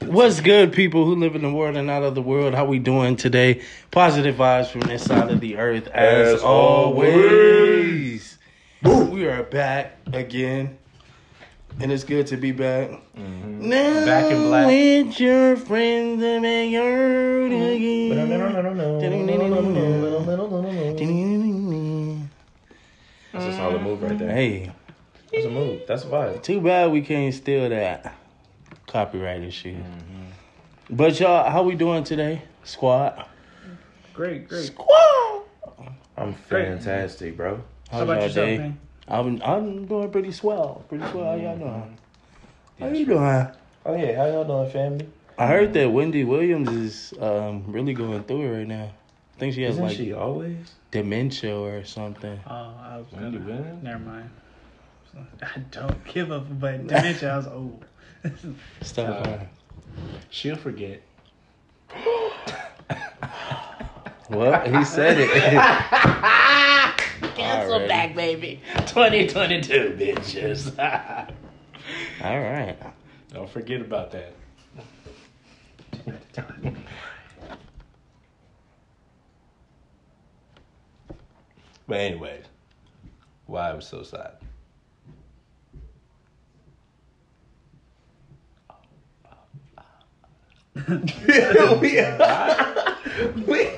What's good, people who live in the world and out of the world? How we doing today? Positive vibes from this side of the earth, as, As always. We are back again, and it's good to be back. Now Back in black. with your friends and heard again. That's a solid move right there. Hey, That's a move. That's a vibe. too bad we can't steal that copyrighted shit. But y'all, how we doing today, squad? Great, great. Squad. I'm fantastic, bro. How's How about y'all yourself, day? man? I'm I'm doing pretty swell. Pretty swell. How y'all doing? How you doing? Oh yeah, how y'all doing, family? I heard that Wendy Williams is um, really going through it right now. I think she has Isn't like she always? dementia or something. Oh, I was Wendy gonna, Williams? Never mind. I don't give up, but dementia, I was old. Stuff. Uh, She'll forget. well, he said it. Cancel Alrighty. back, baby. 2022, bitches. All right. Don't forget about that. but anyways, why I was so sad. we, we,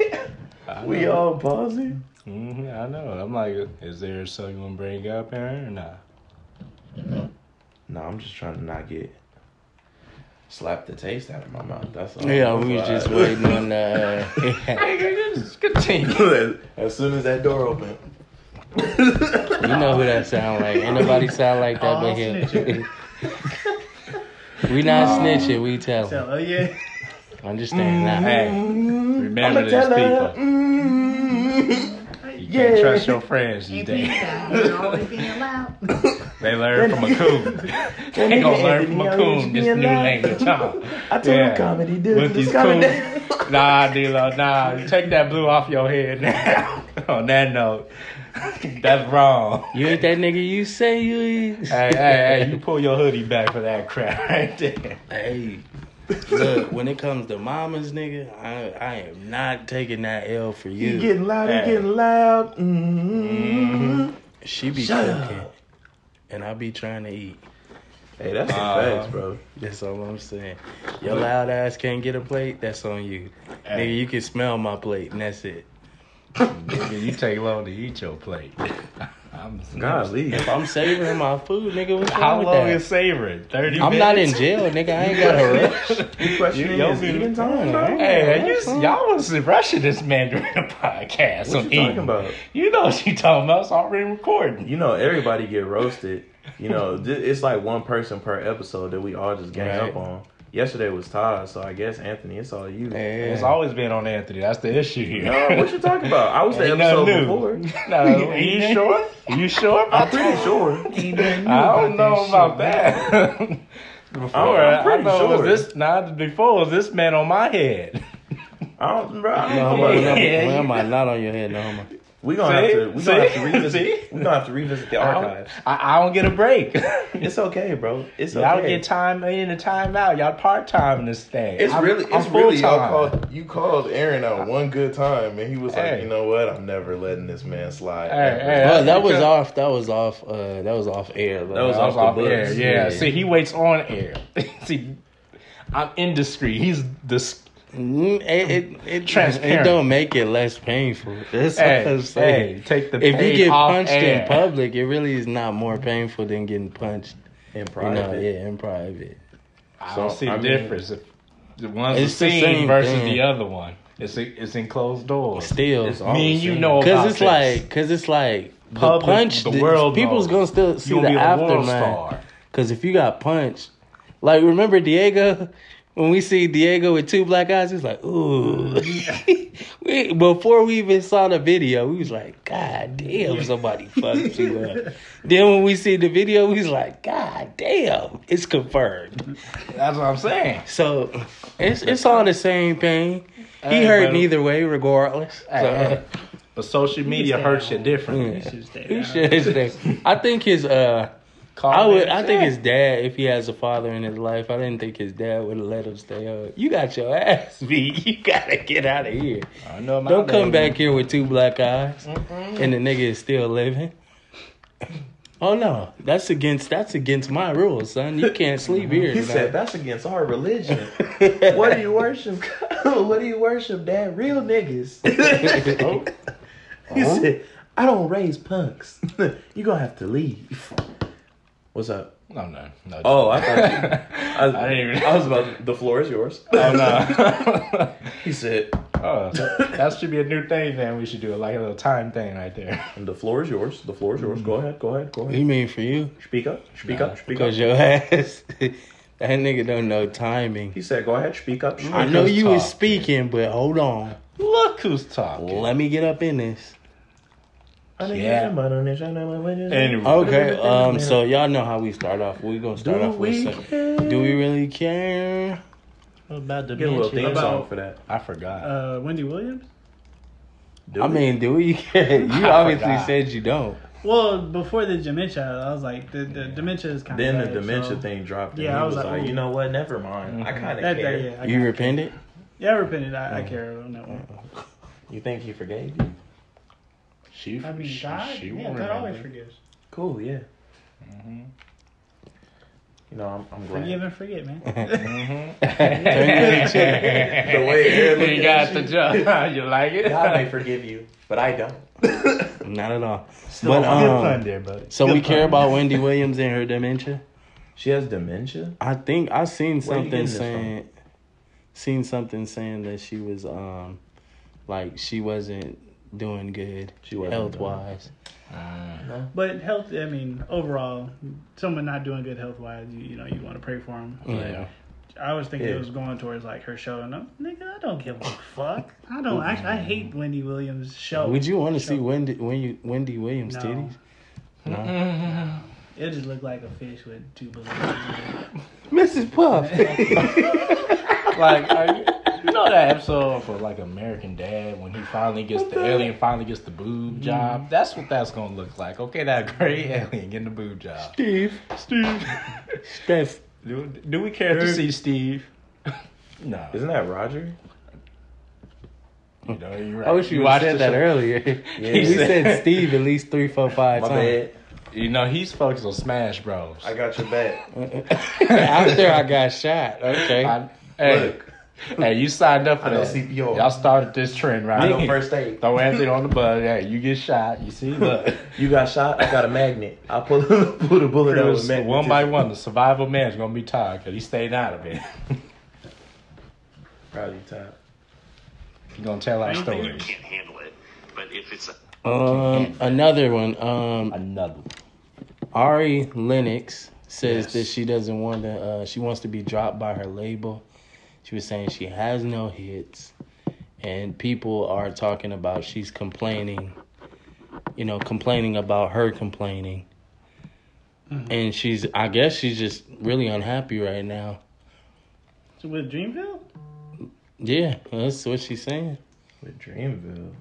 we know. all pausing. hmm I know. I'm like, is there something you want to bring up here or not? No, I'm just trying to not get slap the taste out of my mouth. That's all. Yeah, we was That's just why. waiting on. Uh, Just continue. as soon as that door opened. you know who that sound like? Ain't nobody sound like that All but him. snitching. we not snitching. We tell So, oh yeah. Understand that? Mm-hmm. Hey, remember I'ma these tell her, people. You mm-hmm. Yeah. can't trust your friends these days. They learn from a coon. they gonna learn from a coon this new language, huh? I told Yeah. him comedy, dude. With This these comedy. coons. Nah, D-Lo, nah. Take that blue off your head now. On that note, that's wrong. You ain't that nigga you say you is. Hey, hey, hey, you pull your hoodie back for that crap right there. Hey, look, when it comes to mamas, nigga, I I am not taking that L for you. He getting loud, Hey. he getting loud. Mm-hmm. she be Shut cooking, up. and I be trying to eat. Hey, that's the Uh, facts, bro. That's all I'm saying. Your loud ass can't get a plate. That's on you, Hey. nigga. You can smell my plate, and that's it. Nigga, you take long to eat your plate. I'm Golly. If I'm savoring my food, nigga, what's How wrong with long that? is savoring? 30 I'm minutes? not in jail, nigga. I ain't got a rush. You questioning Yo, his dude. eating time, bro? Hey, you, y'all was rushing this man during the podcast. What on you talking eating. about? You know what you talking about. It's already recording. You know, everybody get roasted. You know, it's like one person per episode that we all just gang Right. up on. Yesterday was Todd, so I guess Anthony, it's all you. It's always been on Anthony. That's the issue here. No, what you talking about? I was the Ain't episode before. No, are you sure? You sure I'm pretty sure. I don't know about that. Before, I'm I pretty know sure. was this. Not before was this man on my head. I don't, bro. I don't No, know homo, about no, that. Yeah, why you am I not on your head, no homo? We gonna See? have to. We gonna have to revisit. See? We gonna have to revisit the I don't, archives. I, I don't get a break. It's okay, bro. It's Y'all okay. get time in and time out. Y'all part time in this thing. It's I'm- really, I'm it's really y'all called. You called Aaron out one good time, and he was like, "You know what? I'm never letting this man slide." Hey, hey, Well, that was off. That was off. Uh, that was off air. That was I was off the air. Yeah. Yeah. See, he waits on air. See, I'm indiscreet. He's this. Mm, It, it, it, Transparent. it don't make it less painful. That's what I'm saying. hey, take the. if you get punched air. in public, it really is not more painful than getting punched. in You private. know, yeah, in private. I So, don't see the mean- difference. If the one's It's the the same versus thing. the other one. It's it's in closed doors. Still, It's all Me and you know because it's this. like, because it's like the Public- punch. the the- world people's knows. gonna still see You the gonna be aftermath. Because if you got punched, like remember Diego, when we see Diego with two black eyes, he's like, ooh. we, before we even saw the video, we was like, God damn, somebody fucked you up. Then when we see the video, we was like, God damn, it's confirmed. That's what I'm saying. So it's it's all the same pain. He Hey, hurt but- neither way, regardless. Hey, So, hey. But social media hurts you home. differently. Yeah. should stay He should stay. I think his uh Call I would. I think his dad, if he has a father in his life, I didn't think his dad would have let him stay up. You got your ass beat. You gotta get out of here. I know my Don't come baby. back here with two black eyes and the nigga is still living. Oh no, that's against that's against my rules, son. You can't sleep here. He tonight. said that's against our religion. what do you worship? what do you worship, Dad? Real niggas. Oh. He said, I don't raise punks. you gonna have to leave. What's up? No, no, no. Oh, I thought you, I, I didn't even. I was about the floor is yours. Oh no. He said, oh, that should be a new thing. Then we should do it like a little time thing right there. And the floor is yours. The floor is yours. Go hmm. ahead. Go ahead. Go ahead. you mean for you? Speak up. Speak Nah, up. Speak Because up. your ass, that nigga don't know timing. He said, "Go ahead. Speak up." Speak I know who's you was speaking, but hold on. Look who's talking. Let me get up in this. Yeah. Anyway. Anyway. Okay, um, so y'all know how we start off. We're gonna start Do off with we some- care? Do we really care? about the Get a little theme song for that. I forgot. Uh, Wendy Williams. Do I we? mean, do we? You I obviously forgot. said you don't. Well, before the dementia, I was like, the, the dementia is kind of. then the dementia thing dropped. And Yeah, he I was, was like, like, you know what? Never mind. I kind of care. that, yeah, I You got- repented? yeah, I repented. I, I care on that one. You think he forgave you? She, I mean, she, God, she yeah, won't God always forgives. Cool. Yeah. Mhm. You know, I'm, I'm glad. Forgive and forget, man. Mm-hmm. The way you're looking you got at the you. job. you like it? God may forgive you, but I don't. Not at all. Still But, good um, fun there, buddy. So we Good care about Wendy Williams and her dementia? She has dementia. I think I seen Where something saying seen something saying that she was um like she wasn't doing good She wasn't health doing- wise. Mm. But health, I mean, overall, someone not doing good health wise, you, you know, you want to pray for them. Yeah. I was thinking Yeah. it was going towards like her show, and I'm, nigga, I don't give a fuck. I don't actually. I hate Wendy Williams' show. Would you want to see Show. Wendy Wendy, Wendy Williams No. titties? No. It just looked like a fish with two balloons. Mrs. Puff. Like, are you, you know that episode for like American Dad when he finally gets the alien finally gets the boob mm-hmm. job? That's what that's gonna look like. Okay, that great alien getting the boob job. Steve. Steve, Steph. do, do we care to see Steve? No, Isn't that Roger? you know you're right. I wish you, watched said that show. earlier. Yeah. we said Steve at least three, four, five My times. bad. You know he's focused on Smash Bros. I got your back. After I got shot. Okay. I- hey, Look, hey, you signed up for I know that. CPR. Y'all started this trend, right? I know first aid. Throw Anthony on the bus. Hey, you get shot. You see, look. You got shot. I got a magnet. I pull pull the bullet out with Chris, magnet. one by one, the survival man's gonna be tired because he stayed out of it. Proud tired. you, Todd. He's gonna tell our story. they- stories. can't handle it. But if it's a Um, another one. Um, Another. Ari Lennox says Yes. that she doesn't want to. Uh, she wants to be dropped by her label. She was saying she has no hits, and people are talking about she's complaining. You know, complaining about her complaining, mm-hmm. and she's. I guess she's just really unhappy right now. So with Dreamville, Yeah, that's what she's saying. With Dreamville.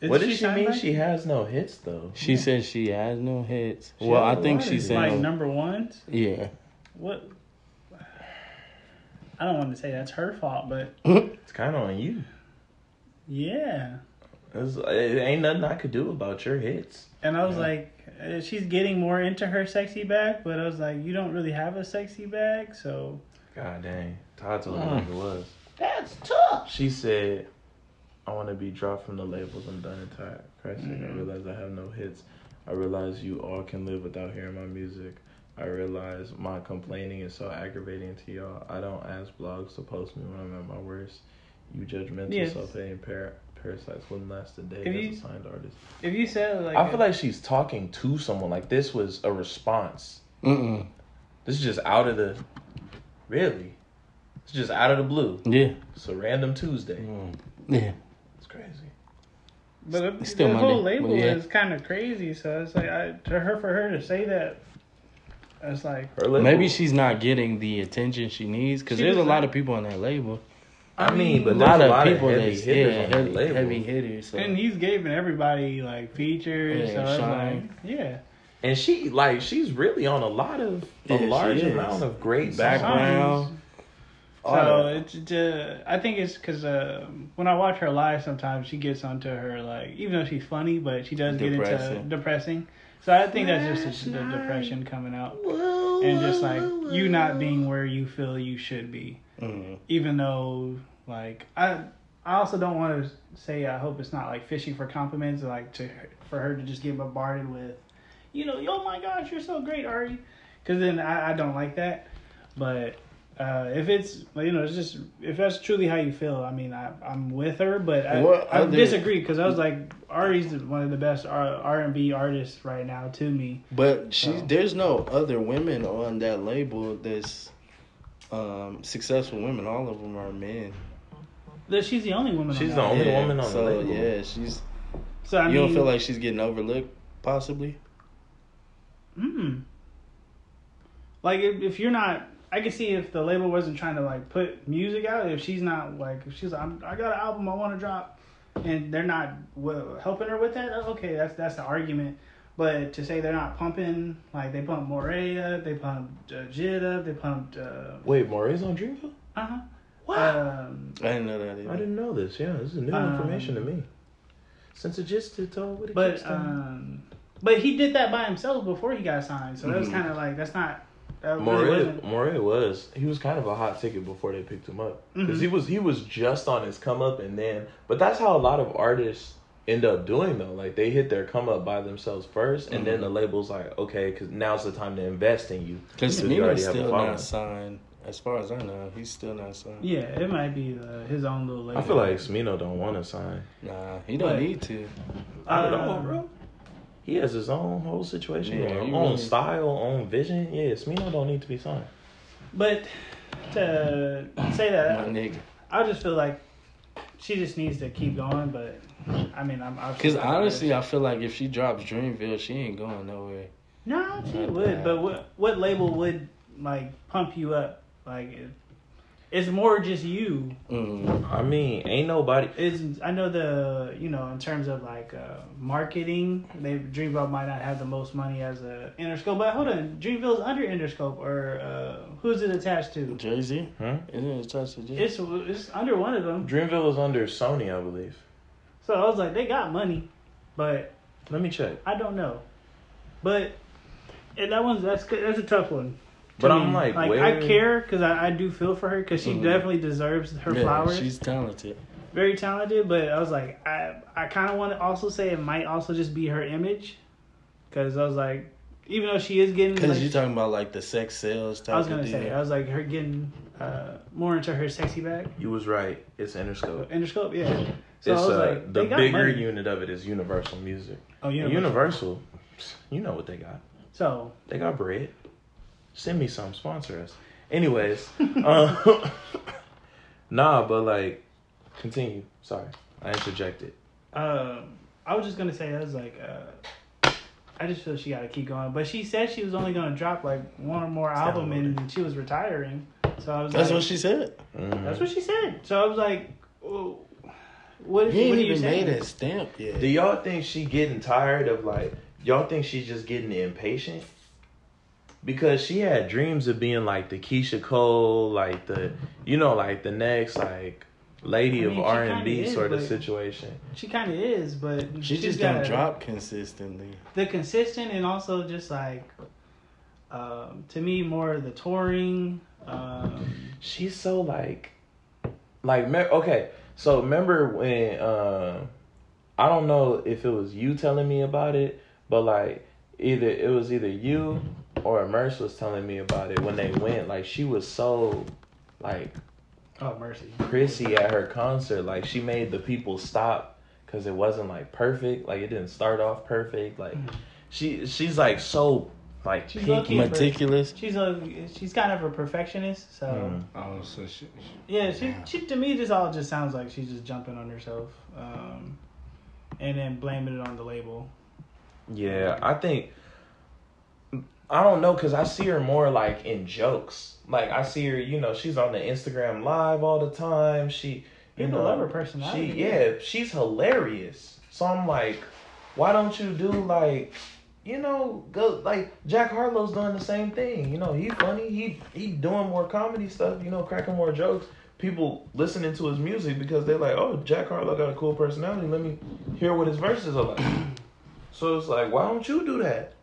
Is what does she signed mean? by- She has no hits though. She says she has no hits. She well, I think lot of she's hits. like number ones. yeah. What? I don't want to say that's her fault, but It's kind of on you. yeah. It's, it ain't nothing I could do about your hits. And I was like, uh, she's getting more into her sexy bag, but I was like, you don't really have a sexy bag, so God dang. Todd told me Mm. like it was. That's tough. She said, I want to be dropped from the labels. I'm done and tired. Christ Mm-hmm. I realize I have no hits. I realize you all can live without hearing my music. I realize my complaining is so aggravating to y'all. I don't ask blogs to post me when I'm at my worst. You judgmental, Yes. self-hating par- parasites wouldn't last a day If as you- a signed artist. if you said like, I feel like she's talking to someone. Like this was a response. Mm-mm. This is just out of the. Really? It's just out of the blue. Yeah. It's a random Tuesday. Mm. Yeah. It's crazy. but it, It's still the Monday, whole label yeah. is kind of crazy. So it's like, I, to her for her to say that, it's like, Her label- Maybe she's not getting the attention she needs because there's a lot of people on that label. I mean, but a lot a of people of heavy that's hitters yeah, on that heavy, label. heavy hitters. So. and he's giving everybody like features. Yeah, so like, yeah. and she like she's really on a lot of Yeah, a she large amount of great Background. songs. So it's just, I think it's because uh, when I watch her live, sometimes she gets onto her like, even though she's funny, but she does get into Depressing. Depressing. So I think that's just the depression coming out, and just like you not being where you feel you should be, Mhm. even though like I, I also don't want to say I hope it's not like fishing for compliments, like to for her to just get bombarded with, you know, oh my gosh, you're so great, Ari, because then I, I don't like that, but uh, if it's you know it's just if that's truly how you feel i mean I, i'm with her but i, What I other- disagree because i was like ari's one of the best R- r&b artists right now to me But she, So- there's no other women on that label that's um, successful women. All of them are men. that she's the only woman She's on the that. only Yeah, woman on the so, label. Yeah, she's. so i you mean don't feel like she's getting overlooked, possibly? mm, like if, if you're not i can see if the label wasn't trying to like put music out if she's not like if she's like I'm, i got an album i want to drop and they're not well, helping her with that okay that's that's the argument but to say they're not pumping like they pumped Morray, they pumped uh, Jid up, they pumped uh Wait, Morray's on Dreamville? uh-huh. What? Um, I didn't know that either. I didn't know this. Yeah, this is new Um, information to me. Since it just did all what it but keeps um, but he did that by himself before he got signed, so that was kind of like that's not that really Morray, wasn't. Morray was he was kind of a hot ticket before they picked him up because Mhm. he was he was just on his come up and then but that's how a lot of artists end up doing though like they hit their come up by themselves 1st and then Mhm. the label's like okay because now's the time to invest in you Because you already have a still following. not signed. As far as I know, he's still not signed. Yeah, it might be the, his own little. Label. I feel like Smino don't want to sign Nah, he don't But- need to. I don't know bro he has his own whole situation Yeah, own really- style own vision yeah Smino don't need to be signed But to say that, nigga. I just feel like she just needs to keep going. But I mean, I'm Because honestly, I feel like if she drops Dreamville, she ain't going nowhere. no, she Not would. bad. But what what label would like pump you up? Like it, it's more just you. Mm. I mean ain't nobody Is I know the you know in terms of like uh, marketing, they Dreamville might not have the most money as a Interscope. But hold on, Dreamville's under Interscope or uh, who's it attached to? Jay Z? Hmm? Isn't it attached to Jay? It's it's under one of them. Dreamville is under Sony I believe So I was like, they got money, but let me check I don't know. But and that one's that's that's a tough one. To But I'm like, like where- I care because I, I do feel for her because she Mhm. definitely deserves her yeah, flowers. She's talented. very talented, but I was like, I I kind of want to also say it might also just be her image, because I was like, even though she is getting, Because like, you're talking about like the sex sales type I was gonna deal. say, I was like her getting uh, more into her sexy bag, You was right. It's Interscope. Interscope, yeah. So it's I was uh, like, the bigger money. unit of it is Universal Music. Oh, Universal. Universal. Universal, you know what they got. So They got bread. Send me some, sponsor us. Anyways, um, nah, but like, continue. Sorry, I interjected. um, I was just gonna say, I was like, uh, I just feel she got to keep going. But she said she was only gonna drop like one or more album, and she was retiring. So I was like That's like, what she said. Mhm. That's what she said. So I was like, well, what, is, You ain't what are you even saying? made that stamp yet. Do y'all think she getting tired of like? Y'all think she's just getting impatient? Because she had dreams of being like the Keyshia Cole, like the you know, like the next like lady I of mean, she R and B sort of situation. She kind of is, but She she's just got don't drop consistently. the consistent and also just like, um, to me, more the touring. Um, She's so like, like me- okay. So remember when uh, I don't know if it was you telling me about it, but like either it was either you or Merce was telling me about it when they went. Like she was so like oh mercy. prissy at her concert. Like she made the people stop because it wasn't like perfect. Like it didn't start off perfect. Like she she's like so like She's picky. lucky. Meticulous. She's a she's kind of a perfectionist, so Mm. Oh, so she, yeah. She, she to me this all just sounds like she's just jumping on herself, um, and then blaming it on the label. Yeah, I think I don't know because I see her more like in jokes. Like I see her, you know, she's on the Instagram live all the time. She, you People know, love her personality. She, yeah, she's hilarious. So I'm like, why don't you do like, you know, go like Jack Harlow's doing the same thing. You know, he funny. He he doing more comedy stuff. You know, cracking more jokes. People listening to his music because they're like, oh, Jack Harlow got a cool personality. Let me hear what his verses are like. so it's like, why don't you do that?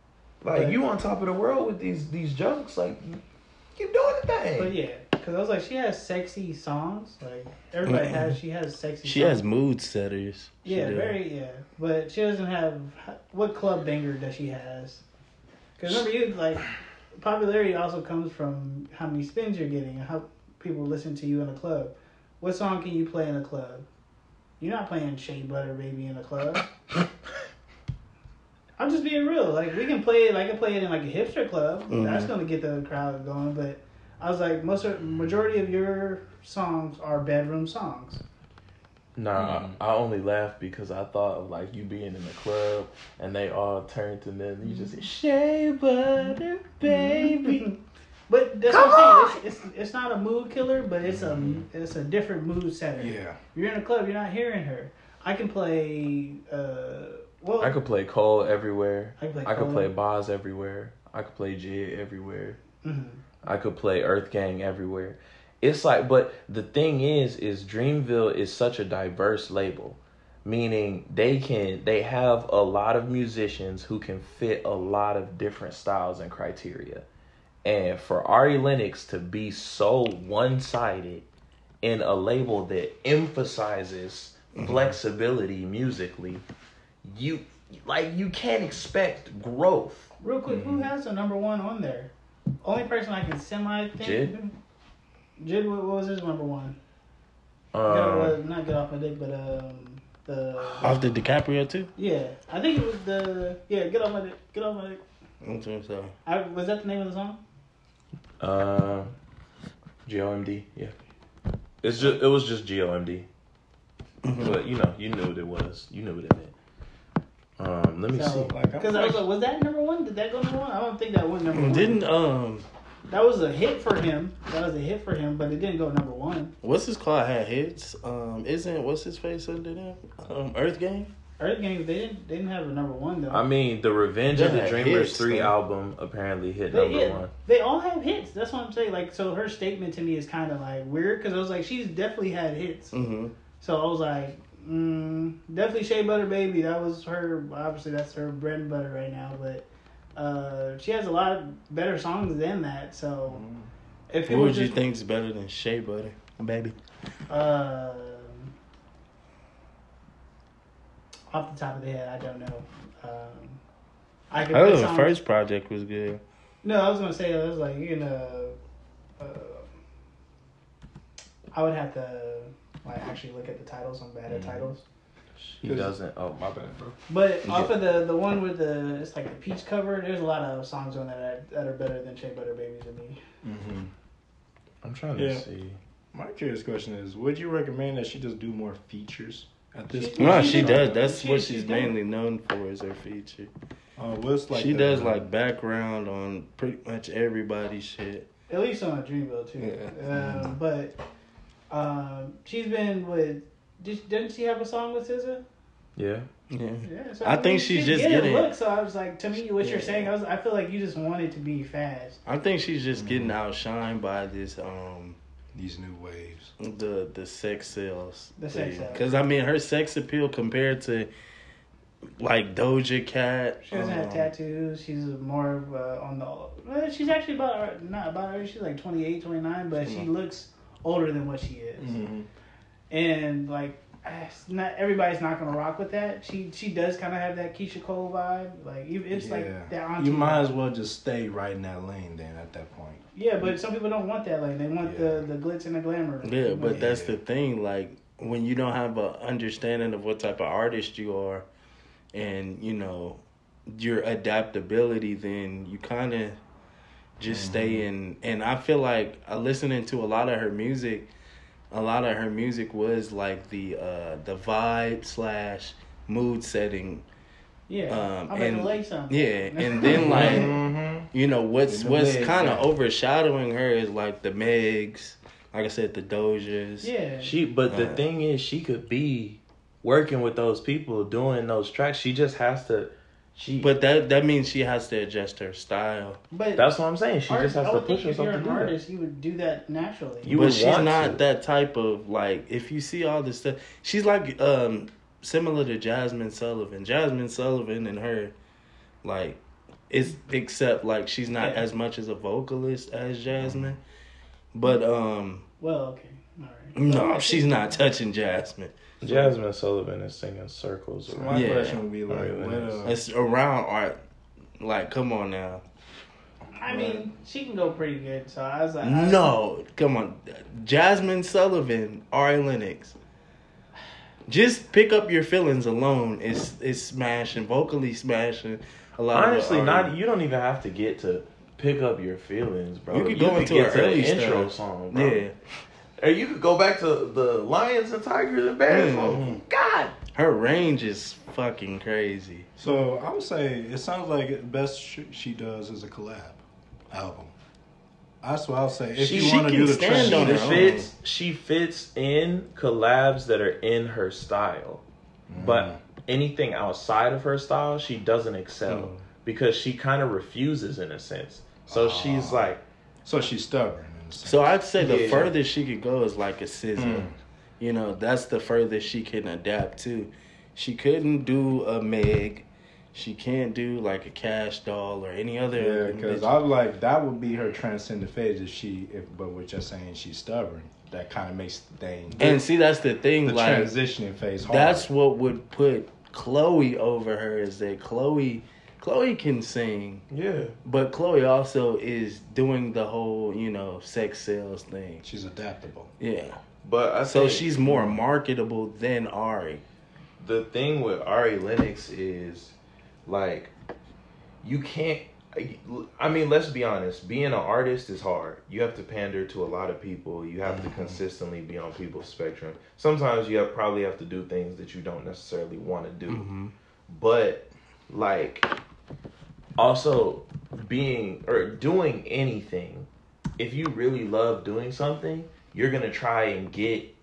Like Right. you on top of the world with these these jokes. Like keep doing the thing. But yeah, because I was like, she has sexy songs. Like everybody Mm-mm. has, she has sexy. She songs. has mood setters. She Yeah, does. very yeah. But she doesn't have what club banger does she has? Because remember, you like popularity also comes from how many spins you're getting and how people listen to you in a club. What song can you play in a club? You're not playing Shea Butter Baby in a club. I'm just being real. Like we can play it. I can play it in like a hipster club. Mhm. That's gonna get the crowd going. But I was like, most of, majority of your songs are bedroom songs. Nah, Mhm. I only laugh because I thought of like you being in the club and they all turned and then you just say Shea Butter Baby. But that's Come what I'm saying. It's, it's it's not a mood killer, but it's a it's a different mood setter. Yeah. You're in a club, you're not hearing her. I can play. Uh, well, I could play Cole everywhere. I can play. I could play Bas everywhere. I could play Jid everywhere. Mhm. I could play Earth Gang everywhere. It's like, but the thing is, is Dreamville is such a diverse label, meaning they can they have a lot of musicians who can fit a lot of different styles and criteria, and for Ari Lennox to be so one sided in a label that emphasizes flexibility musically, you like you can't expect growth. Real quick, Mm-hmm. who has the number one on there? Only person I can semi think. Jid? Jid, what, what was his number one? get, Um, not get off my dick, but um, the Off the DiCaprio too. yeah, I think it was the yeah, get off my dick, get off my dick. I think so. I, was that the name of the song? Uh, GOMD, yeah. It's just it was just GOMD, Mhm. but you know you knew what it was. You knew what it meant. Um, let me So, see. Like, I'm Because I was like, was that number one? Did that go number one? I don't think that went number one. Didn't um That was a hit for him. That was a hit for him, but it didn't go number one. what's his called had hits? Um isn't what's his face under them? Um Earth Gang? Earth Gang, they didn't they didn't have a number one though. I mean, the Revenge of the Dreamers hits, three though. album apparently hit they, number yeah, one. they all have hits. That's what I'm saying. Like, so her statement to me is kind of like weird because I was like, she's definitely had hits. Mm-hmm. So I was like, mm, definitely Shea Butter Baby. That was her. Obviously, that's her bread and butter right now. But uh, she has a lot of better songs than that. So if What people would you just, think's better than Shea Butter, baby? Uh, off the top of the head, I don't know. Um, I could I put thought the songs- first project was good. No, I was gonna say I was like you know, uh, I would have to like actually look at the titles. I'm bad at Mhm. titles. He doesn't. Oh my bad, bro. But off of the the one with the it's like the peach cover, there's a lot of songs on that that, that are better than Shea Butter Baby to me. Mm-hmm. I'm trying to Yeah. see. My curious question is: Would you recommend that she just do more features at this She- point? No, she she did- does. That's she- what she she's did. mainly known for is her feature. Uh, what's like she the- does like background on pretty much everybody's shit. At least on Dreamville too. Yeah. Um, but um, she's been with. Did, didn't she have a song with SZA? Yeah. Yeah. Yeah, so I think she's just getting getting- look. So I was like, to me, what you're saying, I was, I feel like you just want it to be fast. I think she's just getting outshined by this um these new waves. the the sex sales. The sex sales. Because I mean, her sex appeal compared to like Doja Cat. She doesn't have um, tattoos. She's more of uh, on the. Well, she's actually about our- not about her. She's like 28, 29, but she looks older than what she is. Mm-hmm. And like, not everybody's not gonna rock with that. She she does kind of have that Keyshia Cole vibe. Like you- it's like that. Auntie You might vibe. as well just stay right in that lane then. At that point, Yeah, but some people don't want that. Like they want Yeah. the the glitz and the glamour. Yeah, but that's the thing. Like when you don't have a understanding of what type of artist you are, and you know your adaptability, then you kind of just stay in. And I feel like uh, listening to a lot of her music, a lot of her music was like the uh the vibe slash mood setting. yeah. um, I'm and- lay something. Yeah, and then like Mm-hmm. you know what's what's kind of yeah. overshadowing her is like the Megs, like I said, the Dojas. yeah. She, but the Uh. thing is, she could be working with those people doing those tracks. She just has to. She, But that that means she has to adjust her style. But that's what I'm saying. She art- just has I to would push think if herself you're to an do that. artist, you would do that naturally. You but would she's not to. that type of like. If you see all this stuff, she's like um similar to Jazmine Sullivan. Jazmine Sullivan and her, like, is except like she's not Yeah. as much as a vocalist as Jazmine. But um, well, okay, all right. no, she's not touching Jazmine. Jazmine Sullivan is singing circles So around. my Yeah. question would be like, Right, what, uh, It's around art. Like, come on now. I mean, she can go pretty good. So I was like, I- No, come on. Jazmine Sullivan, Ari Lennox. Just pick up your feelings alone is is smashing, vocally smashing. A lot. Honestly, of not you don't even have to get to pick up your feelings, bro. You could go into get an to the early intro stuff. song, bro. Yeah, Or you could go back to the Lions and Tigers and Bears Mm. song. God. her range is fucking crazy. so I would say it sounds like the best she does is a collab album. That's what I'll say. If She- you want to do the stand trend, on She her own. fits she fits in collabs that are in her style. But anything outside of her style, she doesn't excel Mm. because she kind of refuses in a sense. So she's like so she's stubborn. In a sense. So I'd say the Yeah. furthest she could go is like a SZA. Mm. You know, that's the furthest she can adapt to. She couldn't do a Meg. She can't do like a Kash Doll or any other. Yeah, because. I'm like that would be her transcendent phase if she, if but we're just saying she's stubborn. That kind of makes the thing. And see, that's the thing. the like transitioning phase. Hard. that's what would put Chloe over her is that Chloe, Chloe can sing, yeah. but Chloe also is doing the whole you know sex sales thing. she's adaptable. Yeah, But I so think she's more marketable than Ari. the thing with Ari Lennox is like you can't I mean, let's be honest. Being an artist is hard. You have to pander to a lot of people. You have to consistently be on people's spectrum. Sometimes you have, probably have to do things that you don't necessarily want to do. Mm-hmm. But like also being or doing anything, if you really love doing something, you're to try and get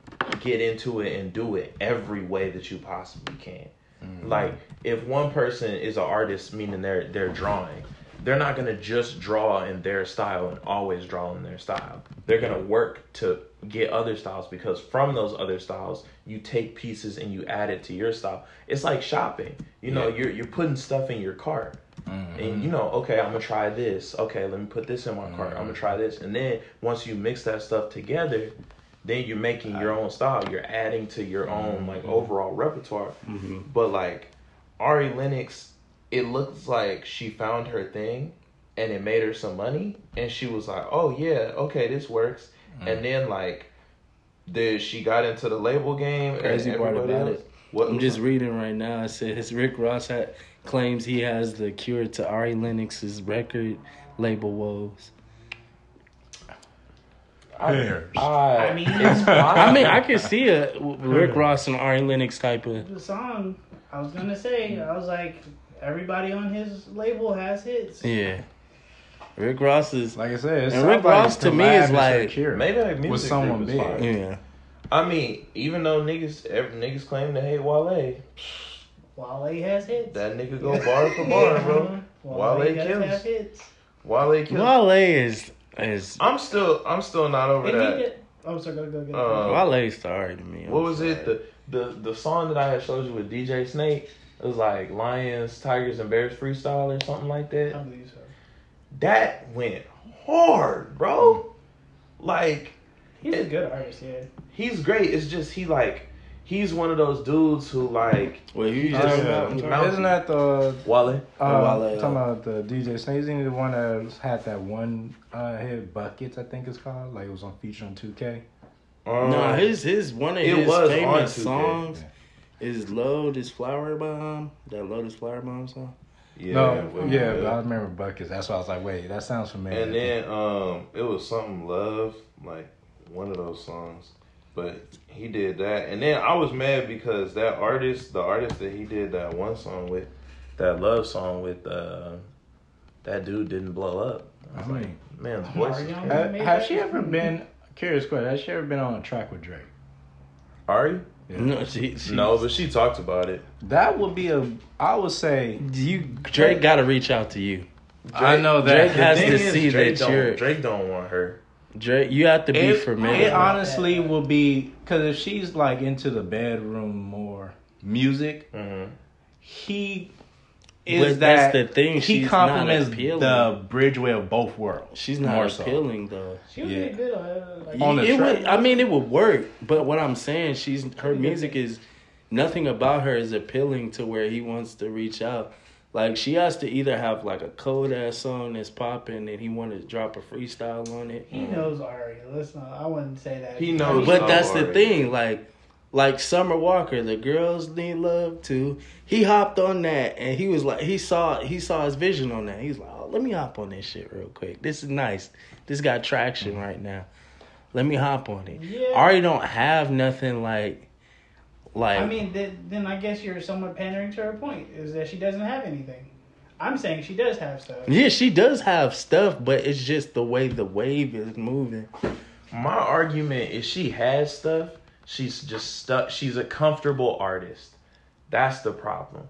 get into it and do it every way that you possibly can. Mm-hmm. Like if one person is an artist, meaning they're they're drawing, they're not gonna just draw in their style and always draw in their style. They're gonna work to get other styles because from those other styles you take pieces and you add it to your style. It's like shopping. You know, Yeah. you're you're putting stuff in your cart. And mm-hmm. you know, okay, I'm gonna try this. Okay, let me put this in my cart. I'm gonna mm-hmm. try this. And then once you mix that stuff together, then you're making your uh, own style. You're adding to your own like mm-hmm. overall repertoire. But like Ari Lennox, it looks like she found her thing and it made her some money and she was like, "Oh yeah, okay, this works." And mm. then like the she got into the label game Crazy and part about else- it, What I'm just reading right now. It says Rick Ross had, claims he has the cure to Ari Lennox's record label woes. Pears. I, I mean- it's I mean, I could see a Rick Ross and Ari Lennox type of. The song, I was gonna say, I was like, everybody on his label has hits. Yeah. Rick Ross is. Like I said, it And Rick Ross to me collab is her like- cure. maybe like music with someone group big. fine. Yeah. I mean, even though niggas every, niggas claim to hate Wale, Wale has hits. that nigga go bar for bar, bro. Wale, Wale kills. hits. Wale kills. Wale is. is I'm still I'm still not over And he that. did. Oh, sorry, go go go. Uh, Wale's sorry to me. I'm What was it? The the the song that I had showed you with DJ Snake. It was like Lions, Tigers, and Bears freestyle or something like I that. believe so. That went hard, bro. Like He's a good artist, yeah. he's great. It's just he like he's one of those dudes who like Well, who you Oh, just yeah. about? Isn't that the Wale. uh, Oh, Wale, talking about the DJ Snake? Isn't he the one that had that one uh, hit buckets? I think it's called. Like it was on feature on 2K. Um, No, his his one of it his was on famous 2K. songs is "Lotus Flower Bomb." That Lotus Flower Bomb song. yeah, no, with- yeah, with- but I remember buckets. That's why I was like, wait, that sounds familiar. And then um it was something love, like one of those songs. But he did that. And then I was mad because that artist, the artist that he did that one song with, that love song with uh that dude didn't blow up. I was I like, mean, man's voice is crazy. Ha- has she ever been? Curious question. Has she ever been on a track with Drake? Ari? No, she, she, No, but she talked about it. That would be a. I would say. you Drake got to reach out to you. I know that. Drake has to is, see Drake that you're Drake don't want her. Drake. You have to be it, familiar. it honestly will be because if she's like into the bedroom more music, hmm he But is that's that the thing, He she's not complements appealing. the bridgeway of both worlds. She's not more so. appealing though. She would Yeah. be good. Uh, like, On the it track. would, I mean, it would work, but what I'm saying, she's her music is nothing about her is appealing to where he wants to reach out. Like she has to either have like a cold ass song that's popping, and he wanted to drop a freestyle on it. he knows Ari. Let's not. I wouldn't say that. He knows But that's the thing, like, like Summer Walker, the girls need love too. He hopped on that, and he was like, he saw, he saw his vision on that. He's like, oh, let me hop on this shit real quick. This is nice. This got traction right now. Let me hop on it. Yeah. Ari don't have nothing like, like. I mean, then, then I guess you're somewhat pandering to her point is that she doesn't have anything. I'm saying she does have stuff. yeah, she does have stuff, but it's just the way the wave is moving. My argument is she has stuff. She's just stuck. She's a comfortable artist. That's the problem.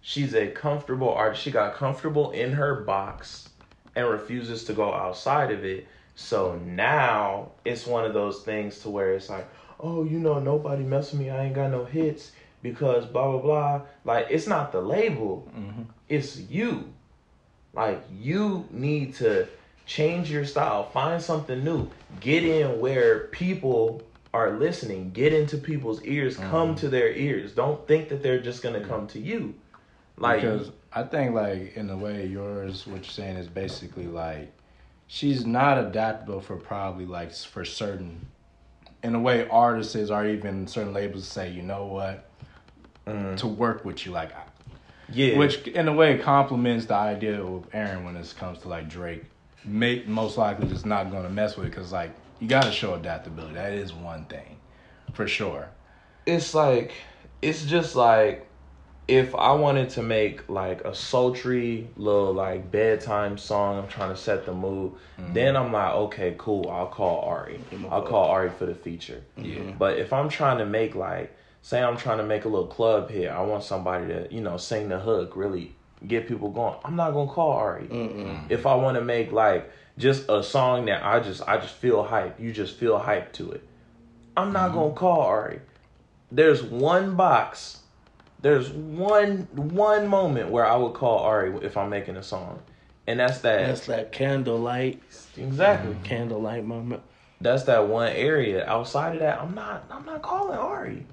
She's a comfortable artist. She got comfortable in her box and refuses to go outside of it. So now it's one of those things to where it's like, oh, you know, nobody mess with me. I ain't got no hits because blah blah blah. Like it's not the label. Mm-hmm. It's you. Like you need to change your style, find something new, get in where people are listening, get into people's ears, come to their ears. Don't think that they're just gonna come to you. Like because I think like in a way yours what you're saying is basically like she's not adaptable for probably like for certain in a way artists or even certain labels say you know what? Mm, to work with you like yeah, which in a way complements the idea of Aaron when it comes to like Drake. Make most likely just not to mess with it because like you got to show adaptability that is one thing for sure it's like it's just like if I wanted to make like a sultry little like bedtime song, I'm trying to set the mood. Mm-hmm. Then I'm like, okay, cool. I'll call Ari. I'll call Ari for the feature. Yeah. But if I'm trying to make like, say I'm trying to make a little club hit, I want somebody to you know sing the hook, really get people going. I'm not gonna call Ari. If I want to make like just a song that I just I just feel hype, you just feel hype to it. I'm not mm-hmm. gonna call Ari. There's one box. There's one one moment where I would call Ari if I'm making a song, and that's that. That's that candlelight, exactly. Mm-hmm. candlelight moment. That's that one area. Outside of that, I'm not. I'm not calling Ari.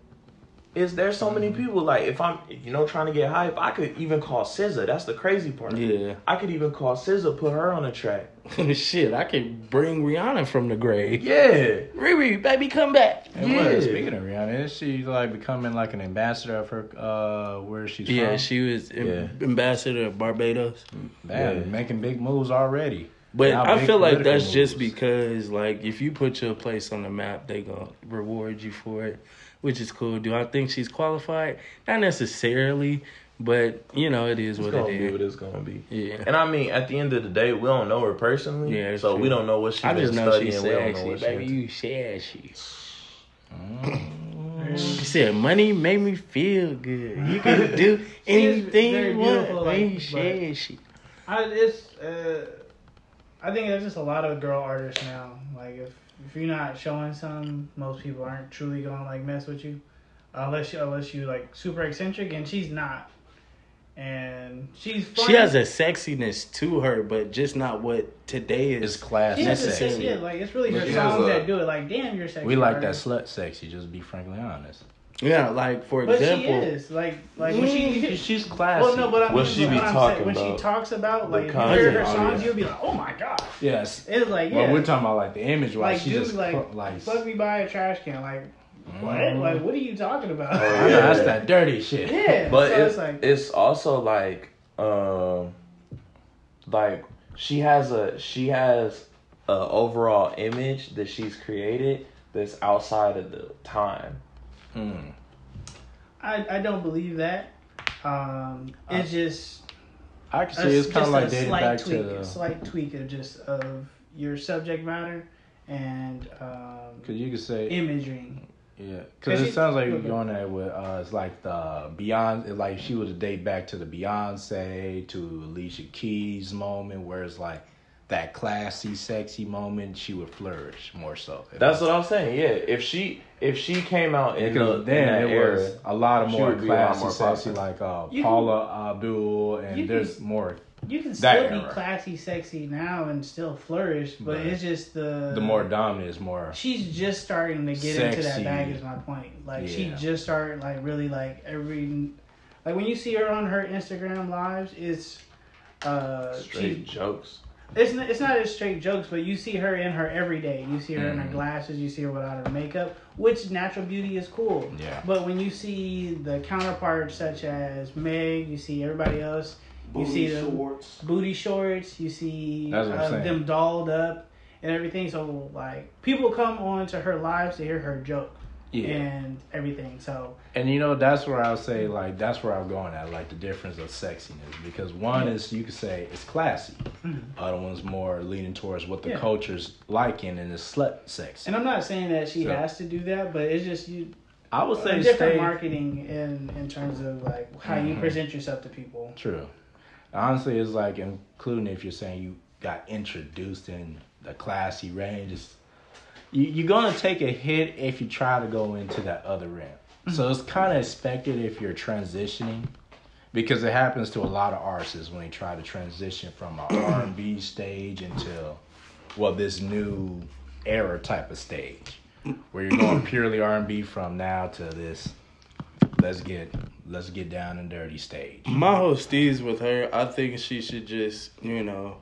Is there's so many people like if I'm you know trying to get hype, I could even call SZA. That's the crazy part. Yeah. I could even call SZA, put her on a track. Shit, I could bring Rihanna from the grave. Yeah. Riri, baby, come back. And Yeah. what, speaking of Rihanna, is she like becoming like an ambassador of her uh where she's Yeah, from? she was Yeah. ambassador of Barbados. Man, Yeah. making big moves already. But Now, I feel like political that's just because, like, if you put your place on the map, they gonna reward you for it, which is cool. Do I think she's qualified? Not necessarily, but you know, it is It's what gonna it be what is. it's gonna be. Yeah. And I mean, at the end of the day, we don't know her personally. Yeah, so true. we don't know what she's I been just know studying. she we don't know said she, what baby, she. you said she. She said, "Money made me feel good. You can do anything you want." beautiful, when like, you said she. I, it's. Uh, I think there's just a lot of girl artists now. Like if if you're not showing some, most people aren't truly gonna like mess with you, unless you unless you like super eccentric, and she's not. And she's funny. She has a sexiness to her, but just not what today is. It's class She has a necessary. sex, yeah, like it's really her she has songs a- that do it. Like, damn, you're sexy. We like that slut sexy, just be frankly honest. Yeah, like for But example, she is like like when she. She's classy. Well, no, but I mean, What she be what talking saying, when she talks about like hear her songs, you'll be like, oh my god. yes. It's like yeah. Well, we're talking about like the image wise. like she dude, just like, cl- like fuck me by a trash can. Like what? Mhm. Like what are you talking about? Oh, I know, yeah. that's that dirty shit. yeah, But so it's, it's like it's also like um like she has a she has a overall image that she's created that's outside of the time. Hmm. I I don't believe that. Um, it's just I can a, it's kind of like a dating slight back tweak, to a the. slight tweak of just of your subject matter and um, Cause you could say imagery. Yeah, Cause it sounds like you're going there with uh, it's like the Beyonce, like she would date back to the Beyonce to Alicia Keys moment, where it's like that classy, sexy moment, she would flourish more so. That's what I'm saying. Yeah, if she if she came out in because in then that it era, was a lot of more would be a lot classy, more sexy, popular. like uh, You can- Paula Abdul, and you can- there's more. You can That still be classy, sexy now and still flourish, but Right. it's just the The more dominant is more. She's just starting to get into that Sexy. bag. Is my point. Like she just started like really like every like when you see her on her Instagram lives, it's uh straight she, jokes. It's not, it's not as straight jokes, but you see her in her everyday. You see her in Mm-hmm. her glasses. You see her without her makeup, which natural beauty is cool. Yeah. But when you see the counterparts such as Meg, you see everybody else. You see the shorts. booty shorts. You see That's what I'm uh, them dolled up and everything. So like people come on to her lives to hear her joke Yeah. and everything. So And you know, that's where I would say, like, that's where I'm going at, like, the difference of sexiness. Because one is, you could say, it's classy. Other one's more leaning towards what the Mm-hmm. Yeah. culture's liking and it's slut sex. and I'm not saying that she So- has to do that, but it's just you I would say different stay marketing in in terms of like how you Mhm. present yourself to people. true. Honestly, it's like including if you're saying you got introduced in the classy range. It's, you, you're gonna take a hit if you try to go into that other realm. Mm-hmm. So it's kind of expected if you're transitioning, because it happens to a lot of artists when they try to transition from an R&B stage into, well, this new era type of stage, where you're going purely R&B from now to this. Let's get let's get down and dirty stage. My whole steez with her, I think she should just, you know,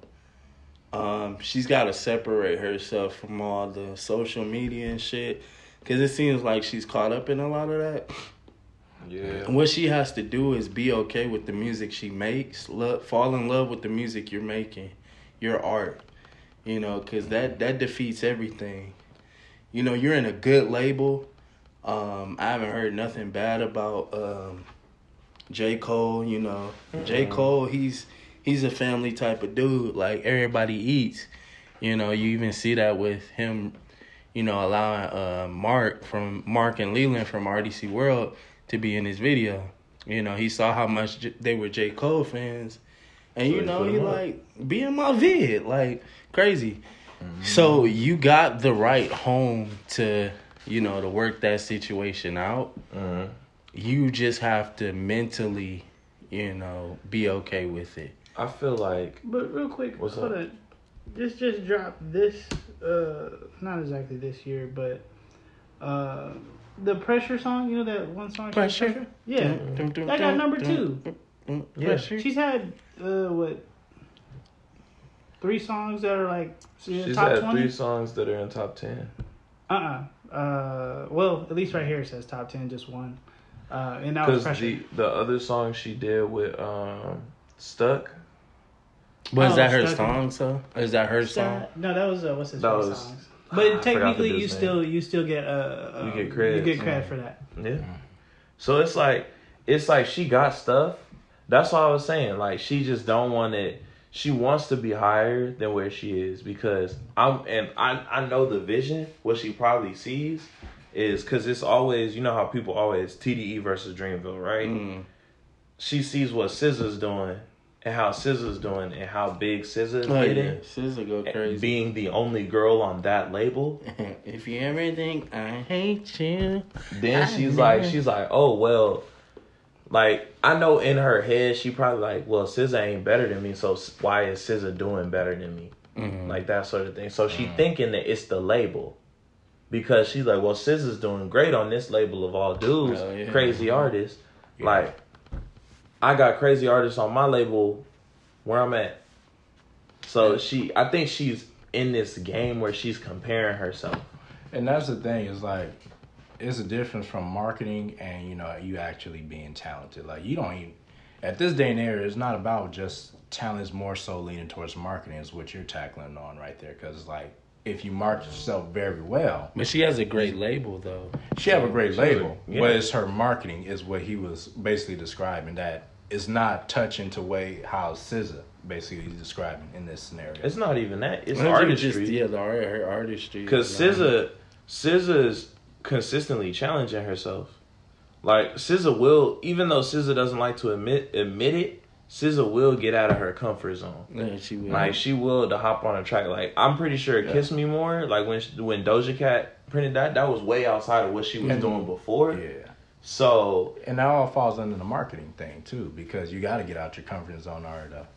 um, she's got to separate herself from all the social media and shit. Because it seems like she's caught up in a lot of that. Yeah. And what she has to do is be okay with the music she makes, love, fall in love with the music you're making, your art. You know, because that, that defeats everything. You know, you're in a good label. Um, I haven't heard nothing bad about um, J. Cole. You know, J. Cole, he's he's a family type of dude. Like everybody eats. You know, you even see that with him. You know, allowing uh, Mark from Mark and Leland from RDC World to be in his video. You know, he saw how much J- they were J. Cole fans, and So you know, he like be in my vid, like crazy. So you got the right home to, you know, to work that situation out. Mhm. You just have to mentally, you know, be okay with it. I feel like But real quick, What's hold up? on. This just dropped this uh not exactly this year, but uh the pressure song, you know that one song? she- Pressure? Yeah. Dum, dum, That got number dum, two. dum, dum, Yeah. Pressure. She's had uh what three songs that are like she's top had twenty? three songs that are in top ten. Uh uh Uh well, at least right here it says top ten, just one. Uh and that was Because pressure. the the other song she did with um Stuck. But is Oh, that her Stuck song? So is that her song? That- no, that was uh, what's his That was- songs. I But forgot technically, you dude's still you still get uh, You uh get credit. you get credit for that. Yeah. So it's like it's like she got stuff. That's all I was saying. Like she just don't want it. She wants to be higher than where she is because I'm and I I know the vision. What she probably sees is because it's always you know how people always TDE versus Dreamville, right? Mm. She sees what SZA's doing and how SZA's doing and how big SZA's Oh, getting. yeah. SZA go crazy. Being the only girl on that label, if you ever think I hate you, Then I she's never- like, she's like, oh well, like I know in her head she probably like, well, SZA ain't better than me, so why is SZA doing better than me? Mhm. Like that sort of thing. So she thinking that it's the label because she's like, well, SZA's doing great on this label of all dudes, Hell yeah. crazy artists. Like, I got crazy artists on my label where I'm at. So she, I think she's in this game where she's comparing herself. And that's the thing is like, it's a difference from marketing and you know you actually being talented. Like you don't even at this day and era, it's not about just talent. It's more so leaning towards marketing is what you're tackling on right there. Because like if you market yourself very well, but she has a great label though. she have a great She was a- label, yeah. but it's her marketing is what he was basically describing. That is not touching to way how SZA basically is describing in this scenario. It's not even that. It's Maybe artistry. Just, yeah, the art, her artistry. Because you know. SZA, SZA's consistently challenging herself. Like SZA will, even though SZA doesn't like to admit admit it, SZA will get out of her comfort zone. Yeah, she will. Like she will to hop on a track. Like I'm pretty sure "Kiss Me More," like when she, when Doja Cat printed that, that was way outside of what she was And- doing before. Yeah. So And that all falls under the marketing thing too, because you got to get out your comfort zone in order to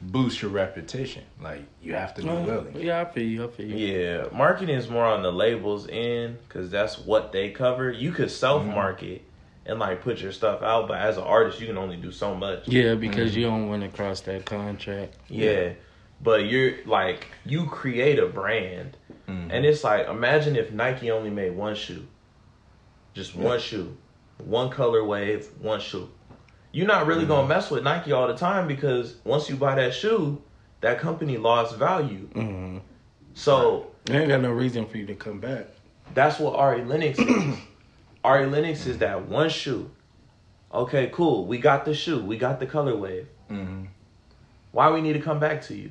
boost your reputation. Like you have to be mm-hmm. willing. Yeah, I feel you. I feel you. yeah, marketing is more on the labels end because that's what they cover. You could self market and like put your stuff out, but as an artist, you can only do so much. Yeah, because you don't want to cross that contract. Yeah. But you're like you create a brand Mhm. and it's like imagine if Nike only made one shoe. Just one shoe. One color wave, one shoe. You're not really gonna mess with Nike all the time because once you buy that shoe, that company lost value. Mm-hmm. So They ain't got no reason for you to come back. that's what Ari Lennox is. Ari Lennox is that one shoe. Okay, cool. We got the shoe. We got the color wave. Mhm. Why we need to come back to you?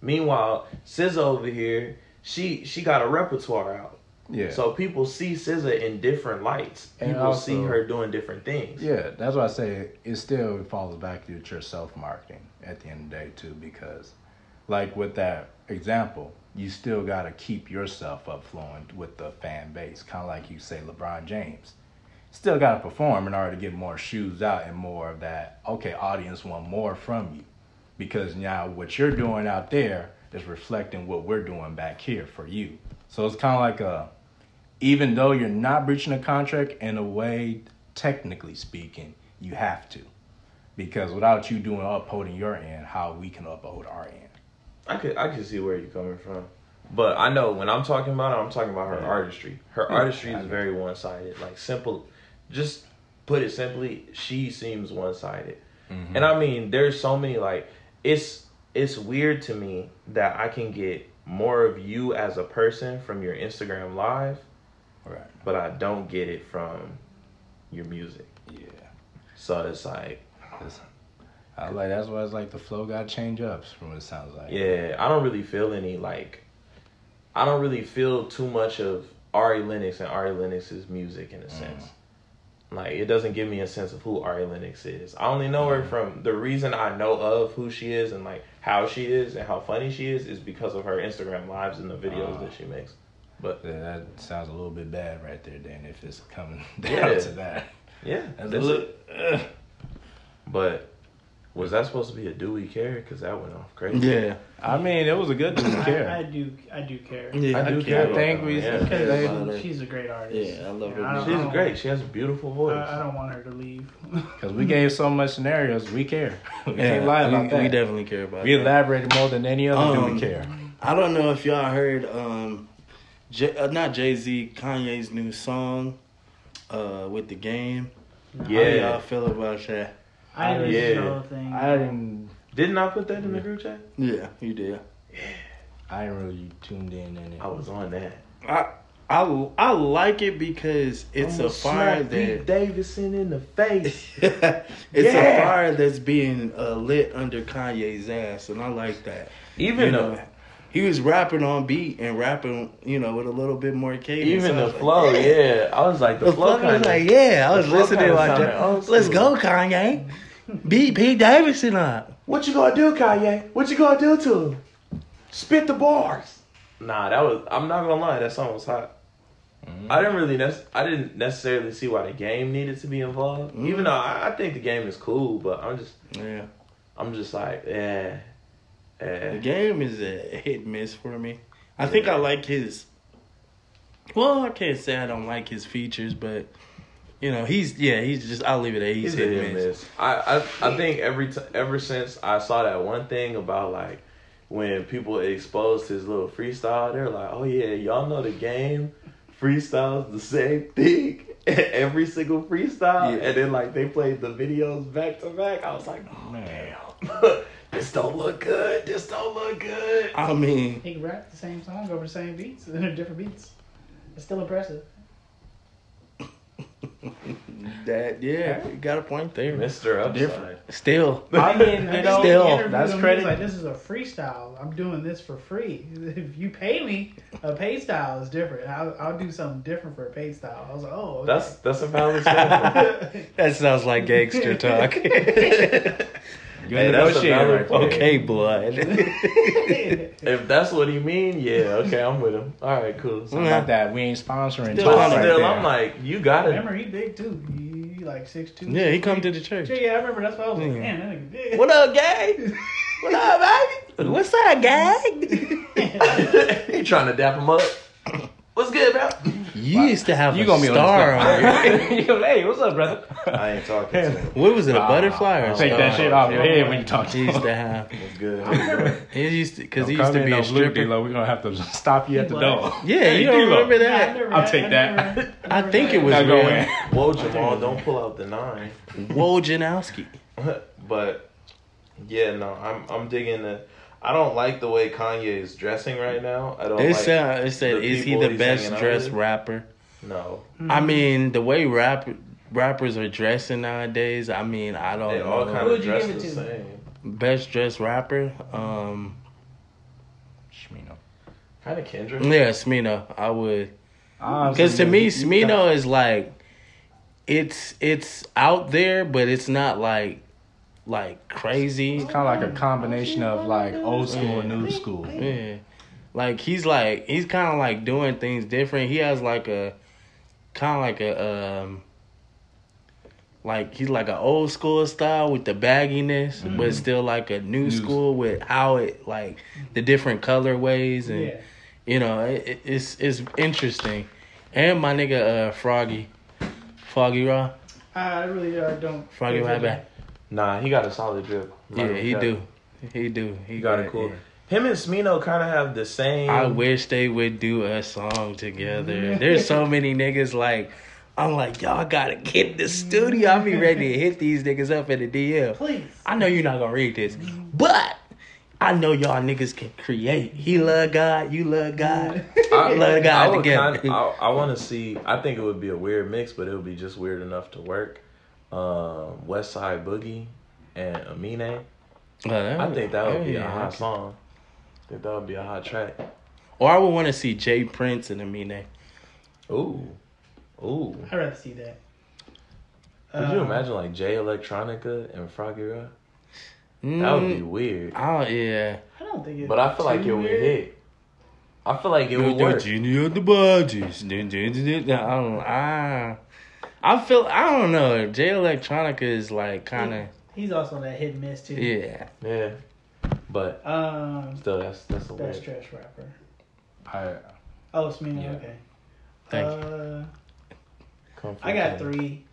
Meanwhile, SZA over here, she she got a repertoire out. Yeah. So people see SZA in different lights. People also- see her doing different things. Yeah, that's why I say it still falls back to your self marketing at the end of the day too, because like with that example, you still gotta keep yourself up flowing with the fan base. Kinda like you say LeBron James. Still gotta perform in order to get more shoes out and more of that, okay, audience want more from you. Because now what you're doing out there is reflecting what we're doing back here for you. So it's kinda like a even though you're not breaching a contract in a way, technically speaking, you have to. Because without you doing upholding your end, how we can uphold our end. I could I could see where you're coming from. But I know when I'm talking about it, I'm talking about her artistry. Her artistry is very one sided. Like simple just put it simply, she seems one sided. Mm-hmm. And I mean, there's so many like it's it's weird to me that I can get more of you as a person from your Instagram live, Right. but I don't get it from your music. Yeah. So it's like, It's- I like that's why it's like the flow got change ups from what it sounds like. yeah, I don't really feel any like I don't really feel too much of Ari Lennox and Ari Lennox's music in a sense. Like it doesn't give me a sense of who Ari Lennox is. I only know her from the reason I know of who she is and like how she is and how funny she is is because of her Instagram lives and the videos Ah. that she makes. But Yeah, that sounds a little bit bad right there, Dan, if it's coming down Yeah. to that. yeah, That's that's a little, ugh. But was that supposed to be a do we care? Because that went off crazy. Yeah. I mean, it was a good to I, care. I do. I do care. Yeah, I do care care. about Think that. we Yeah. Because she's a great artist. Yeah, I love her I. She's great. She has a beautiful voice. I, I don't want her to leave. Because we gave so much scenarios, we care. We Yeah, can't lie about we, that. we definitely care about it. We that. elaborated more than any other do Um, we care. I don't know if y'all heard, um, J- uh, not Jay Z, Kanye's new song, uh, with the game. Yeah. How Yeah. y'all feel about that? I didn't Yeah. the whole thing. I didn't. Didn't I put that in the group chat? Yeah, you did. Yeah. I ain't really tuned in in it. I was on that. I I I like it because it's I'ma a fire smack Pete that Davidson in the face. it's Yeah. a fire that's being uh, lit under Kanye's ass, and I like that. Even you the know, he was rapping on beat and rapping, you know, with a little bit more cadence. even the was like, flow, yeah. I was like the, The flow flow was kind like, yeah, I was listening like, that. let's go, Kanye. Beat Pete Davidson up. What you gonna do, Kanye? What you gonna do to him? Spit the bars. Nah, that was. I'm not gonna lie. That song was hot. Mhm. I didn't really. Nec- I didn't necessarily see why the game needed to be involved. Mhm. Even though I, I think the game is cool, but I'm just. Yeah, I'm just like, yeah. eh, the eh. game is a hit miss for me. I think I like his. Well, I can't say I don't like his features, but you know, he's yeah, he's just. I'll leave it at he's, He's hit hit and and miss. miss. I, I I think every t- ever since I saw that one thing about like when people exposed his little freestyle, they're like, oh yeah, y'all know the game. Freestyle's the same thing. every single freestyle, Yeah. and then like they played the videos back to back. I was like, oh Man. damn, this don't look good. This don't look good. I mean, He can rap the same song over the same beats and they're different beats. It's still impressive. That yeah, you got a point there. Mr. Upside. Different. Still, I mean, You you know, know, still, that's him, credit. like, this is a freestyle. I'm doing this for free. If you pay me, a pay style is different. I'll, I'll do something different for a pay style. I was like, oh, okay. That's that's a valid statement. that sounds like gangster talk. Good Hey, that's a right point. okay, blood. if that's what he mean, yeah, okay, I'm with him. All right, cool. Something about that. We ain't sponsoring. Still talk right still, there. I'm like, you gotta. remember, he big too. He, he like six two. yeah, he come to the church. Yeah, I remember. That's why I was like, Yeah. damn, that nigga big. What up, gang? What up, baby? What's up, gang? he trying to dap him up. What's good, bro? You used to have You a gonna be star on on this your Hey, what's up, brother? I ain't talking to him. What was it, a butterfly or a Take star? that shit off your head when you talk to He used to have. What's good? He used to because he used to be a stripper. D-Lo. We're gonna have to stop you at the door. Yeah, you don't remember that? never- I'll take I that. I think it was Now real. in. Whoa, Jamal, don't pull out the nine. Whoa, Janowski. but yeah, no, I'm I'm digging the. I don't like the way Kanye is dressing right now. I don't They like. said, it said, the is he the best hanging dressed rapper? no, I mean, the way rap rappers are dressing nowadays. I mean, I don't they all know. kind Who of dress the to? same. Best dressed rapper. Um, Smino. Kind of Kendrick. yeah, Smino. I would. Because to me, you- you Smino is like, it's it's out there, but it's not like like crazy. It's kind of like a combination of like old school and new school. Yeah, like he's like he's kind of like doing things different. He has like a kind of like a um like he's like an old school style with the bagginess, but still like a new, New- school with how it like the different colorways and Yeah. you know it, it- it's it's interesting. And my nigga uh Froggy, Foggieraw, I really uh, don't. Froggy right back. Nah, he got a solid drip. I'm Yeah, he cap. do, he do, he He got got it cool. yeah. Him and Smino kind of have the same. I wish they would do a song together. There's so many niggas like I'm like y'all gotta get in the studio. I'll be ready to hit these niggas up in the DM. Please. I know you're not gonna read this, but I know y'all niggas can create. He love God, you love God. I, Love God I together. kinda- I, I want to see. I think it would be a weird mix, but it would be just weird enough to work. Um, West Side Boogie and Amine. I think that would be a hot song. I think that would be a hot track. Or I would want to see Jay Prince and Amine. Ooh, ooh. I'd rather see that. Could you Um, imagine like Jay Electronica and Froggy Rock? That Mm, would be weird. Oh yeah. I don't think it. But I feel like it would hit. I feel like it would work. Genie of the dun. I don't. Ah. I feel. I don't know. Jay Electronica is like kind of. He's also that hit and miss too. Yeah. Yeah, but Um, still, that's that's a best weird. trash rapper. I, Oh, it's me. Yeah. Okay. Thank uh, Comfort I got zone. three.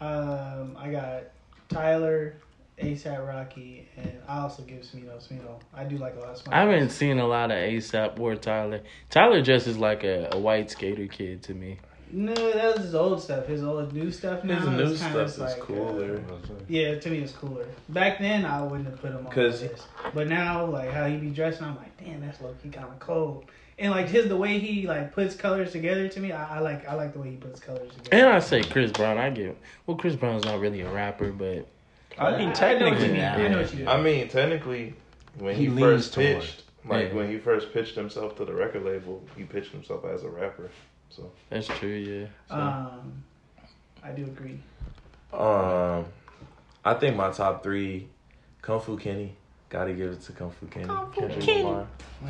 Um, I got Tyler, ASAP Rocky, and I also give Smino. Smino. I do like a lot of Smino. I haven't seen a lot of ASAP or Tyler. Tyler just is like a, a white skater kid to me. No, that was his old stuff. His old new stuff now. His new is kinda stuff is like, cooler. uh, yeah, to me it's cooler. Back then I wouldn't have put him on 'Cause- this, but now like how he be dressing, I'm like, damn, that's low key kind of cold. And like his the way he like puts colors together to me, I, I like I like the way he puts colors together. And I say Chris Brown. I give. Well, Chris Brown's not really a rapper, but I mean, know what technically, you mean. I know what you mean. I mean, technically, when He he, leans first toward- pitched, like Yeah. when he first pitched himself to the record label, he pitched himself as a rapper. So, that's true. Yeah. So, Um, I do agree. um, I think my top three, Kung Fu Kenny, gotta give it to Kung Fu Kenny, Kendrick Lamar. Uh,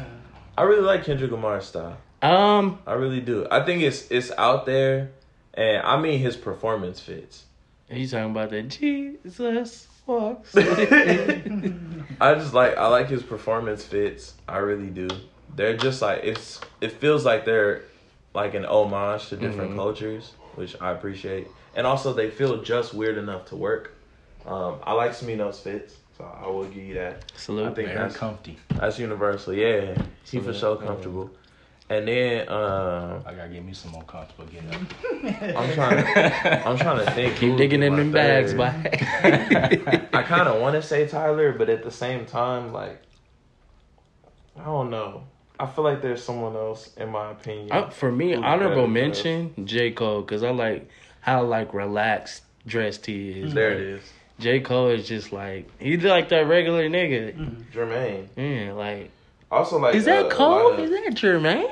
I really like Kendrick Lamar's style. um, I really do. I think it's it's out there, and I mean his performance fits. he's talking about that Jesus walks. I just like I like his performance fits. I really do. They're just like it's it feels like they're like an homage to different Mhm. cultures, which I appreciate. And also they feel just weird enough to work. Um, I like Smino's fits, so I will give you that. Salute, I think very that's comfy. that's universal. Yeah, he for Salute. sure comfortable. And then um, I gotta get me some more comfortable getting up. I'm trying to I'm trying to think. Keep would digging in my them bags, third. bye. I kind of want to say Tyler, but at the same time, like, I don't know. I feel like there's someone else, in my opinion. Uh, for me, honorable better than us. mention J Cole because I like how like relaxed dressed he is. There it is. J. Cole is just like he's like that regular nigga. Jermaine. Yeah, like Also like is that uh, Cole? of- Is that Jermaine?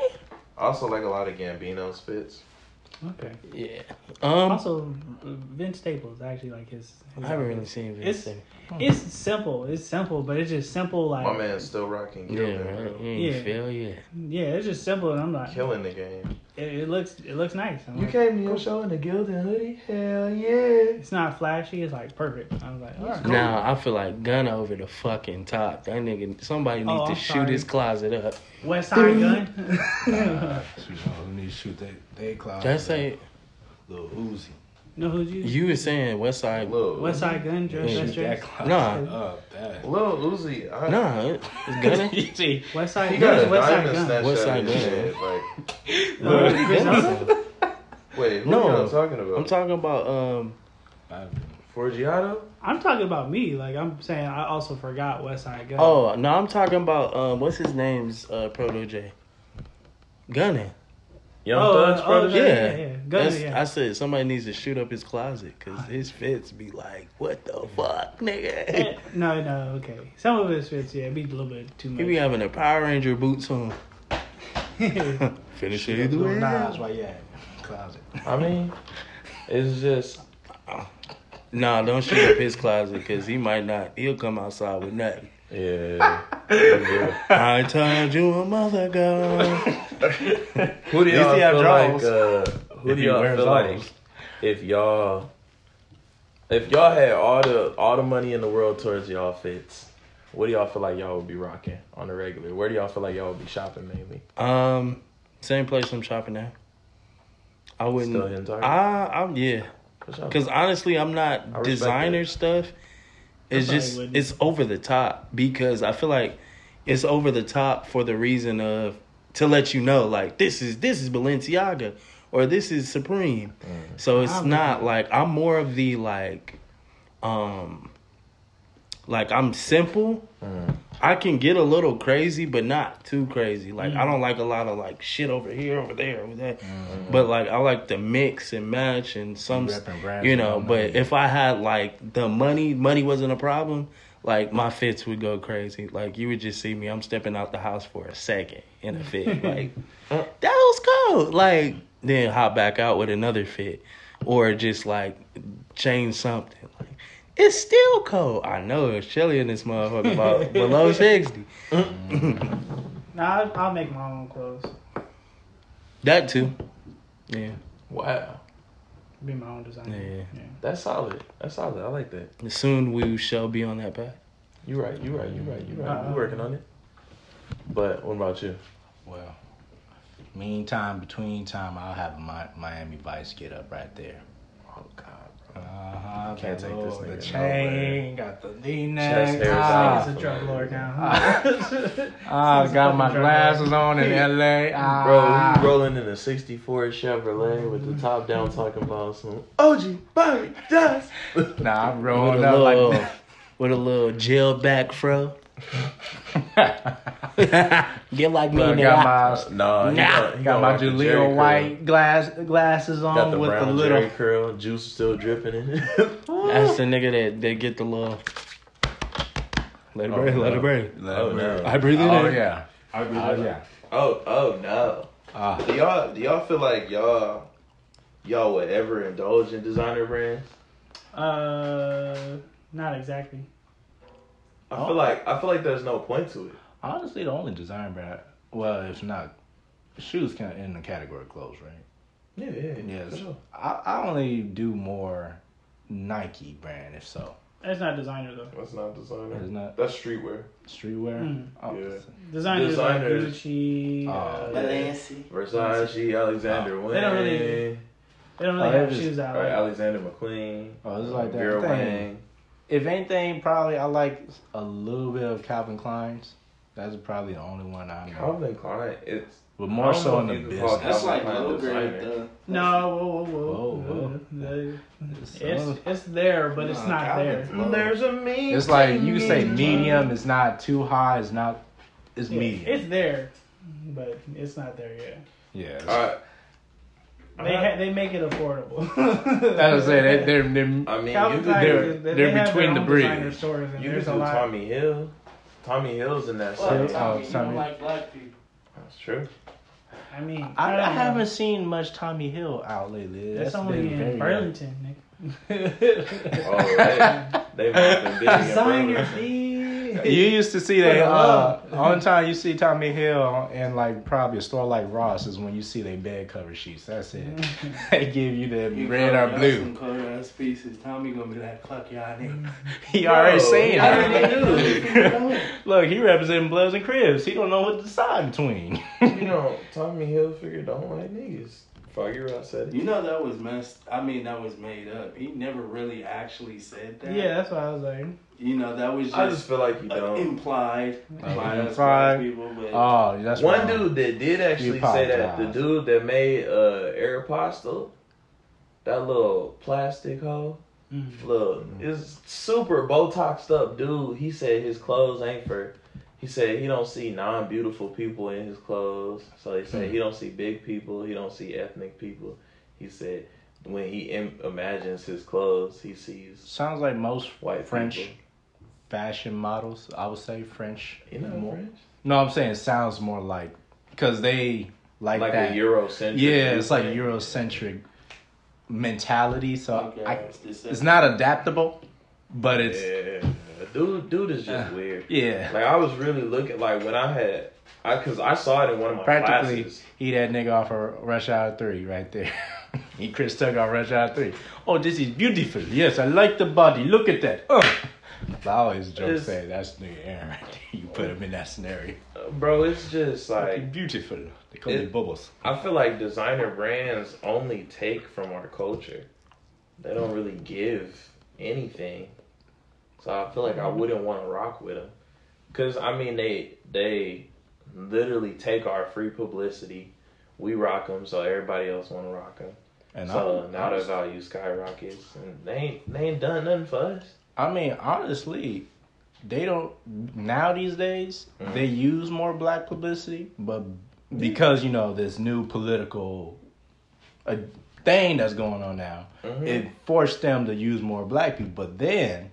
also like a lot of Gambino's fits. Okay. Yeah. Um, Also, Vince Staples actually like his. his I haven't really outfits. seen It's Vince. it's simple. It's simple, but it's just simple. Like My man's still rocking. Yeah, right. bro. Yeah. ain't feel yeah. yeah, it's just simple, and I'm like, Killing the game. it, it looks it looks nice. I'm like, came to your show in the Gildan hoodie? Hell yeah. it's not flashy. It's like perfect. I was like, all right. Now I feel like gun over the fucking top. That nigga, somebody needs Oh, to I'm shoot his closet up. Westside Gunn. Shoot, who need to shoot they, they cloud? That's a Little Uzi. No, who you? you was saying West Side. Lil Westside Gunn. Dress, Yeah. dress, dress. cloud Nah. up. That. Lil Uzi. I, Nah, it- it's gunning. See, West Side He Gun. got a West Side diamond Gun. snatched West Side of Gun. head. Like, Uh, Chris Nelson? wait, who No. y'all talking about? I'm talking about um. Forgiato? I'm talking about me. Like I'm saying, I also forgot Westside Gunn. Oh no, I'm talking about um. What's his name's uh Proto J. Gunna. Young Oh, Thug's uh, protege? yeah, Yeah, yeah, yeah. Gunna, That's- yeah. I said somebody needs to shoot up his closet because his fits be like, what the fuck, nigga? Eh, no, no, okay. Some of his fits, yeah, be a little bit too much. He be having the Power Ranger boots on. Finish it either way. Nas, why you at? Closet. I mean, it's just Nah, don't shoot up his closet because he might not. He'll come outside with nothing. Yeah. I told you a mother ago. who do y'all feel like? Uh, who If do y'all feel like if y'all if y'all had all the all the money in the world towards y'all fits? What do y'all feel like y'all would be rocking on the regular? Where do y'all feel like y'all would be shopping mainly? Um, same place I'm shopping at. I wouldn't. Still hitting Target? I, I'm yeah. Because honestly, I'm not designer that. stuff. It's just wouldn't. it's over the top because I feel like it's over the top for the reason of to let you know like this is this is Balenciaga or this is Supreme. Mm. So it's I'm- not like I'm more of the like um like I'm simple. Mm. I can get a little crazy, but not too crazy. Like Mm. I don't like a lot of like shit over here, over there, over there. Mm. But like I like to mix and match and some, You repping you you know. But if I had like the money, money wasn't a problem. Like my fits would go crazy. Like you would just see me. I'm stepping out the house for a second in a fit. Like that was cool. Like then hop back out with another fit, or just like change something. Like it's still cold. I know it's chilly in this motherfucker, about below sixty. Nah, I'll, I'll make my own clothes. That too. Yeah. Wow. Be my own designer. Yeah. That's solid. That's solid. I like that. Soon we shall be on that path. You right. You right. You right. You right. Uh-uh. You working on it. But what about you? Well, meantime, between time, I'll have my Miami Vice get up right there. Oh God, Uh bro. huh. Can't take this nigga The nigga chain, got the knee Chest neck. hairs Ah, He's a drug lord now. ah, He's got my fucking drug glasses on in L.A. Ah. Bro, you rolling in a '64 Chevrolet with the top down, talking about some OG Bobby Dust. Nah, I'm With rolling a up little, like with a little gel back fro. Get like me, Bro, nigga. got my Nah, he Nah. got, he got my rock the Jerry Jaleel curl. White glass glasses on Got the with brown the little. Jheri curl, juice still dripping in it. That's the nigga that they get the little. Let it Oh, breathe. Let it breathe. oh no. I breathe it Oh in. yeah. I breathe Oh it in. yeah. Oh, oh no. Ah. Do y'all do y'all feel like y'all y'all would ever indulge in designer brands? Uh, not exactly. I feel like I feel like there's no point to it. Honestly, the only design brand, well, if not, shoes kind of in the category of clothes, right? Yeah, yeah, Yes. Sure. I, I only do more Nike brand, if so. That's not designer though. That's not designer. It's not That's streetwear. streetwear. Mm. Oh, Yeah. Designers, like Designers. Gucci. Oh. uh, Versace, Alexander Wang. They don't really- They don't Oh, really they have just- shoes out. Right, Like, Alexander McQueen. Oh, it's like that Vera thing. Wang. If anything, probably I like a little bit of Calvin Klein's. That's probably the only one I know. Calvin Klein. It's But I more don't so in the if you business. That's like Calvin Klein low grade. though. no, whoa, whoa, whoa. Whoa, whoa. Uh, it's, it's it's there, but it's not there. There's a me. It's like you can say medium. It's not too high. It's not. It's Yeah, medium. It's there, but it's not there yet. yeah. It's- All right. They uh-huh. ha- they make it affordable. That's what I'm saying. They, they're, they're, I mean, Calvin you could Klein, they're- is- they they're have their between the own breeds. designer Stores and you could there's do a lot. Tommy Hill. Tommy Hill's in that Well, same. Tommy- Oh, Tommy. like black people. That's true. I mean, I, don't I know. haven't seen much Tommy Hill out lately. That's That's only been very in Burlington, uh, Nick. Oh, they, they've been big in Sign your Burlington. Fee. You used to see For that. the Uh, love. only time you see Tommy Hill and like probably a store like Ross is when you see their bed cover sheets. That's it. they give you the You red or blue. Some cold ass pieces. Tommy gonna be like, fuck y'all niggas. He already Bro, saying he Look, he representing Bloods and Crips. He don't know what to decide between. You know, Tommy Hill figured don't like niggas. Foggy I said it. You know that was messed. I mean, that was made up. He never really actually said that. Yeah, that's what I was like. You know, that was just, I just feel like he uh, don't. implied Oh, by implied. people. But Oh, that's One wrong. dude that did actually say that, the dude that made uh Aeropostale, that little plastic hoe, Mm. look, is super Botoxed up dude. He said his clothes ain't for. He said he don't see non beautiful people in his clothes. So he said he hmm. don't see big people. He don't see ethnic people. He said when he Im- imagines his clothes, he sees Sounds like most white French people. fashion models. I would say French. You know more. French? No, I'm saying it sounds more like because they like, Like, that. a Eurocentric. yeah, it's like. Eurocentric mentality. So Okay, I, it's it's not adaptable, but it's Yeah, dude, dude is just Uh, weird. yeah. Like I was really looking like when I had, I because I saw it in one of my Practically, classes. he that nigga off of Rush Hour 3 right there. he Chris Tucker off Rush Hour 3. Oh, this is beautiful. Yes, I like the body. Look at that. Uh. I always joke say that's nigga Aaron right there. You put him in that scenario. Uh, Bro, it's just Like, beautiful. They call It- bubbles. I feel like designer brands only take from our culture. They don't really give anything. So I feel like I wouldn't want to rock with them. Cause I mean they they literally take our free publicity. We rock them, so everybody else want to rock them. And So I, now their value skyrockets, and they ain't they ain't done nothing for us. I mean, honestly, they don't now these days. Mhm. They use more black publicity, but because you know this new political uh, thing that's going on now, Mhm. it forced them to use more black people. But then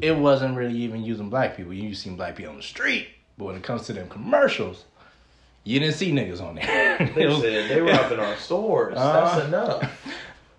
it wasn't really even using black people. You seen black people on the street, but when it comes to them commercials, you didn't see niggas on there. They said they robbing our stores. Uh, That's enough.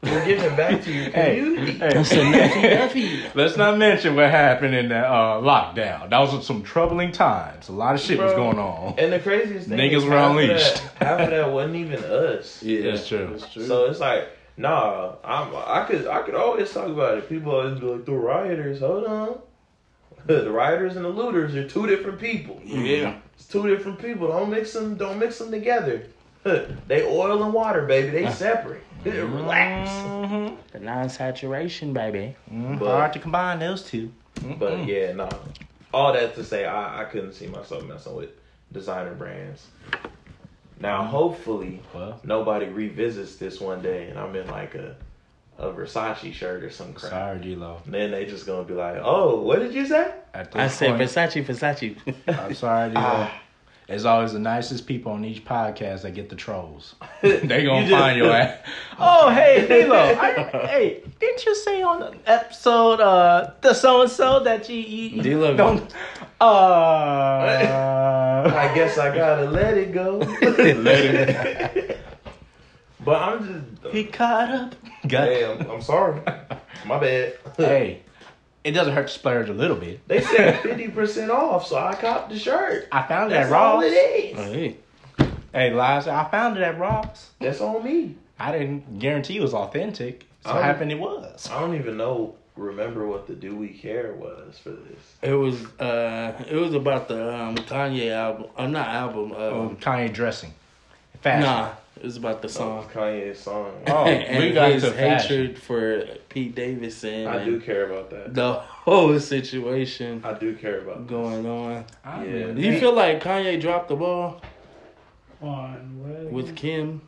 We're giving it back to your Hey, community. hey. Let's not mention what happened in that uh, lockdown. That was some troubling times. A lot of shit was going on. And the craziest thing Niggas were half of unleashed. That, half of that wasn't even us. Yeah, that's true. that's true. So it's like, nah, I'm, I could I could always talk about it. People always be like, the rioters, hold on. the rioters and the looters are two different people. Yeah. It's two different people. Don't mix them. Don't mix them together. they oil and water, baby. They separate. Relax. Mhm. The non-saturation, baby. Mhm. But- Hard to combine those two. But yeah, no. All that to say, I, I couldn't see myself messing with designer brands. Now, hopefully, Well, nobody revisits this one day, and I'm in like a a Versace shirt or some crap. sorry, D-Lo. And then they just gonna be like, "Oh, what did you say?" I this said Versace, Versace. I'm sorry, D-Lo. Ah. It's always the nicest people on each podcast that get the trolls. they gonna You just- find your ass. Oh, hey, D-Lo. I- hey, didn't you say on the episode, uh, the so-and-so that you, you, you D-Lo. don't, uh, I guess I gotta let it go. but I'm just. he caught up. Got Hey, I'm, I'm sorry. My bad. Hey, it doesn't hurt to splurge a little bit. They said fifty percent off, so I copped the shirt. I found it That's at all it is. hey. Hey, Liza, I found it at Ross. That's on me. I didn't guarantee it was authentic. So Oh. happened it was. I don't even know. Remember what the Do We Care was for this? It was uh, it was about the um, Kanye album. Uh, not album. Um, Um, Kanye dressing. Fashion. nah, it was about the So song. Oh, Kanye's song. Oh, and we got his into hatred for Pete Davidson. I do care about that. The whole situation I do care about going on. I Yeah. Do you feel like Kanye dropped the ball On what? with Kim?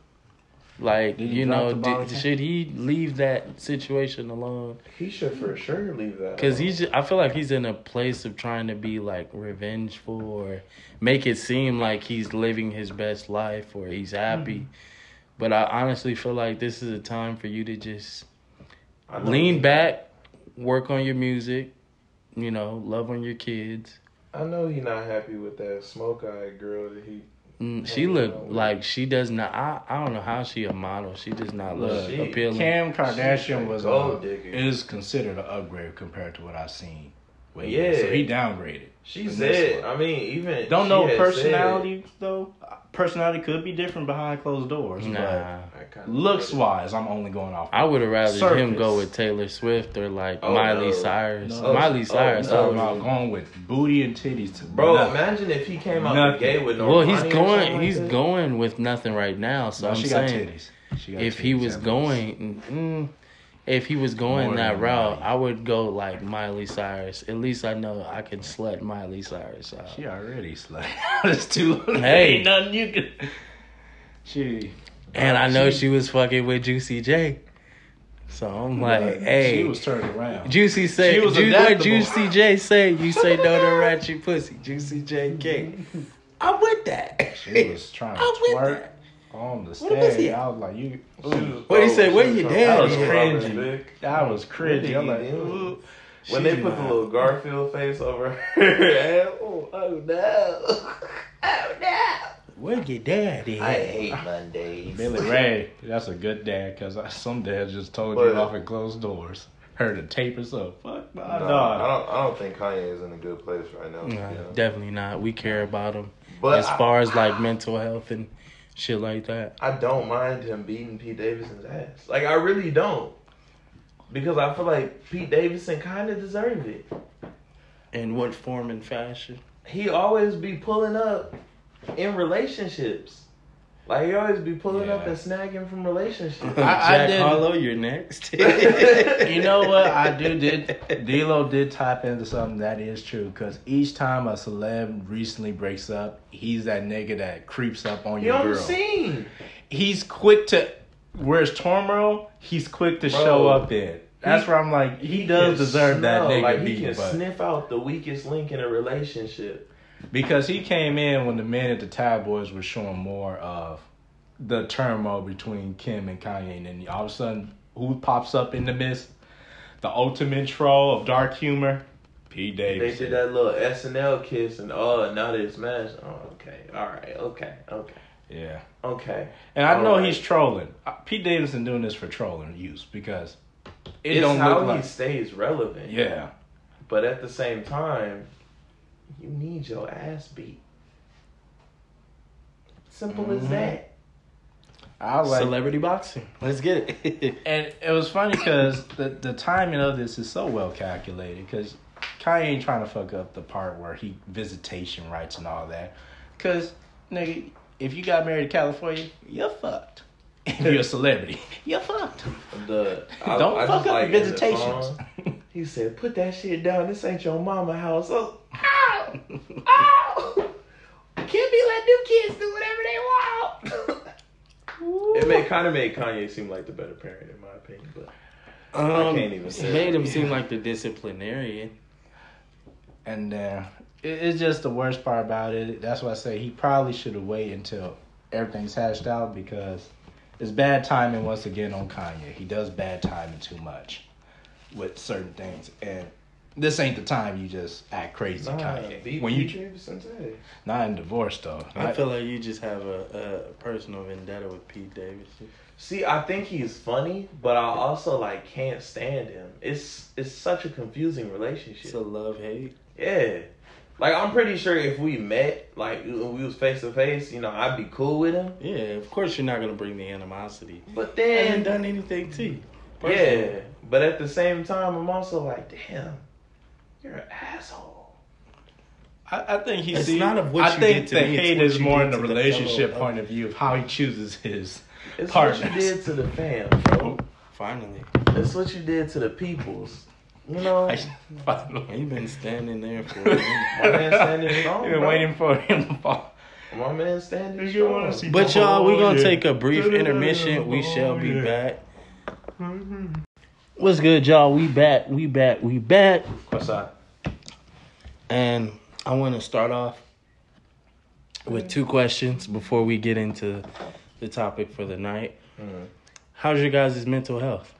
Like, he you know, did, should he leave that situation alone? He should for sure leave that. Because alone. he's, I feel like he's in a place of trying to be like revengeful or make it seem like he's living his best life or he's happy. Mm-hmm. But I honestly feel like this is a time for you to just lean back, work on your music, you know, love on your kids. I know he not happy with that smoke eye girl that he. Mm, She Yeah, look like she does not. I, I don't know how she a model. She does not look Look, She- appealing. Kim Kardashian was gold uh, digger. is considered an upgrade compared to what I've seen. Wait, Yeah. so he downgraded. She in said. I mean, even Don't she know had personality though. Personality could be different behind closed doors. Nah, said- I kinda- But looks wise, I'm only going off. I would have rather him go with Taylor Swift or like Oh, Miley no. Cyrus. No. Miley Oh, Cyrus. no. I talking would- about going with booty and titties to Bro, nothing. imagine if he came out Nothing. the gate with no. well, he's money or something going. like he's that. going with nothing right now. So No, I'm she got saying, titties. She got if he was going, mm, if he was going More that route. I would go like Miley Cyrus. At least I know I could slut Miley Cyrus out. She already slut. It's too. Hey. ain't nothing you can. She. and I uh, know she- she was fucking with Juicy J. So I'm like, hey, she was turned around. Juicy say, She was Ju- what. Juicy J say? You say no to ratchet pussy. Juicy J King. I'm with that. She was trying to I'm with twerk that. On the What was he- I was like, you. She was- What he say? Where she your was dad That was talking cringy. That was cringy. I'm like, What did he do? ooh. When She they did put the little Garfield face over her oh, oh no, oh no. Where your daddy? I at? hate Mondays. Billy Ray, that's a good dad because some dads just told But- you off at closed doors. Heard the tape or so. Fuck my No, I don't. I don't think Kanye is in a good place right now. Nah, yeah. Definitely not. We care about him But as I- far as like mental health and shit like that. I don't mind him beating Pete Davidson's ass. Like I really don't, because I feel like Pete Davidson kind of deserved it. In what form and fashion? He always be pulling up in relationships. Like he always be pulling up and snagging from relationships. I- I Jack did- Harlow, you're next. You know what? I do did D'Lo did tap into something that is true because each time a celeb recently breaks up, he's that nigga that creeps up on he your on the girl. scene. He's quick to where's turmoil. He's quick to Bro. show up in. That's He- where I'm like, he, does can deserve that nigga Like he beat, can but sniff out the weakest link in a relationship. Because he came in when the men at the tabloids were showing more of the turmoil between Kim and Kanye, and then all of a sudden, who pops up in the midst? The ultimate troll of dark humor, Pete Davis. They did that little SNL kiss, and oh, now they smash. Oh, okay, all right, okay, okay, Yeah, okay. and I know Alright. he's trolling. Uh, Pete Davidson doing this for trolling use because it It's don't how look he like. stays relevant. Yeah, But at the same time, you need your ass beat. Simple as Mhm. that. I like. Celebrity boxing. Let's get it. And it was funny because the the timing of this is so well calculated because Kanye ain't trying to fuck up the part where he visitation rights and all that. Cause nigga, if you got married to California, you're fucked. If you're a celebrity, you're fucked. The Don't I fuck just up like the the visitations. Song, He said, "Put that shit down. This ain't your mama house." Oh, ow, ow! Can't be letting them kids do whatever they want. it made kind of made Kanye seem like the better parent, in my opinion. But Um, can't even say it made that. him seem like the disciplinarian. and uh, it, it's just the worst part about it. That's why I say he probably should have waited until everything's hashed out because it's bad timing once again on Kanye. He does bad timing too much with certain things, and this ain't the time you just act crazy, nah, Kanye. beat when you Davidson today. not in divorce though. I feel like you just have a, a personal vendetta with Pete Davidson. See, I think he's funny, but I also like can't stand him. It's it's such a confusing relationship. It's a love hate. Yeah. Like I'm pretty sure if we met, like we was face to face, you know, I'd be cool with him. Yeah, of course you're not gonna bring the animosity. But I haven't then, done anything to you. yeah. Personally. But at the same time, I'm also like, damn, you're an asshole. I, I think he It's see, not of what I you think did to the me, it's hate is more in the to the relationship point of view of how he chooses his It's partners. what you did to the fam, bro. Oh, finally, It's what you did to the peoples. You know, I finally. you've been standing there for. a minute. my man standing strong. You've been bro. waiting for him to fall. My man standing You strong. see- But y'all, we're gonna Oh, take a brief intermission. We shall be Oh, yeah. back. What's good, y'all? We back. We back. We back. What's up? And I want to start off with two questions before we get into the topic for the night. Mhm. How's your guys' mental health?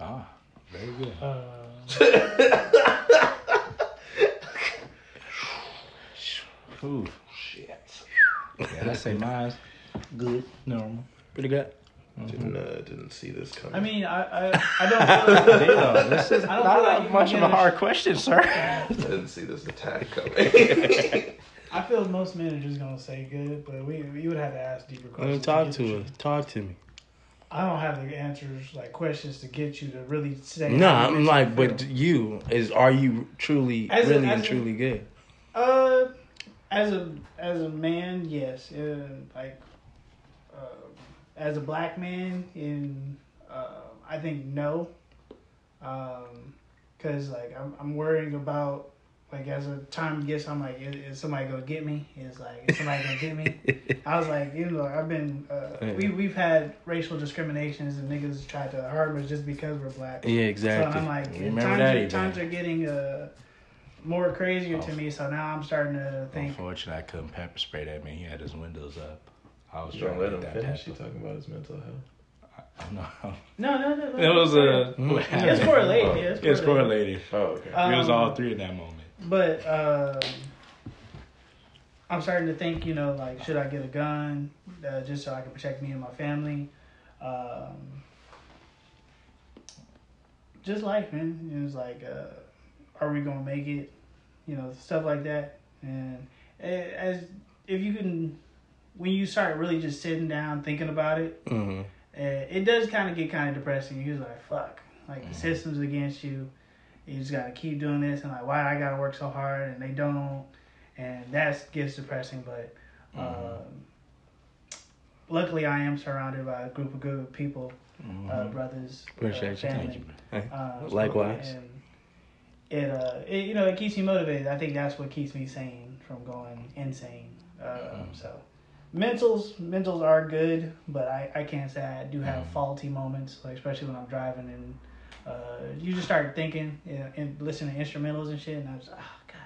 Ah, very good. Uh, Ooh, Shit. yeah, I say mine's Good. normal. Pretty good. Didn't uh, didn't see this coming. I mean, I I, I don't. Feel like, Damn, this is I don't not feel like that you much of a get hard sh- question, sir. I didn't see this attack coming. I feel most men are just gonna say good, but we you would have to ask deeper Let questions. me talk get to the her. truth. Talk to me. I don't have the answers like questions to get you to really say. No, how you I'm like, feel. but you is are you truly, As a- really as and a- truly good? Uh, as a as a man, yes. Uh, like, as a black man, in uh, I think no. Um, cause like I'm I'm worrying about like as the time gets, I'm like, is, is somebody gonna get me? Is like, is somebody gonna get me? I was like, you know, I've been uh, Yeah. we we've had racial discriminations and niggas tried to harm us just because we're black. Yeah, So exactly. I'm like, times, are, times are getting uh, more crazier to me. So now I'm starting to think. Unfortunately, I couldn't pepper spray that man. He had his windows up. I was You trying don't let him that finish. He talking about his mental health. No, No, no, no. no it was a. It's correlated. Yeah, it's It's correlated. correlated. Oh, okay. Uh, it was Um, all three in that moment. But um, I'm starting to think. You know, like, should I get a gun uh, just so I can protect me and my family? Um, just life, man. It was like, uh, are we gonna make it? You know, stuff like that. And eh, as if you can, when you start really just sitting down thinking about it, hmm uh, it does kind of get kind of depressing. You're like, fuck, like Mm-hmm. the system's against you. You just gotta keep doing this, and like, why I gotta work so hard, and they don't, and that gets depressing. But Mm-hmm. um, luckily, I am surrounded by a group of good people, uh, brothers, uh, Appreciate you. family. Thank you. Uh, Likewise. and it, uh, it, you know, it keeps me motivated. I think that's what keeps me sane from going insane. Um, So, mentals, mentals are good, but I, I can't say I do have faulty moments, like especially when I'm driving and uh, you just start thinking you know, and listening to instrumentals and shit, and I was, like, oh god,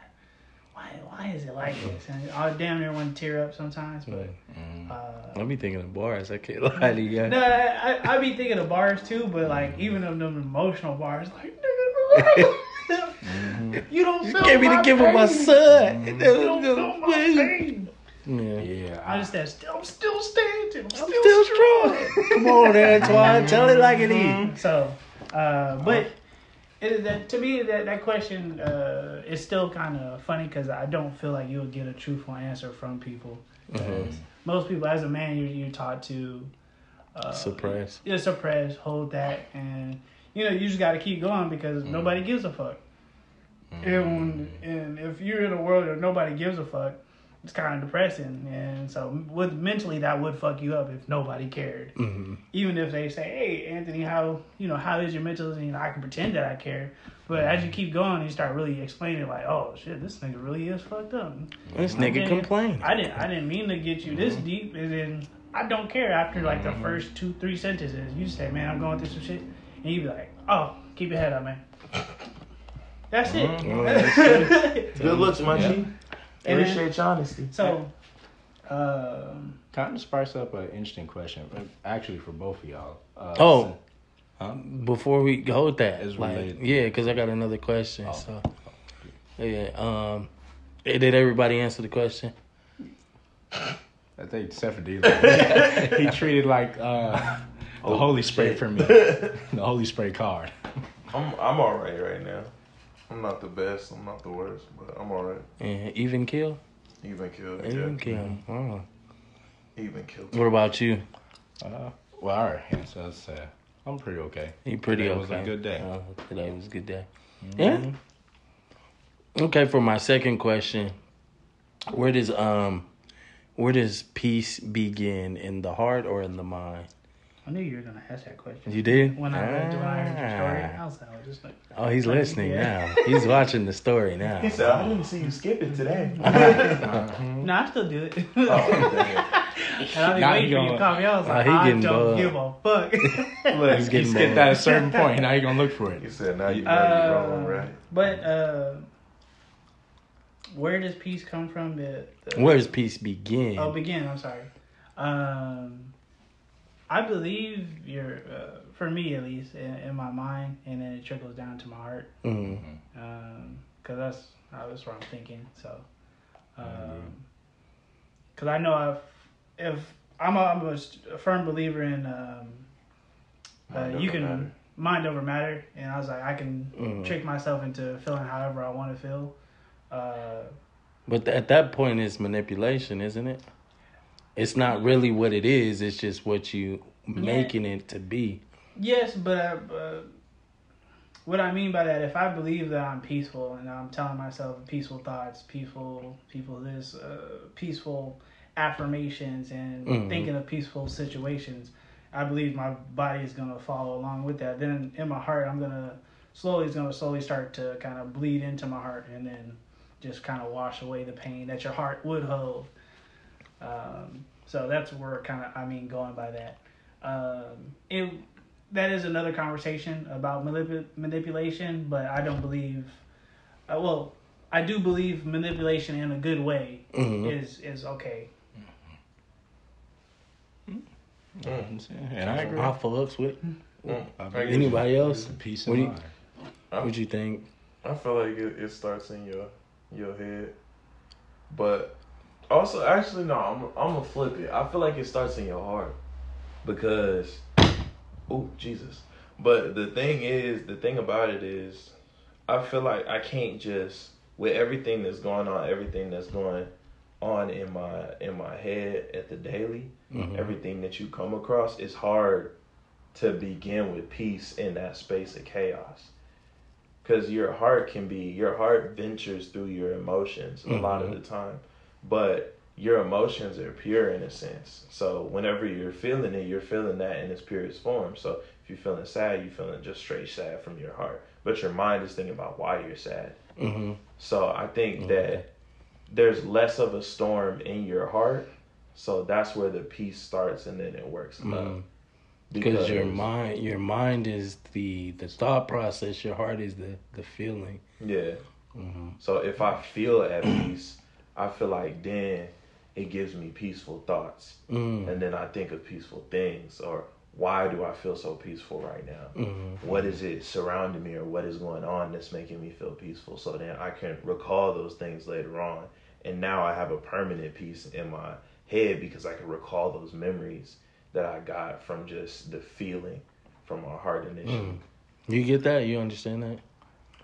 why, why is it like this? And I damn near want to tear up sometimes, but. Mm-hmm. Uh, I'll be thinking of bars. I can't lie to you. no, I, I, I be thinking of bars too, but like even of them emotional bars, like nigga, you don't You feel gave me my the gift of my pain. son. You don't feel my pain. Yeah. Yeah, I just said, still, I'm still standing. I'm still, Still strong. Come on, Antoine. Tell it like it is. So, uh, but it, that, to me, that that question uh, is still kind of funny because I don't feel like you'll get a truthful answer from people. 'Cause Most people, as a man, you're, you're taught to uh, Suppress. Yeah, suppress, hold that, and you know you just got to keep going because nobody gives a fuck. And and if you're in a world where nobody gives a fuck, it's kind of depressing. And so, with mentally, that would fuck you up if nobody cared. hmm Even if they say, "Hey, Anthony, how you know how is your mental?" And you know, I can pretend that I care, but as you keep going, you start really explaining, like, "Oh shit, this nigga really is fucked up." This nigga didn't- complained. I didn't. I didn't mean to get you this deep. And then I don't care after like the first two, three sentences. You say, "Man, I'm going through some shit," and you be like, "Oh, keep your head up, man." That's it. Good looks, my G. And then- Appreciate your honesty. so, um, kind of spice up an interesting question, actually for both of y'all. Uh, Oh. Huh? Before we hold that, It's like, related. yeah, because I got another question. Oh. So, yeah. Um, eh, did everybody answer the question? I think except for D. he treated like uh, the holy spray for me, the holy spray card. I'm I'm all right right now. I'm not the best. I'm not the worst, but I'm all right. Yeah, even kill. Even kill. Even Yeah. kill. Oh. Even killed. What about you? Uh, well, all right. Yeah, so that's, uh, I'm pretty okay. You pretty Today okay? was a good day. Oh, today was a good day. Mm-hmm. Yeah. Okay, for my second question, where does um, where does peace begin in the heart or in the mind? I knew you were gonna ask that question. You did? When I read, when I heard your story, Ah. I was, I was just like, Oh, he's listening now. He's watching the story now. He said, "I didn't see you skip it today." "No, I still do it." oh. And I be Now waiting you for you to gonna- call me. I was like, he I don't bugged. give a fuck. Look, He's he getting skipped bored. at a certain point. Now you're gonna look for it. He said, "Now you know you're wrong, Uh, right?" But uh, where does peace come from? The, the Where does peace begin? oh begin. I'm sorry. Um, I believe you're, uh, for me at least, in, in my mind, and then it trickles down to my heart. Mm. Um, cause that's that's what I'm thinking. So, um, cause I know if if I'm a, I'm a a firm believer in um, uh, you can matter. mind over matter, and I was like I can Mhm. trick myself into feeling however I want to feel. Uh, But at that point, it's manipulation, isn't it? It's not really what it is. It's just what you making it to be. Yes, but uh, what I mean by that, if I believe that I'm peaceful and I'm telling myself peaceful thoughts, peaceful, people this, uh, peaceful affirmations, and Mhm. thinking of peaceful situations, I believe my body is gonna follow along with that. Then in my heart, I'm gonna slowly, it's gonna slowly start to kind of bleed into my heart, and then just kind of wash away the pain that your heart would hold. Um, so that's where kind of I mean going by that. Um, it that is another conversation about manip- manipulation, but I don't believe. Uh, well, I do believe manipulation in a good way Mhm. is is okay. And I agree. I fucks with. I I believe get Anybody else? Peace What and do you- mind. What you think? I feel like it, it starts in your your head, but also actually no, I'm I'm gonna flip it. I feel like it starts in your heart because, oh Jesus! But the thing is, the thing about it is, I feel like I can't just with everything that's going on, everything that's going on in my in my head at the daily, Mhm. everything that you come across, it's hard to begin with peace in that space of chaos because your heart can be your heart ventures through your emotions a lot of Mhm. the time but your emotions are pure in a sense so whenever you're feeling it you're feeling that in its purest form so if you're feeling sad you're feeling just straight sad from your heart but your mind is thinking about why you're sad Mm-hmm. so i think Okay. that there's less of a storm in your heart so that's where the peace starts and then it works up Mhm. Because your mind, your mind is the the thought process. Your heart is the the feeling. yeah hmm So if I feel at peace, I feel like then it gives me peaceful thoughts. mm And then I think of peaceful things or why do I feel so peaceful right now? hmm What is it surrounding me or what is going on that's making me feel peaceful? So then I can recall those things later on. And now I have a permanent peace in my head because I can recall those memories that I got from just the feeling from my heart initially. Mm. You get that? You understand that?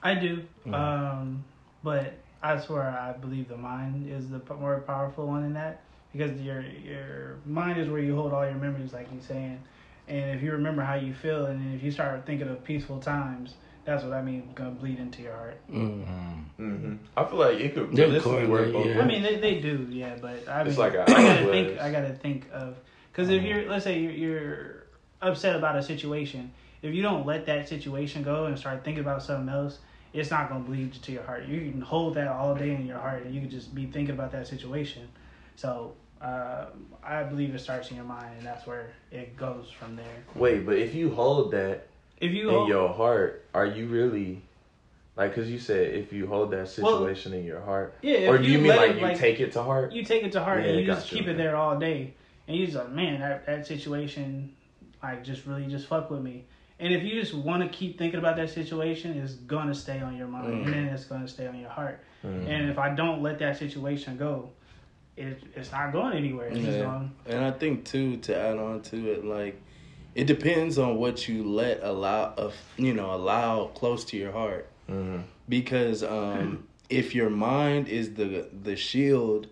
I do, Mhm. um, but I swear I believe the mind is the more powerful one in that because your your mind is where you hold all your memories, like you're saying. And if you remember how you feel, and if you start thinking of peaceful times, that's what I mean. Gonna bleed into your heart. Mm. Mm. hmm I feel like it could They're realistically work correlate, both yeah. I mean, they, they do, yeah, but I mean, It's like a I gotta outlet. think. I gotta think of because if you're, let's say you're, you're upset about a situation, if you don't let that situation go and start thinking about something else, it's not gonna bleed to your heart. You can hold that all day in your heart, and you can just be thinking about that situation. So uh, I believe it starts in your mind, and that's where it goes from there. Wait, but if you hold that If you in hold, your heart, are you really like? Because you said if you hold that Well, situation in your heart, yeah, or do you, mean like it, you take it to heart? you take it to heart Yeah, and you just gotcha, keep it there all day and you just like man that, that situation like just really just fuck with me and if you just want to keep thinking about that situation it's gonna stay on your mind Mm. and then it's gonna stay on your heart Mm. and if i don't let that situation go it, it's not going anywhere it's just Yeah. going And I think too to add on to it, like it depends on what you let allow of you know allow close to your heart. Mhm. because um, if your mind is the the shield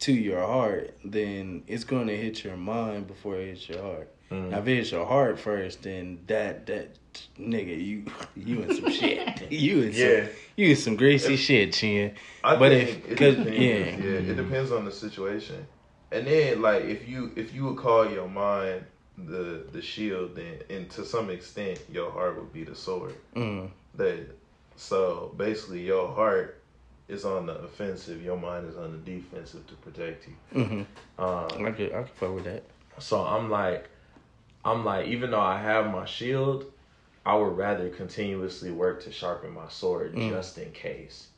to your heart, then it's going to hit your mind before it hits your heart. Mhm. Now, if it hits your heart first, then that that nigga, you you in some shit. You in Yeah. some you in some greasy shit, chin. I But think if- it 'cause- depends. yeah. yeah, it depends on the situation. And then like if you if you would call your mind the the shield, then and to some extent your heart would be the sword. Mm, That so basically your heart is on the offensive, your mind is on the defensive to protect you. hmm Um, I could I could fuck with that. So I'm like, I'm like, even though I have my shield, I would rather continuously work to sharpen my sword Mm. just in case.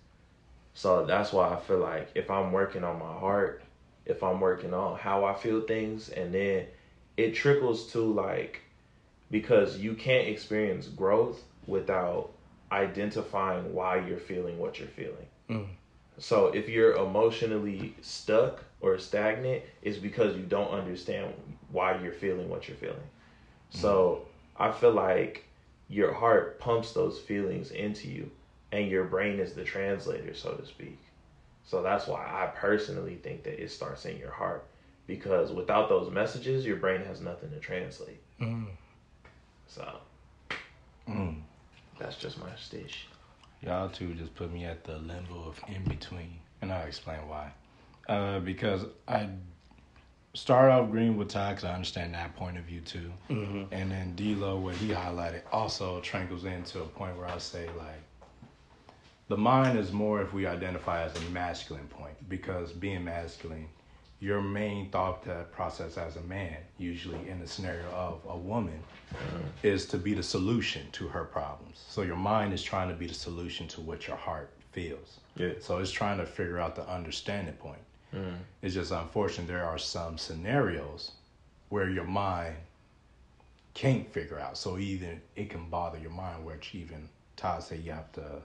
So that's why I feel like if I'm working on my heart, if I'm working on how I feel things, and then it trickles to like because you can't experience growth without identifying why you're feeling what you're feeling. Mm. So if you're emotionally stuck or stagnant, it's because you don't understand why you're feeling what you're feeling. So I feel like your heart pumps those feelings into you, and your brain is the translator, so to speak. So that's why I personally think that it starts in your heart, because without those messages, your brain has nothing to translate. Mm. So Mm. that's just my stitch. Y'all two just put me at the limbo of in between, and I'll explain why. Uh, because I start off green with Ty, 'cause I understand that point of view too, hmm and then D-Lo, what he highlighted, also trickles into a point where I say like, the mind is more if we identify as a masculine point, because being masculine, your main thought process as a man, usually in the scenario of a woman, is to be the solution to her problems. So your mind is trying to be the solution to what your heart feels. Yeah. So it's trying to figure out the understanding point. Mm. It's just unfortunate there are some scenarios where your mind can't figure out. So either it can bother your mind, which even Todd said you have to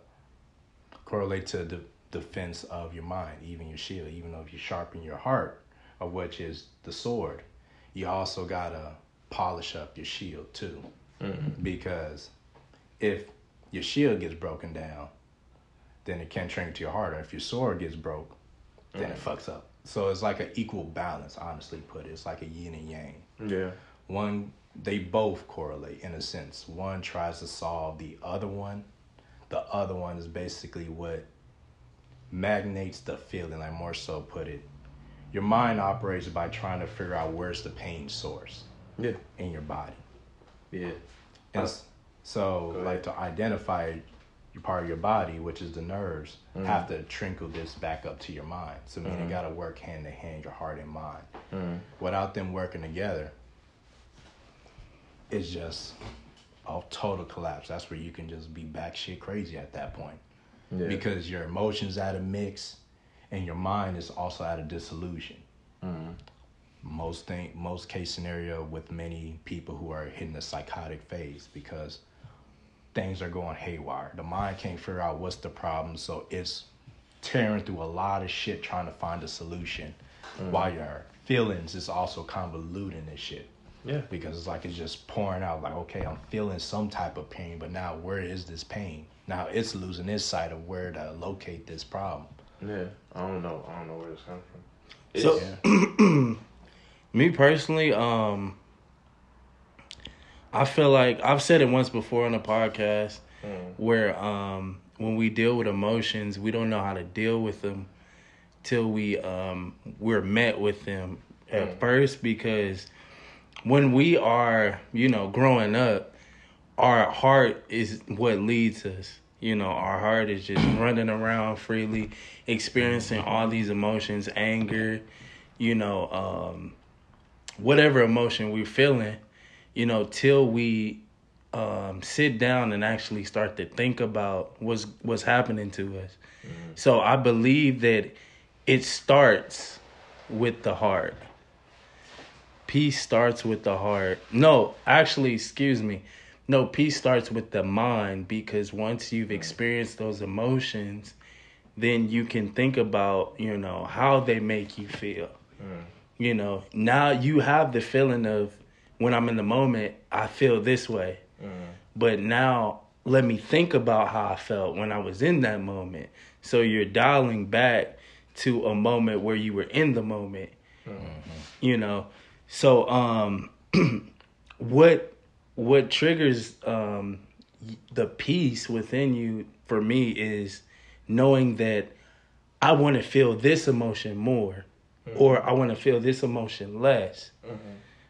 correlate to the defense of your mind, even your shield. Even though if you sharpen your heart, of which is the sword, you also gotta polish up your shield too, Mm. because if your shield gets broken down, then it can't train to your heart. Or if your sword gets broke, then it fucks up. So it's like an equal balance, honestly put. It's like a yin and yang. Yeah. One, they both correlate in a sense. One tries to solve the other one. The other one is basically what magnates the feeling, like more so put it. Your mind operates by trying to figure out where's the pain source Yeah. in your body. Yeah. And so, like to identify your part of your body, which is the nerves, Mhm. have to trickle this back up to your mind. So, meaning Mhm. got to work hand in hand, your heart and mind. Mm. Without them working together, it's just a total collapse. That's where you can just be back shit crazy at that point Yeah. because your emotions out of mix, and your mind is also out of disillusion. Mm. most thing most case scenario with many people who are hitting the psychotic phase because things are going haywire. The mind can't figure out what's the problem, so it's tearing through a lot of shit trying to find a solution. While your feelings is also convoluting this shit Yeah. because it's like it's just pouring out. Like, okay, I'm feeling some type of pain, but now where is this pain? Now it's losing its sight of where to locate this problem. Yeah. I don't know. I don't know where this comes from. So- Yeah. Me personally, um, I feel like I've said it once before on the podcast Mm. where um, when we deal with emotions, we don't know how to deal with them till we um, we're met with them at Mm. first because when we are you know growing up, our heart is what leads us. You know, our heart is just running around freely, experiencing all these emotions, anger, you know, um, whatever emotion we're feeling, you know, till we um, sit down and actually start to think about what's what's happening to us. So I believe that it starts with the heart. Peace starts with the heart. No, actually, excuse me. No, peace starts with the mind because once you've experienced those emotions, then you can think about, you know, how they make you feel. You know, now you have the feeling of when I'm in the moment, I feel this way. But now let me think about how I felt when I was in that moment. So you're dialing back to a moment where you were in the moment. You know. So um what what triggers um the peace within you for me is knowing that I want to feel this emotion more or I want to feel this emotion less.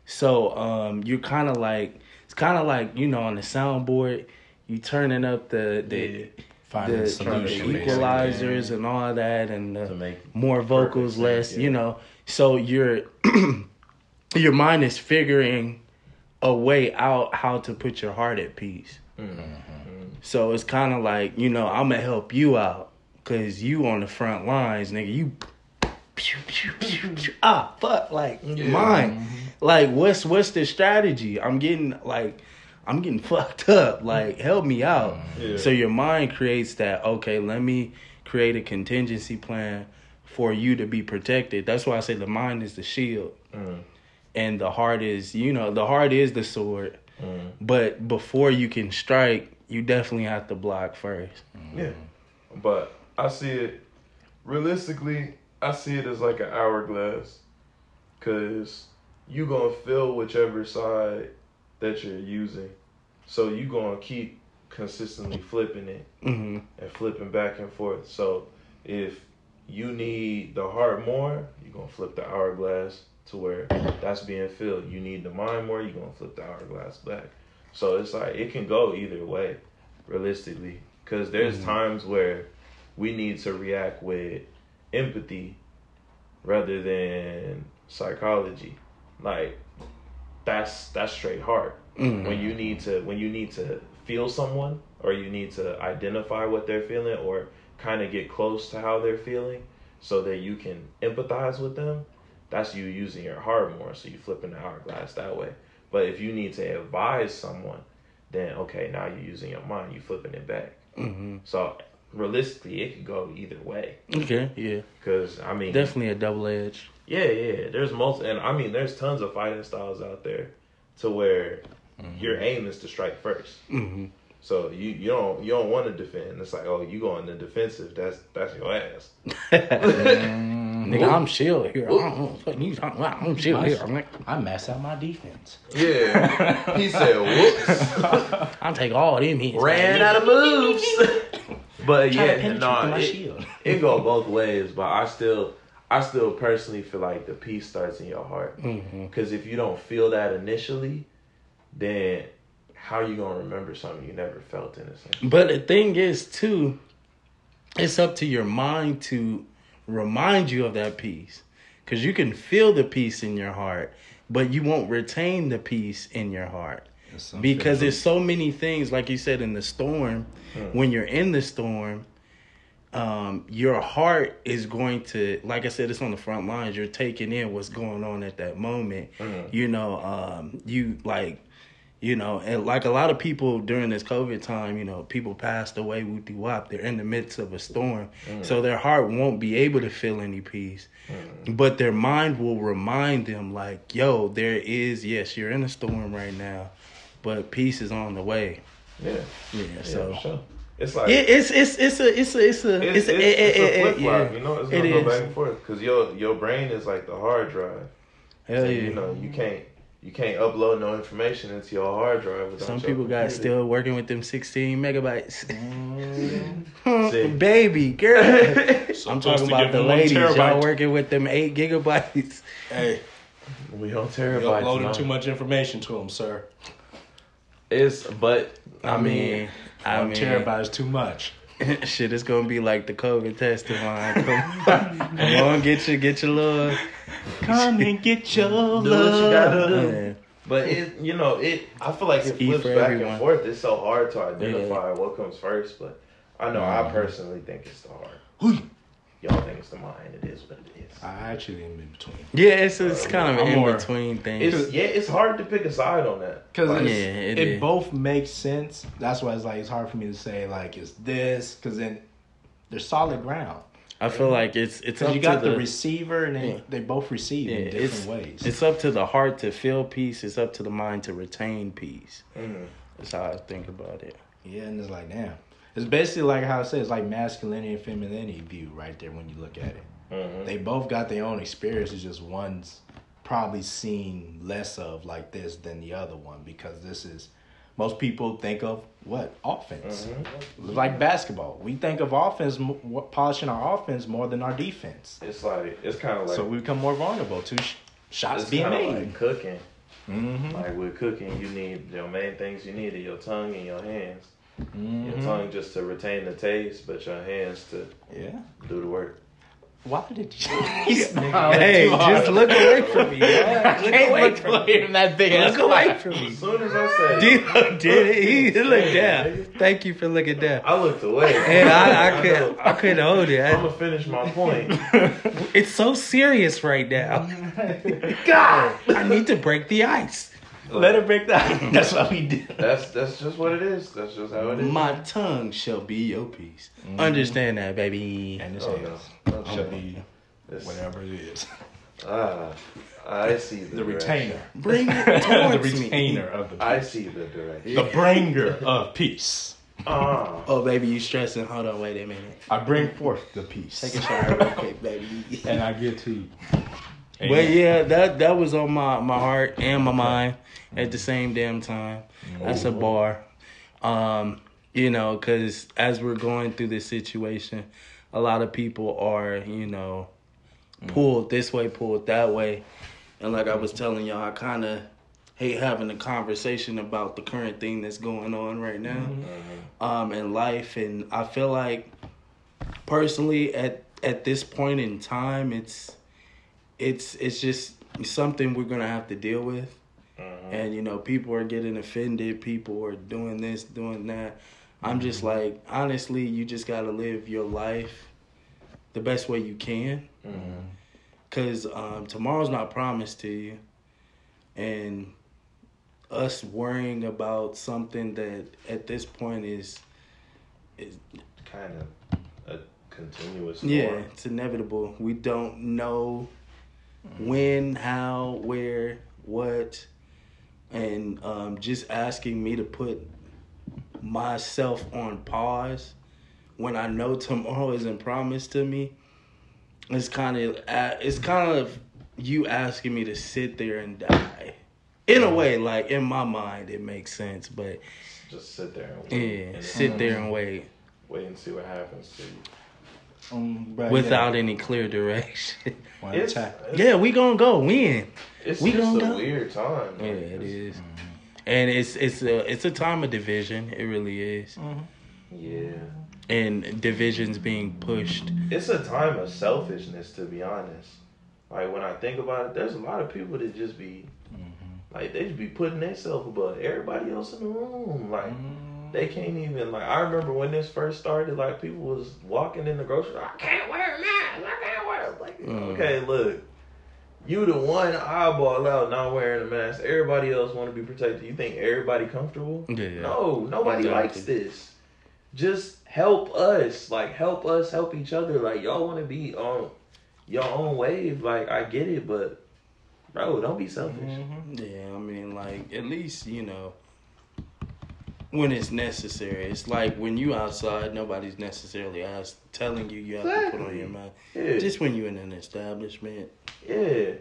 So um you're kind of like it's kind of like you know on the soundboard you turning up the the Finding the, the solution, basically. equalizers and all that and the more vocals sense, less yeah. you know so your your mind is figuring a way out how to put your heart at peace so it's kind of like you know i'm gonna help you out because you on the front lines nigga you pew, pew, pew, pew. ah fuck like mine. Like what's what's the strategy? I'm getting like I'm getting fucked up. Like help me out. Yeah. So your mind creates that. Okay, let me create a contingency plan for you to be protected. That's why I say the mind is the shield, Mm. and the heart is you know the heart is the sword. Mm. But before you can strike, you definitely have to block first. Yeah. But I see it realistically, I see it as like an hourglass. Cause you gonna fill whichever side that you're using. So you gonna keep consistently flipping it hmm and flipping back and forth. So if you need the heart more, you're gonna flip the hourglass to where that's being filled. You need the mind more, you're gonna flip the hourglass back. So it's like it can go either way, realistically. Cause there's times where we need to react with empathy rather than psychology. Like that's that's straight heart. Mhm. when you need to when you need to feel someone or you need to identify what they're feeling or kind of get close to how they're feeling so that you can empathize with them that's you using your heart more so you flipping the hourglass that way. But if you need to advise someone then okay now you're using your mind you flipping it back. Hmm so realistically it could go either way. Okay, yeah, because i mean definitely a double edge. Yeah, yeah. There's most, and I mean, there's tons of fighting styles out there, to where your aim is to strike first. hmm So you you don't you don't want to defend. It's like, oh, you go going the defensive. That's that's your ass. Nigga, I'm chill here. I don't, what you talking about? I'm chill here. I'm, like, I max out my defense. Yeah. he said, whoops. I'll take all them hits. Ran out of moves. but yeah, no, through my it, it go both ways. But I still I still personally feel like the peace starts in your heart. hmm Because if you don't feel that initially, then how you gonna remember something you never felt in a sense? But the thing is, too, it's up to your mind to remind you of that peace. Because you can feel the peace in your heart, but you won't retain the peace in your heart. Because there's so many things, like you said, in the storm, when you're in the storm, um, your heart is going to, like I said, it's on the front lines. You're taking in what's going on at that moment. You know, um, you like, you know, and like a lot of people during this COVID time, you know, people passed away, whoop wop. They're in the midst of a storm, so their heart won't be able to feel any peace, but their mind will remind them, like, yo, there is, yes, you're in a storm right now, but peace is on the way. Yeah, Yeah, yeah, so. for sure. It's like It, it's it's it's a it's a it's a it's, it's, it's, eh, eh, a, eh, it- it's a flip flop. yeah. You know, it's gonna go is. back and forth because your your brain is like the hard drive. Hell so yeah. you know you can't you can't upload no information into your hard drive. without Some people got computer. still working with them 16 megabytes. See. Baby girl. I'm talking about the them one ladies. Y'all working with them 8 gigabytes. Hey, We on you're terabytes. uploading man. too much information to them, sir. It's but I mean, I One mean, terabyte is too much. shit, it's gonna be like the COVID testing line. Come on, Come on get your get your love. Come and get your do what you gotta do. But it, you know, it. I feel like it flips back everyone. and forth. It's so hard to identify what comes first. But I know Mm-hmm. I personally think it's the heart. Y'all think it's the mind. It is what it is. I actually am in between. Yeah, it's it's kind of I'm an more- in between thing. It's yeah. It's hard to pick a side on that. Because Yeah, it, it is. both makes sense. That's why it's like it's hard for me to say like it's this because then there's solid ground. I feel like it's it's up you got to the, receiver and they, Yeah. they both receive Yeah, in different it's, ways. It's up to the heart to feel peace. It's up to the mind to retain peace. Mhm. That's how I think about it. yeah, and it's like damn. It's basically like how I say it's like masculinity and femininity view right there when you look at it. Mhm. They both got their own experience. It's just one's probably seen less of like this than the other one because this is most people think of what offense like basketball. We think of offense polishing our offense more than our defense. It's like it's kind of like so we become more vulnerable to sh- shots being made. like cooking. mm-hmm. Like with cooking, you need your main things you need are your tongue and your hands. Your Mhm. tongue just to retain the taste, but your hands to Yeah. do the work. Why did you? Hey, just look away from me. man. Look Can't away look from me. away from that big ass. Look away from me. As soon as I said, Did, did it? He looked down. Thank you for looking down. I looked away. And I, I know. couldn't, I couldn't hold it. I'm I- gonna finish my point. it's so serious right now. God, I need to break the ice. Let it break down. That's what we do. That's that's just what it is. That's just how it is. My tongue shall be your peace. Understand that, baby. And this Oh, hands no. shall be It's- whatever it is. Ah, I see the, The retainer. Bring it the towards me. retainer of the I see the direction. The bringer of peace. Ah, Oh, baby, you stressing. Hold on, wait a minute. I bring forth the peace. Take a shower real quick, baby. and I give to you. But yeah, that that was on my, my heart and my mind at the same damn time. That's a bar. Um, you know, because as we're going through this situation, a lot of people are, you know, pulled this way, pulled that way. And like I was telling y'all, I kind of hate having a conversation about the current thing that's going on right now um, in life. And I feel like personally at at this point in time, it's it's it's just something we're gonna have to deal with. Mm-hmm. And you know, people are getting offended. People are doing this, doing that. I'm just mm-hmm. like, honestly, you just gotta live your life the best way you can. Mm-hmm. Cause um, tomorrow's not promised to you, and us worrying about something that at this point is is kind of a continuous. Yeah, it's inevitable. We don't know when, how, where, what, and um, just asking me to put myself on pause when I know tomorrow isn't promised to me. It's kind of it's kind of you asking me to sit there and die. In a way, like in my mind, it makes sense, but Just sit there and yeah, wait. and sit there and wait wait and see what happens to you. Um, but without any clear direction. yeah, one It's, it's, Yeah, we gonna go win. it's we just gonna a go. weird time. Yeah, Like, it it's- and it's it's a it's a time of division. It really is, mm-hmm. Yeah, and divisions being pushed. it's a time of selfishness, to be honest. Like when I think about it, there's a lot of people that just be like they just be putting themselves above everybody else in the room. Like they can't even like. I remember when this first started, like people was walking in the grocery. store, I can't wear a mask. I can't wear. it." Like Mm. okay, look. You the one eyeball out not wearing a mask. Everybody else want to be protected. You think everybody comfortable? Yeah. No, nobody likes this. Just help us. Like help us help each other. Like y'all want to be on your own wave. Like I get it, but bro, don't be selfish. Yeah, I mean, like at least you know when it's necessary. It's like when you outside, nobody's necessarily asked telling you you have to put on your mask. Yeah, Just when you're in an establishment. yeah.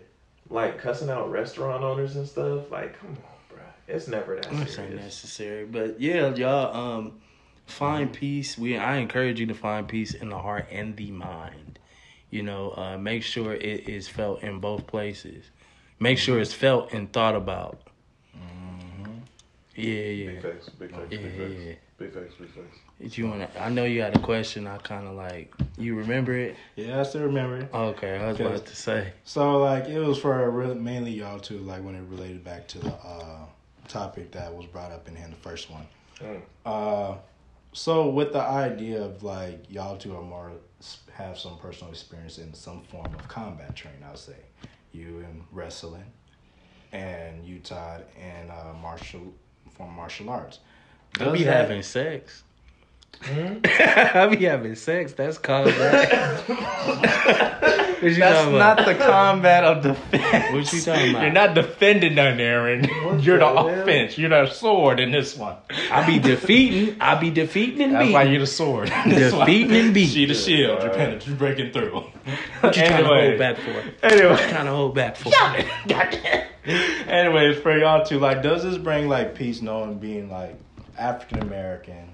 Like cussing out restaurant owners and stuff. Like come on, bro. It's never that ain't serious. necessary, but yeah, y'all. Um, find peace. We I encourage you to find peace in the heart and the mind. You know, uh, make sure it is felt in both places. Make sure it's felt and thought about. Yeah, yeah. Big facts, big facts, Yeah, big yeah, facts, yeah. big facts, big facts. If you wanna, I know you had a question. I kind of like you remember it. Yeah, I still remember it. Okay, I was about to say. So like it was for really, mainly y'all too, like when it related back to the uh, topic that was brought up in here, the first one. Mm. Uh, so with the idea of like y'all two are more have some personal experience in some form of combat training, I'll say you in wrestling, and you Todd in uh, martial from martial arts. I be Does having sex. Mm-hmm. I be having sex. That's combat. That's talking about? not the combat of defense. What you talking about? You're not defending none, Aaron. You're the, the hell? offense. You're the sword in this one. I be defeating. I be defeating and That's beating. why you're the sword. in this one. Defeating and beating. She the shield. You're, pen- you're breaking through. What you trying to Anyway. hold back for? Anyway. Trying to hold back for? Anyways, for y'all too, like, does this bring like peace knowing being like African American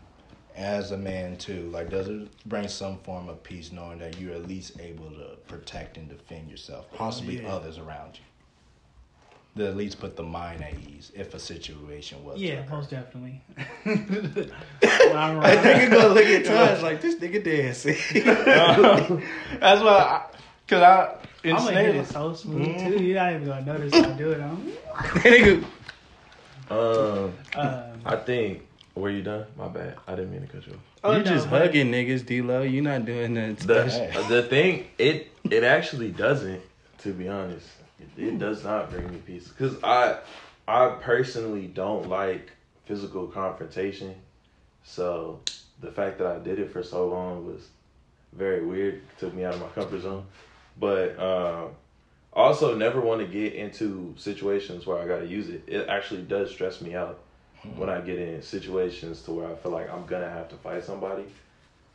as a man too? Like, does it bring some form of peace knowing that you're at least able to protect and defend yourself, possibly yeah. others around you? to at least put the mind at ease if a situation was. Yeah, occur. most definitely. when I'm I think gonna look at Taj like this nigga dancing. That's why, I, cause I in I'm gonna hit it so smooth Mhm. too. You're not even gonna notice I do it. I'm, nigga, Um, um, I think. Were you done? My bad. I didn't mean to cut you off. oh, you no, just but- hugging niggas, D-Lo. You not doing that. The the thing it it actually doesn't. To be honest, it, it does not bring me peace because I I personally don't like physical confrontation. So the fact that I did it for so long was very weird. Took me out of my comfort zone. But um, also never want to get into situations where I got to use it. It actually does stress me out when I get in situations to where I feel like I'm gonna have to fight somebody.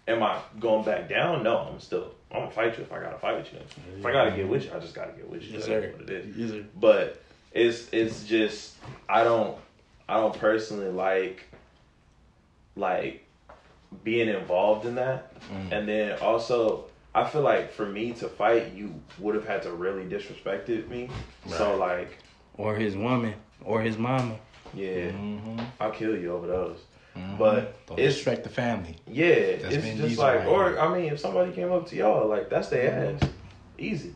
Am I going back down? No, I'm still. I'm gonna fight you if I gotta fight with you. If I gotta get with you, I just gotta get with you. Yes, That's what it is Yes, sir. but it's it's just I don't I don't personally like like being involved in that. Mm. And then also I feel like for me to fight you would have had to really disrespected me. So like Or his woman, or his mama. Yeah, Mhm. I'll kill you over those. Mhm. But don't it's disrespect the family. yeah, That's it's Vin just like right or here. I mean if somebody came up to y'all like that's their ass. Easy.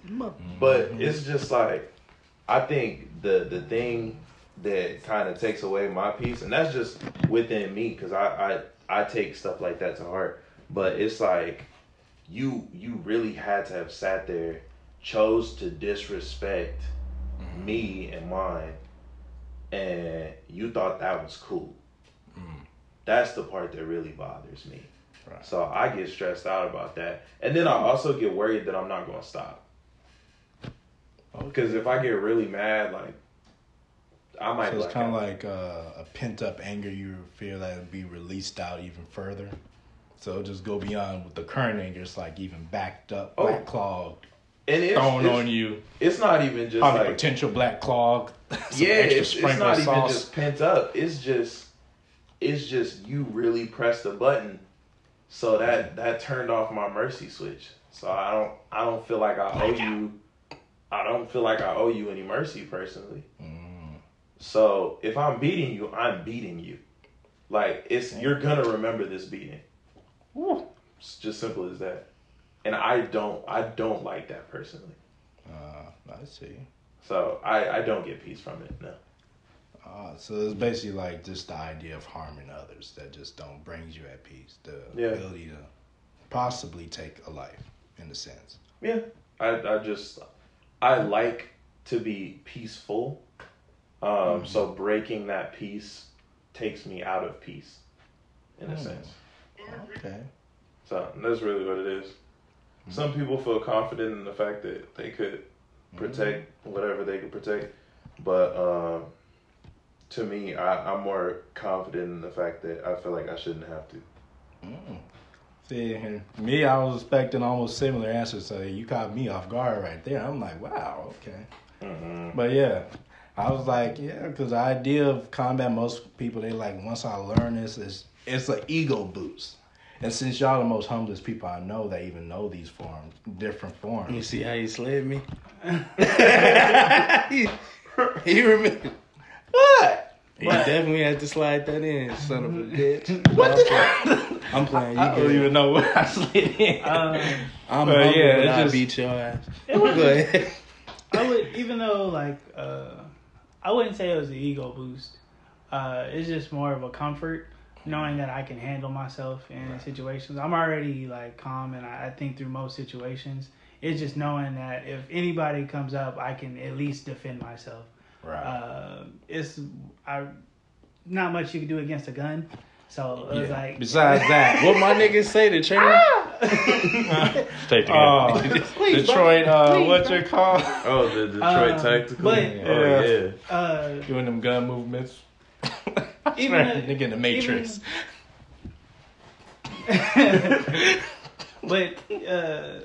But it's just like I think the the thing that kind of takes away my peace, and that's just within me because I, I I take stuff like that to heart. But it's like you you really had to have sat there, chose to disrespect me and mine, and you thought that was cool. That's the part that really bothers me. Right. So I get stressed out about that, and then I also get worried that I'm not going to stop. Because if I get really mad, like I might. So it's kind of like uh, a pent up anger you feel that would be released out even further. So just go beyond with the current anger. It's like even backed up, Oh. black clogged, and it's, thrown it's, on you. It's not even just Probably like potential black clog. Yeah, it's, it's not even sauce. just pent up. It's just it's just you really pressed the button, so that that turned off my mercy switch. So I don't I don't feel like I owe you. I don't feel like I owe you any mercy personally. Mm. So if I'm beating you, I'm beating you. Like it's you're gonna remember this beating. It's just simple as that. And I don't I don't like that personally. Uh, I see. So I I don't get peace from it. No. Uh, so it's basically like just the idea of harming others that just don't brings you at peace. The Yeah. ability to possibly take a life, in a sense. Yeah. I I just I like to be peaceful. Um so breaking that peace takes me out of peace in a Hmm. sense. Okay. So that's really what it is. Some people feel confident in the fact that they could protect whatever they could protect, but um, to me, I, I'm more confident in the fact that I feel like I shouldn't have to. Mm. See, and me, I was expecting almost similar answers. So you caught me off guard right there. I'm like, wow, okay. Mm-hmm. But yeah, I was like, yeah, because the idea of combat, most people they like. Once I learn this, it's it's an ego boost. And since y'all the most humblest people I know that even know these forms, different forms. You see how he slid me? he, he remember. What? He definitely had to slide that in, son of a bitch. What did I'm playing. You I don't even know what I slid in. um, I'm But humble, yeah, but it's I just- beat your ass. it was, Go ahead. I would even though like uh, I wouldn't say it was an ego boost. Uh, it's just more of a comfort knowing that I can handle myself in situations. I'm already like calm and I, I think through most situations. It's just knowing that if anybody comes up, I can at least defend myself. right. Uh, it's I not much you can do against a gun. So it was Yeah. like Besides that, What my niggas say to train? Stay Oh, Detroit, uh, please, what's it called? Oh, the Detroit Um, Tactical. but- oh yeah. uh, Doing them gun movements. Even Even the- nigga in the Matrix. but uh,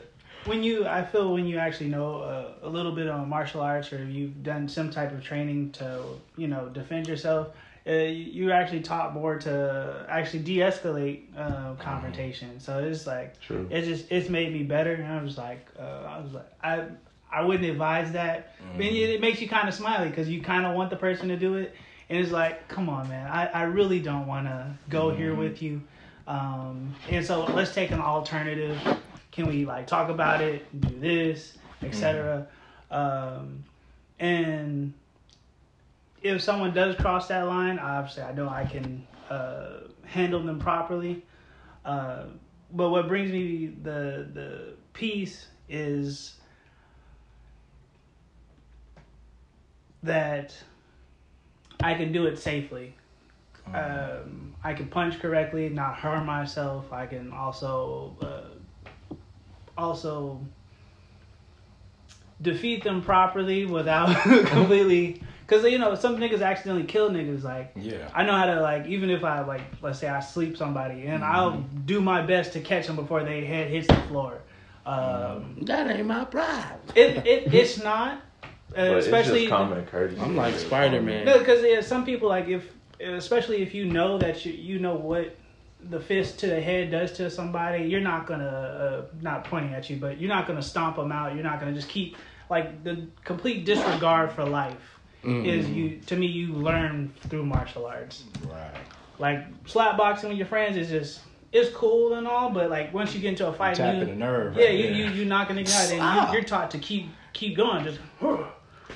when you, I feel when you actually know uh, a little bit on martial arts or you've done some type of training to, you know, defend yourself, uh, you- you're actually taught more to actually de-escalate uh, confrontation. So it's like True. it just it's made me better. And I was like, uh, I was like, I I wouldn't advise that. But it, it makes you kind of smiley because you kind of want the person to do it, and it's like, come on, man, I, I really don't want to go here with you. Um, and so let's take an alternative. Can we like talk about it, do this, etc. Um, and if someone does cross that line, obviously I know I can uh, handle them properly. Uh, but what brings me the the peace is that I can do it safely. Um, I can punch correctly, not harm myself. I can also uh, also defeat them properly without completely. Because you know some niggas accidentally kill niggas. Like Yeah. I know how to like even if I like let's say I sleep somebody and I'll do my best to catch them before they head hits the floor. Um, That ain't my problem. it, it it's not, uh, But especially it's just common courtesy. I'm like Spider Man. no, because yeah, some people like if, especially if you know that you you know what the fist to the head does to somebody, you're not gonna uh, not pointing at you, but you're not gonna stomp them out. You're not gonna just keep like the complete disregard for life is you to me you learn through martial arts. Right. Like slap boxing with your friends is just it's cool and all, but like once you get into a fight, Tapping you, the nerve. yeah, right you, there. you you knocking niggas out, and you, you're taught to keep keep going, just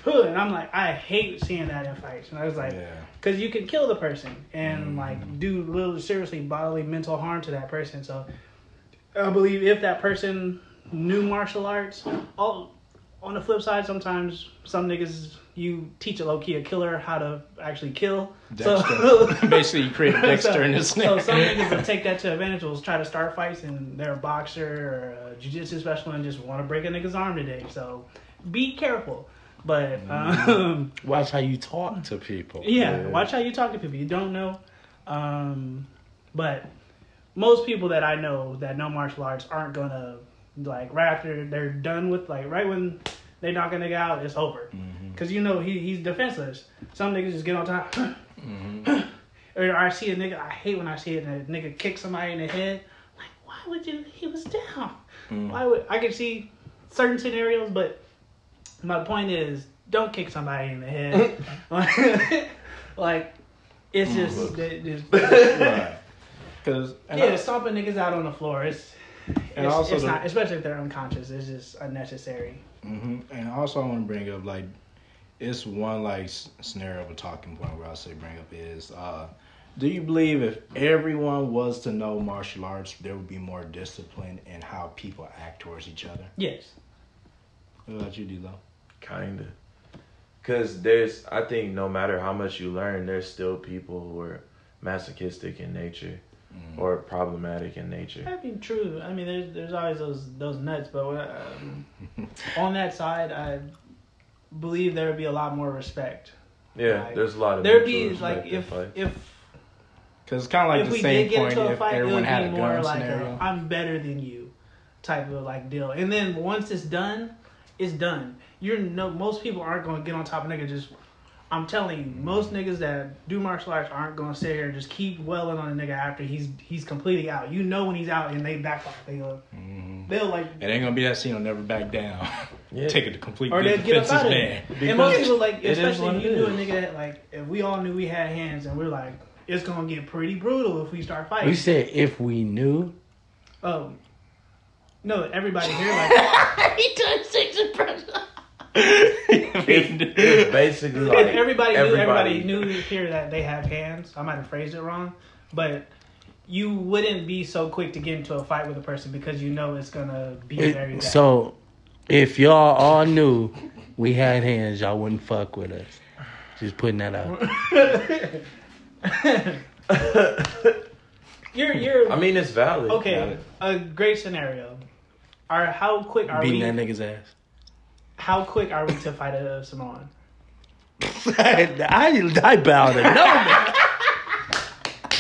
huh, and I'm like, I hate seeing that in fights, and I was like, Yeah. because you can kill the person and mm-hmm. like do little seriously bodily mental harm to that person. So I believe if that person knew martial arts, all on the flip side, sometimes some niggas you teach a low key a killer how to actually kill. Dexter. So Basically, you create a Dexter so, in this so some niggas will take that to advantage. Will try to start fights and they're a boxer or a jiu-jitsu specialist and just want to break a nigga's arm today. So be careful. But um, Watch how you talk to people. yeah, Yeah. watch how you talk to people. You don't know. Um, but most people that I know that know martial arts aren't gonna like right after they're done with like right when they knock a nigga out, it's over. Cause you know he he's defenseless. Some niggas just get on top. or I see a nigga. I hate when I see it. And a nigga kick somebody in the head. Like, why would you? He was down. Why would I can see certain scenarios, but my point is, don't kick somebody in the head. like, it's just, it- it's- right. Because yeah, stomping niggas out on the floor. It's And it's, also it's the- not, especially if they're unconscious. It's just unnecessary. hmm And also, I want to bring up like it's one like s- scenario of a talking point where I say bring up is uh, do you believe if everyone was to know martial arts, there would be more discipline in how people act towards each other? Yes. What about you, D-Lo? Kinda. Cause there's, I think, no matter how much you learn, there's still people who are masochistic in nature or problematic in nature. I mean, true. I mean, there's there's always those those nuts, but um, on that side, I believe there would be a lot more respect. Yeah, Like, there's a lot of. There'd be like if fights. if Because it's kind of like if the we same did get point into a if fight, it everyone would had a be more gun like scenario. a, I'm better than you type of like deal. And then once it's done, it's done. You're no most people aren't going to get on top of nigga just. I'm telling you, most niggas that do martial arts aren't going to sit here and just keep welling on a nigga after he's he's completely out. You know when he's out and they back off. They'll mm-hmm. they'll like It ain't gonna be that scene. I'll never back down. Yeah. Take it to complete or they'll get up defensive out of man. there. And most people like, especially if you it knew a nigga that like, if we all knew we had hands and we're like, it's gonna get pretty brutal if we start fighting. We said if we knew. Oh, no, everybody here like he took six impressions. It's basically like if everybody knew everybody knew here that they have hands. I might have phrased it wrong, but you wouldn't be so quick to get into a fight with a person because you know it's gonna be very bad. so, if y'all all knew we had hands, y'all wouldn't fuck with us. Just putting that out. you're you're I mean, it's valid. okay. A great scenario. Are how quick are we Beating we? that nigga's ass. How quick are we to fight a Samoan? I, I bow to no man.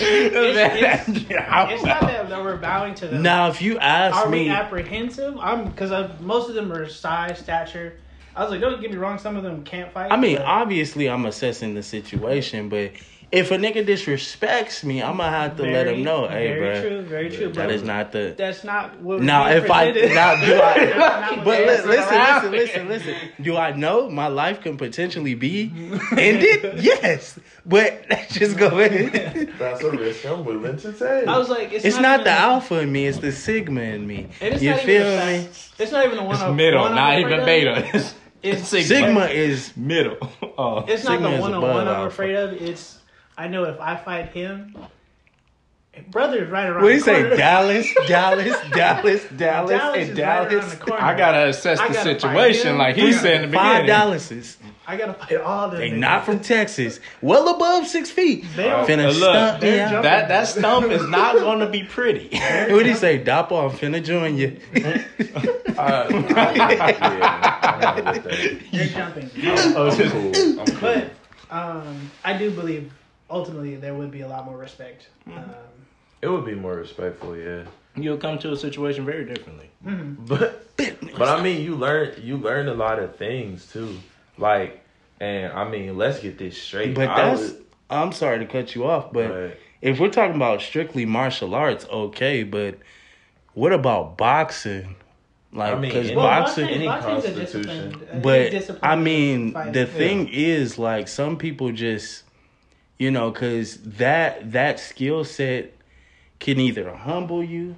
It's, it's, it's not that, that we're bowing to them. Now, if you ask Are me, we apprehensive? I'm because most of them are size, stature. I was like, don't get me wrong, some of them can't fight. I mean, but- obviously, I'm assessing the situation, but if a nigga disrespects me, I'm gonna have to let Very- him know, hey, very bro, true, very true. that but is not the. That's not what. Now, we if I presented. now do I, That's not what but li- asked listen, listen, listen, listen. Do I know my life can potentially be ended? yes, but let's just go ahead. That's a risk I'm willing to take. I was like, it's, It's not the even- alpha in me; it's the sigma in me. It's You not feel even the me? fact- It's not even the one. It's I'm- middle, one not even of. beta. It's, It's Sigma is middle. Oh. It's not Sigma the is one on above one I'm alpha. afraid of. It's I know if I fight him, brother's right around. what do you say? Dallas, Dallas, Dallas, Dallas, Dallas and is right Dallas. I gotta assess I the gotta situation, like he said in the Five beginning. Dallases. I gotta fight all them. They niggas. not from Texas. Well above six feet. They don't- Finna Uh, look, stump me out. That that stump is not going to be pretty. What do you say? Dopper, I'm finna join you. I, I, yeah, I'm not with that. They're jumping. Oh, I'm cool. I'm cool. But um, I do believe ultimately there would be a lot more respect. Mm-hmm. Um, it would be more respectful, yeah. You'll come to a situation very differently. Mm-hmm. But but I mean, you learn you learn a lot of things too. Like, and I mean, let's get this straight. But I that's. would- I'm sorry to cut you off, but Right. if we're talking about strictly martial arts, okay. But what about boxing? Like, I mean, because well, boxing. boxing, any boxing's constitution. discipline. But discipline I mean, fighting. the thing is, like, some people just, you know, because that that skill set can either humble you,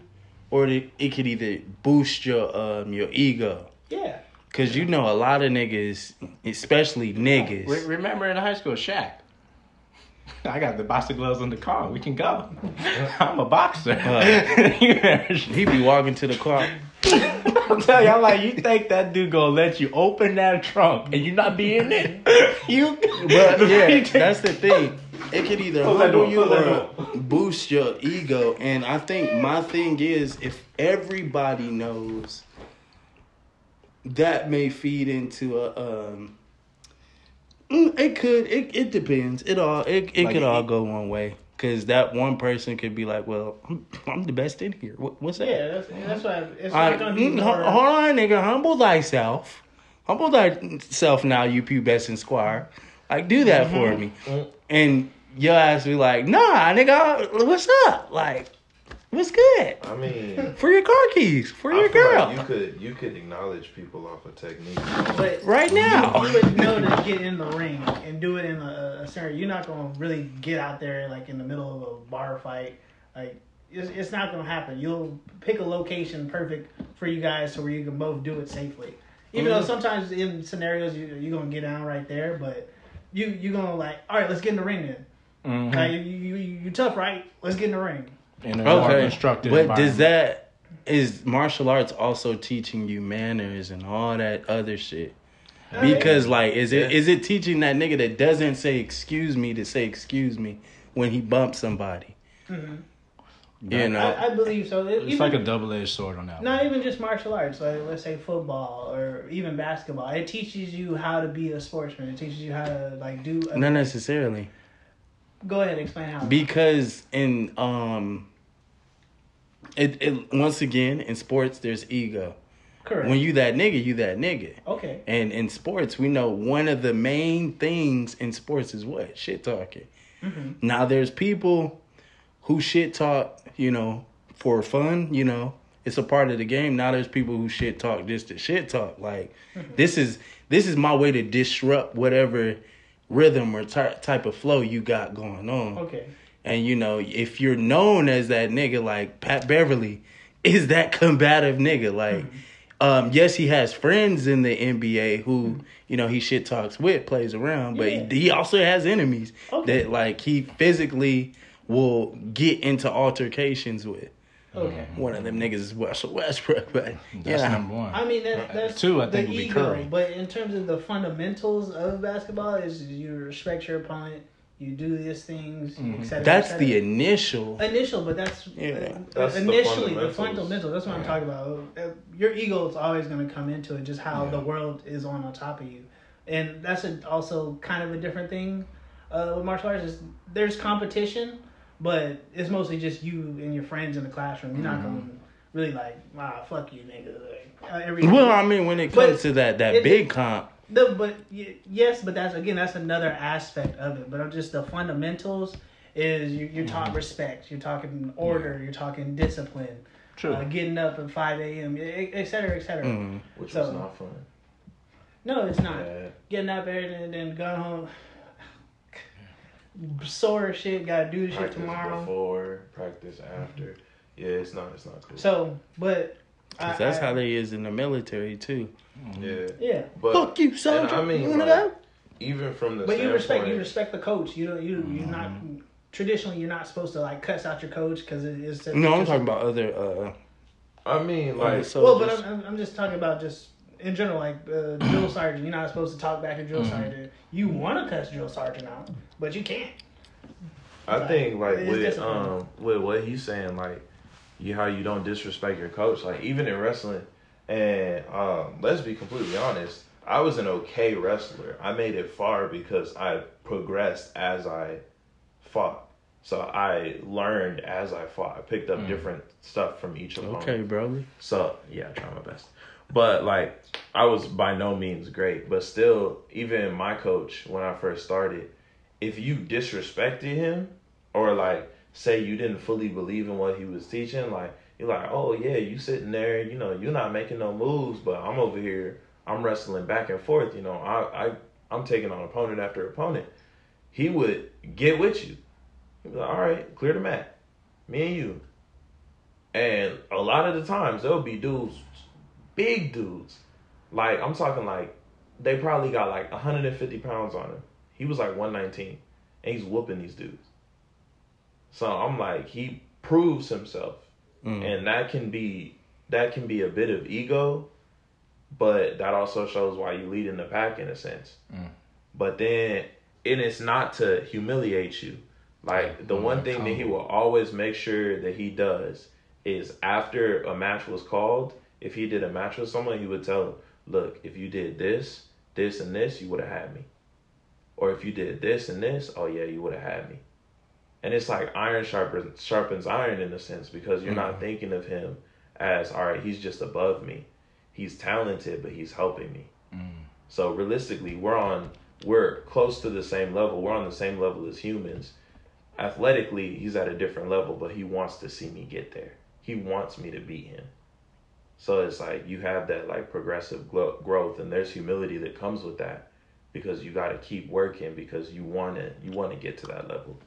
or it, it could either boost your um your ego. yeah. Cause you know a lot of niggas, especially niggas. Re- remember in high school, Shaq. I got the boxing gloves in the car. We can go. I'm a boxer. He be walking to the car. I'm telling you, I'm like, you think that dude gonna let you open that trunk and you not be in it? You, But yeah, that's the thing. It could either humble you or boost your ego. And I think my thing is if everybody knows that may feed into a um mm, it could it, it depends. It all it, it Like could it- all go one way. Cause that one person could be like, "Well, I'm, I'm the best in here. What, what's that?" Yeah, that's, that's why it's I, not gonna be more. hold on, nigga. Humble thyself. Humble thyself now, you pubescent squire. Like, do that for mm-hmm. me. Mm-hmm. And your ass be like, nah, nigga, what's up? Like, what's good? I mean, For your car keys, for I your feel girl. like you could you could acknowledge people off of technique. But right now. you would know to get in the ring and do it in a, a certain. You're not gonna really get out there like in the middle of a bar fight. Like it's, it's not gonna happen. You'll pick a location perfect for you guys so where you can both do it safely. Even though mm-hmm. sometimes in scenarios you you're gonna get down right there, but you you gonna like all right, let's get in the ring then. Mhm. Like, you, you, you you tough, right? Let's get in the ring. In a more Okay. constructive But does that, is martial arts also teaching you manners and all that other shit? Because like, is it is it teaching that nigga that doesn't say excuse me to say excuse me when he bumps somebody? You know, I, I believe so. It- It's even- like a double edged sword on that. one. Not even just martial arts, like let's say football or even basketball. It teaches you how to be a sportsman. It teaches you how to like do. A, not necessarily. Go ahead, explain how. because in um it, it once again in sports there's ego Correct. when you that nigga you that nigga okay. and in sports we know one of the main things in sports is what shit talking Mm-hmm. now there's people who shit talk you know for fun you know it's a part of the game now there's people who shit talk just to shit talk like Mm-hmm. this is this is my way to disrupt whatever rhythm or ty- type of flow you got going on Okay. and you know, if you're known as that nigga like Pat Beverley, is that combative nigga. Like, um, yes, he has friends in the NBA who, you know, he shit talks with, plays around, but Yeah. he also has enemies Okay. that like he physically will get into altercations with. Okay. One of them niggas is Russell Westbrook, but That's yeah. number one. I mean that, that's Two, I the think, would be ego, Curry. but in terms of the fundamentals of basketball, is you respect your opponent, you do these things, Mm-hmm. et cetera, et That's cetera. the initial. initial, but that's, Yeah. uh, That's the initially the fundamentals. fundamental. That's what I'm talking about. Uh, Your ego is always going to come into it, just how Yeah. the world is on on top of you, and that's a, also kind of a different thing uh, with martial arts. Is there's competition, but it's mostly just you and your friends in the classroom. You're not going to really like, wow, fuck you, nigga. Like, uh, every Well, I mean, when it But comes to that that it- big comp, No, but yes, but that's again that's another aspect of it. But I'm just the fundamentals is you, you're Mm-hmm. talking respect, you're talking order, you're talking discipline, True. uh, getting up at five a.m. et cetera, et cetera. Mm. Which So- was not fun. No, it's not Yeah. getting up there and then going home. Sore as shit, gotta do the shit Practice tomorrow. before, practice after. Yeah, it's not. It's not cool. So, but I, 'Cause that's I- how they is in the military too. yeah, Yeah, but Fuck you, and soldier. I mean, you wanna like, go? even from the but you respect you respect the coach. You don't you you're not Mm-hmm. traditionally you're not supposed to like cuss out your coach because it is. No, I'm talking about other. uh I mean, other like, Well, but. I'm, I'm- I'm just talking about just in general, like uh, drill sergeant. You're not supposed to talk back to Mm-hmm. drill sergeant. You want to cuss drill sergeant out, but you can't. I think like with um with what he's saying, like you how you don't disrespect your coach, like even in wrestling, and um, let's be completely honest, I was an okay wrestler. I made it far because I progressed as I fought. So I learned as I fought. I picked up different stuff from each opponent. okay, bro. So yeah, I try my best. But like I was by no means great. But still, even my coach when I first started, if you disrespected him or like say you didn't fully believe in what he was teaching, like you're like, oh yeah, you sitting there, you know, you're not making no moves, but I'm over here, I'm wrestling back and forth, you know, I I I'm taking on opponent after opponent. He would get with you. He'd be like, all right, clear the mat. Me and you. And a lot of the times there'll be dudes, big dudes. Like I'm talking like they probably got like 150 pounds on him. He was like 119, and he's whooping these dudes. So I'm like, he proves himself, Mm. and that can be that can be a bit of ego, but that also shows why you lead in the pack in a sense. Mm. But then, and it's not to humiliate you. Like the Mm, one thing that he will always make sure that he does is after a match was called, if he did a match with someone, he would tell them, "Look, if you did this, this, and this, you would have had me." Or if you did this and this, oh yeah, you would have had me. And it's like iron sharpens sharpens iron in a sense because you're not mm-hmm. thinking of him as all right, he's just above me. He's talented, but he's helping me. Mm. So realistically, we're on we're close to the same level. We're on the same level as humans. Athletically, he's at a different level, but he wants to see me get there. He wants me to beat him. So it's like you have that like progressive growth, and there's humility that comes with that because you got to keep working because you want to you want to get to that level.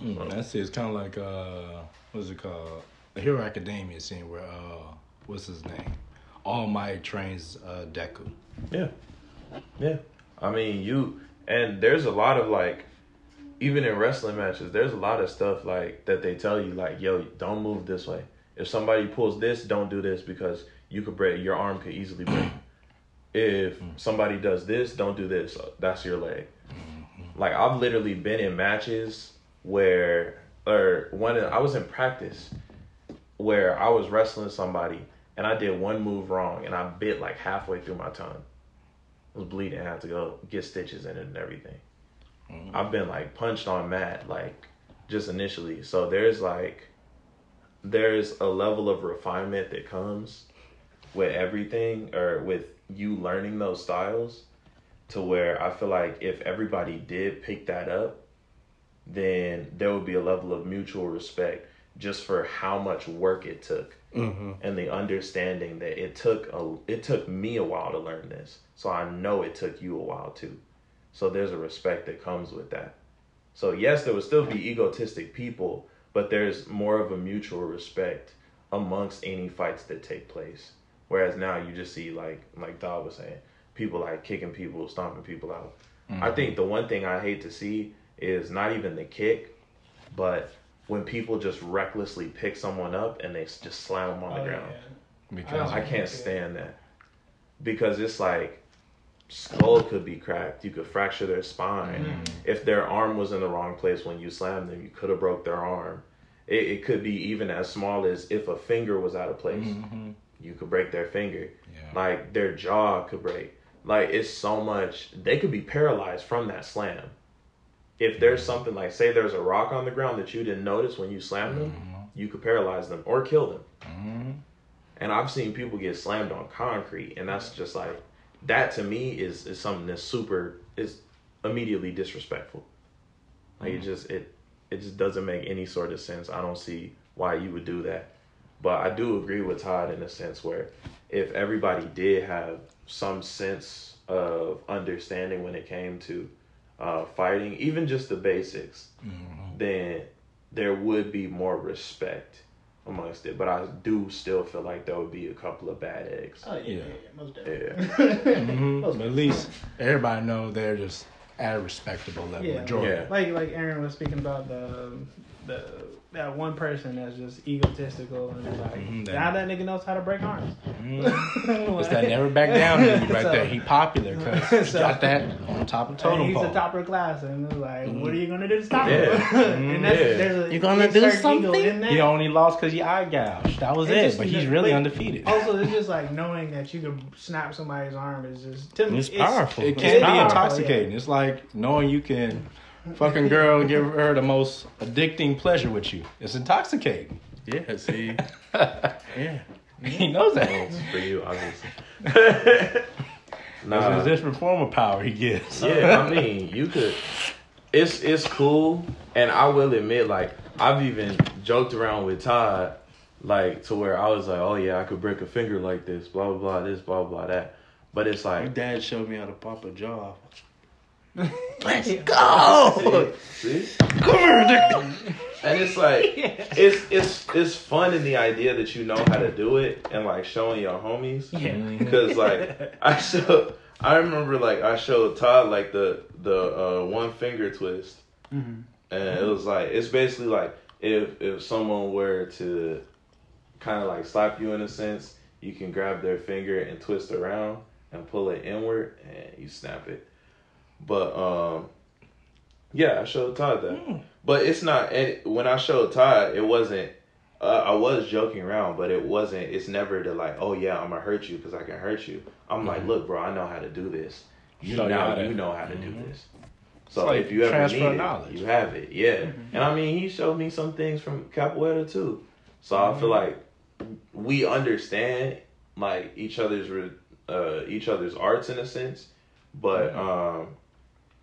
Mm, that's it. It's kind of like uh, what's it called? The Hero Academia scene where uh, what's his name? All Might trains uh, Deku. Yeah. Yeah. I mean, you and there's a lot of like even in wrestling matches, there's a lot of stuff like that they tell you like, yo, don't move this way. If somebody pulls this, don't do this because you could break your arm could easily break. If mm-hmm. somebody does this, don't do this. Uh, that's your leg. Mm-hmm. Like I've literally been in matches where or one I was in practice where I was wrestling somebody and I did one move wrong and I bit like halfway through my tongue. I was bleeding. I had to go get stitches in it and everything. Mm-hmm. I've been like punched on mat like just initially. So there's like there's a level of refinement that comes with everything or with you learning those styles to where I feel like if everybody did pick that up, then there would be a level of mutual respect just for how much work it took Mm-hmm. and the understanding that it took a it took me a while to learn this. So i know it took you a while too. So there's a respect that comes with that. So yes there would still be egotistic people but there's more of a mutual respect amongst any fights that take place. Whereas now you just see like like Dog was saying people like kicking people stomping people out. I mm-hmm. think the one thing i hate to see is not even the kick but when people just recklessly pick someone up and they just slam them on the Oh, ground. yeah. Because I can't stand that. Because it's like skull could be cracked. You could fracture their spine. If their arm was in the wrong place when you slammed them, you could have broke their arm. It, it could be even as small as if a finger was out of place, Mhm. you could break their finger. Yeah. Like their jaw could break. Like it's so much. They could be paralyzed from that slam. If there's something like, say, there's a rock on the ground that you didn't notice when you slammed them, you could paralyze them or kill them. Mhm. And I've seen people get slammed on concrete, and that's just like that to me is is something that's super is immediately disrespectful. Like it just it it just doesn't make any sort of sense. I don't see why you would do that. But I do agree with Todd in a sense where if everybody did have some sense of understanding when it came to uh, fighting, even just the basics, then there would be more respect amongst it. But I do still feel like there would be a couple of bad eggs. Oh yeah, yeah, Yeah. yeah, most Yeah. definitely. Mhm. But at least everybody know they're just at a respectable level. Yeah. Majority. Yeah. like like Aaron was speaking about the the that one person that's just egotistical and like Mhm, that- now that nigga knows how to break arms. Mhm. It's that never back down dude right So- there. He popular because he So- got that on top of the And totem he's pole. the top of the class, and it's like, what are you gonna do to stop Yeah. him? and that's, Yeah. there's a You're gonna do something? He only lost because he eye gouged. That was It's it. just- but he's really but undefeated. Also, it's just like knowing that you can snap somebody's arm is just to me, It's powerful. It It's can be powerful, intoxicating. It's like knowing you can fucking girl and give her the most addicting pleasure with you. It's intoxicating. Yeah, see. Yeah. he knows that. Well, for you, obviously. It's nah, a different form of power he gets. yeah, I mean, you could. It's it's cool, and I will admit, like I've even joked around with Todd, like to where I was like, oh yeah, I could break a finger like this, blah blah blah, this blah blah that. But it's My like, dad showed me how to pop a jaw. Let's go! see, Come here, nigga. and it's like, it's it's it's fun in the idea that you know how to do it, and like showing your homies. Yeah. Because like I showed, I remember like I showed Todd like the the uh, one finger twist, Mhm. and it was like it's basically like if if someone were to kind of like slap you in a sense, you can grab their finger and twist around and pull it inward, and you snap it. But um, yeah, I showed Todd that, but it's not. And when I showed Todd, it wasn't. Uh, I was joking around, but it wasn't. It's never to like, oh yeah, I'm gonna hurt you because I can hurt you. I'm like, look, bro, I know how to do this. You So you now gotta- you know how to do Mhm. this. So like if you ever transfer need it, you have it. Yeah, and I mean, he showed me some things from Capoeira too. So I feel like we understand like each other's uh, each other's arts in a sense, but um,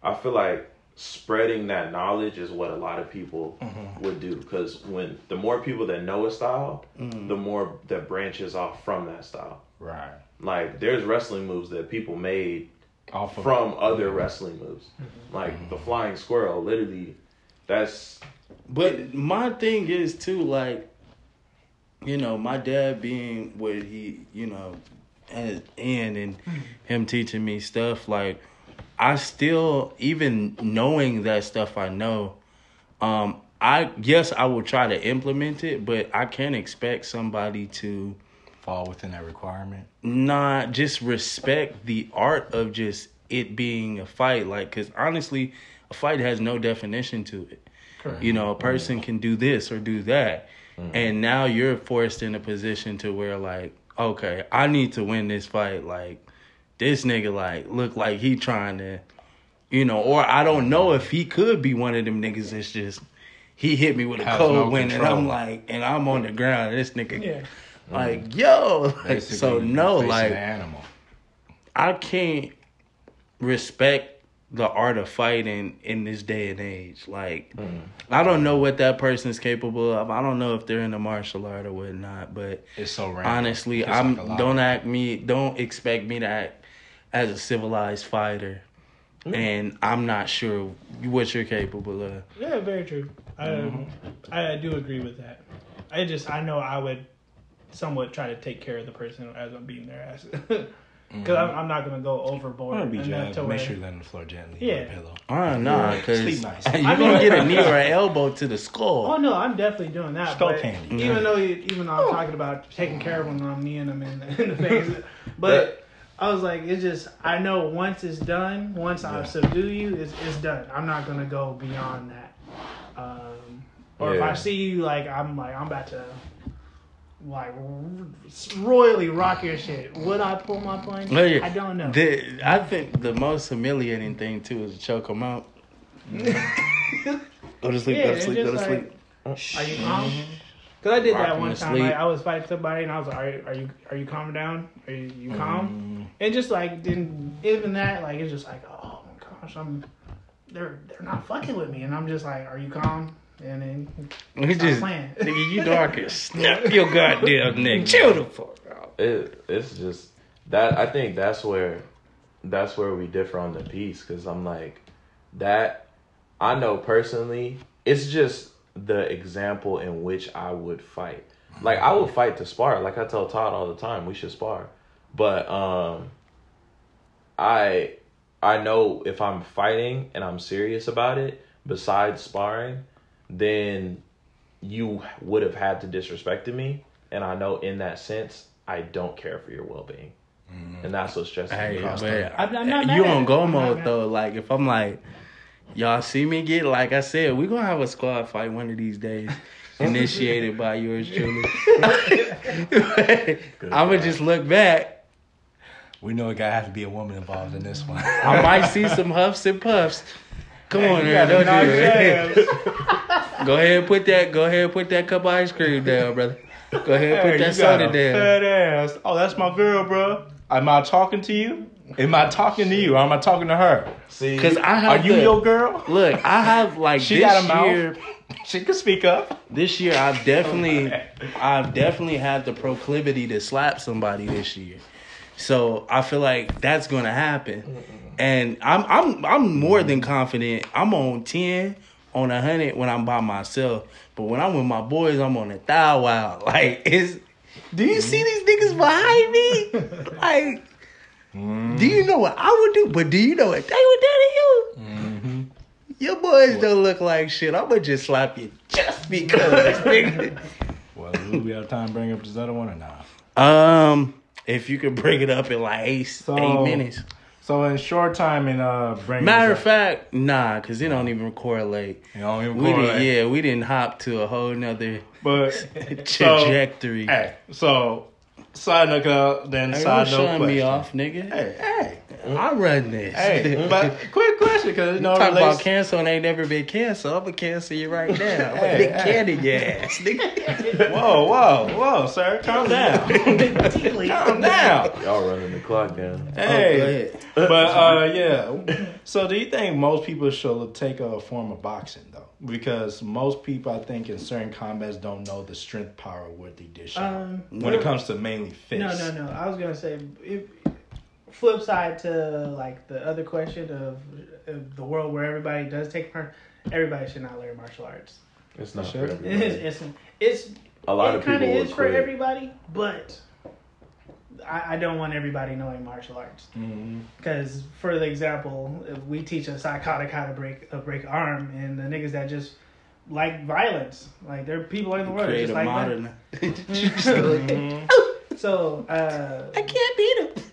I feel like spreading that knowledge is what a lot of people mm-hmm. would do because when the more people that know a style, mm-hmm. the more that branches off from that style. Right. Like there's wrestling moves that people made Off of from other mm-hmm. wrestling moves, like the flying squirrel. Literally, that's But my thing is too, like, you know, my dad being what he, you know, as in and hmm. him teaching me stuff, like, I still, even knowing that stuff I know, um, I yes, I will try to implement it, but I can't expect somebody to fall within that requirement. not just respect the art of just it being a fight. Like, because honestly, a fight has no definition to it. Correct. You know, a person can do this or do that. And now you're forced in a position to where, like, okay, I need to win this fight. Like, this nigga, like, look like he trying to, you know, or I don't know if he could be one of them niggas that's just, he hit me with a Has cold no wind and. I'm like, and I'm on the ground. And this nigga, Yeah. like, yo. Like, so, no, like, an animal. I can't respect the art of fighting in this day and age. Like, mm-hmm. I don't know what that person's capable of. I don't know if they're in the martial art or whatnot. But It's so random. honestly, It's I'm like don't act me. Don't expect me to act as a civilized fighter. And I'm not sure what you're capable of. Yeah, very true. Um, I, I do agree with that. I just I know I would somewhat try to take care of the person as I'm beating their ass because I'm, mm-hmm. I'm not gonna go overboard. I'm overboard. gonna beat enough to Make where- sure you land on the floor gently. Yeah. Yeah. Pillow. Oh no, because Sleep nice. you're I gonna get a knee or an elbow to the skull. Oh no, I'm definitely doing that. Skull but candy. Even though, you, even though I'm talking about taking care of them, when I'm kneeing them in the, in the face. But I was like, it's just I know once it's done, once I subdue you, it's it's done. I'm not gonna go beyond that. Um, or if I see you, like I'm like I'm about to. Like royally rock your shit. Would I pull my punch? Yeah, I don't know. The, I think the most humiliating thing too is to choke them out. go to sleep. Yeah, go to sleep. Go to just sleep. Are you calm? Because I did that one time. Like, I was fighting somebody, and I was like, "Are, are you are you calm down? Are you, you calm?" Mm-hmm. And just like then even that, like it's just like, oh my gosh, I'm they're they're not fucking with me, and I'm just like, are you calm? And then We stop just playing. nigga, you dark as snap your goddamn neck. Chill the fuck out. it it's just that I think that's where that's where we differ on the piece because I'm like that I know personally it's just the example in which I would fight. Like I would fight to spar. Like I tell Todd all the time, we should spar. But um I I know if I'm fighting and I'm serious about it, besides sparring, then you would have had to disrespected me. And I know in that sense, I don't care for your well being. And that's what stresses Hey, me. but I'm- I'm not you on go it. I'm not mode though. Like if I'm like, y'all see me get like I said, we gonna have a squad fight one of these days, initiated by yours truly. I'ma just look back. We know it gotta have to be a woman involved in this one. I might see some huffs and puffs. Come on, You man, don't do it. Go ahead and put that. Go ahead and put that cup of ice cream down, brother. Go ahead and put Hey, that soda down. Fat ass. Oh, that's my girl, bro. Am I talking to you? Am I talking to you? Or am I talking to her? See, Cause I have. Are have you the- your girl? look. I have like She this got a mouth. year. She can speak up. This year, I've definitely, I've definitely had the proclivity to slap somebody this year. So I feel like that's gonna happen, and I'm I'm I'm more than confident. I'm on ten, on a hundred when I'm by myself, but when I'm with my boys, I'm on a thou wow. Like, is do you see mm-hmm. these niggas behind me? Like, do you know what I would do? But do you know what they would do to you? Your boys don't look like shit. I'ma just slap you just because, nigga. Well, do we have time to bring up this other one or not? Um, if you could bring it up in like eight, So- eight minutes. So in short time in uh bringing Matter of fact, nah, cause it don't even correlate. you don't even We correlate. yeah, we didn't hop to a whole nother But trajectory. So, hey, so side note, then Hey, side don't note shun question. me off, nigga. Hey, hey, I run this. hey. but quick question, because you know, Talk about relates- cancel and ain't never been canceled. I'm gonna cancel you right now. I'm Hey, Nick hey. Cannon, your ass. Whoa, whoa, whoa, sir, calm down, calm down. y'all running the clock down. Hey, go ahead. but uh, yeah. So, do you think most people should take a form of boxing though? Because most people, I think, in certain combats, don't know the strength power of what they dish out Um, when it comes to mainly fists. No, no, no. I was gonna say, if, flip side to like the other question of, of the world where everybody does take part. Everybody should not learn martial arts. It's not Sure. for It's everybody. it's it's A lot it of people kind of is for everybody, but I, I don't want everybody knowing martial arts Mhm. because, for the example, if we teach a psychotic how to break a break arm, and the niggas that just like violence, like there are people in the world that just a like modern. violence. So uh, I can't beat him.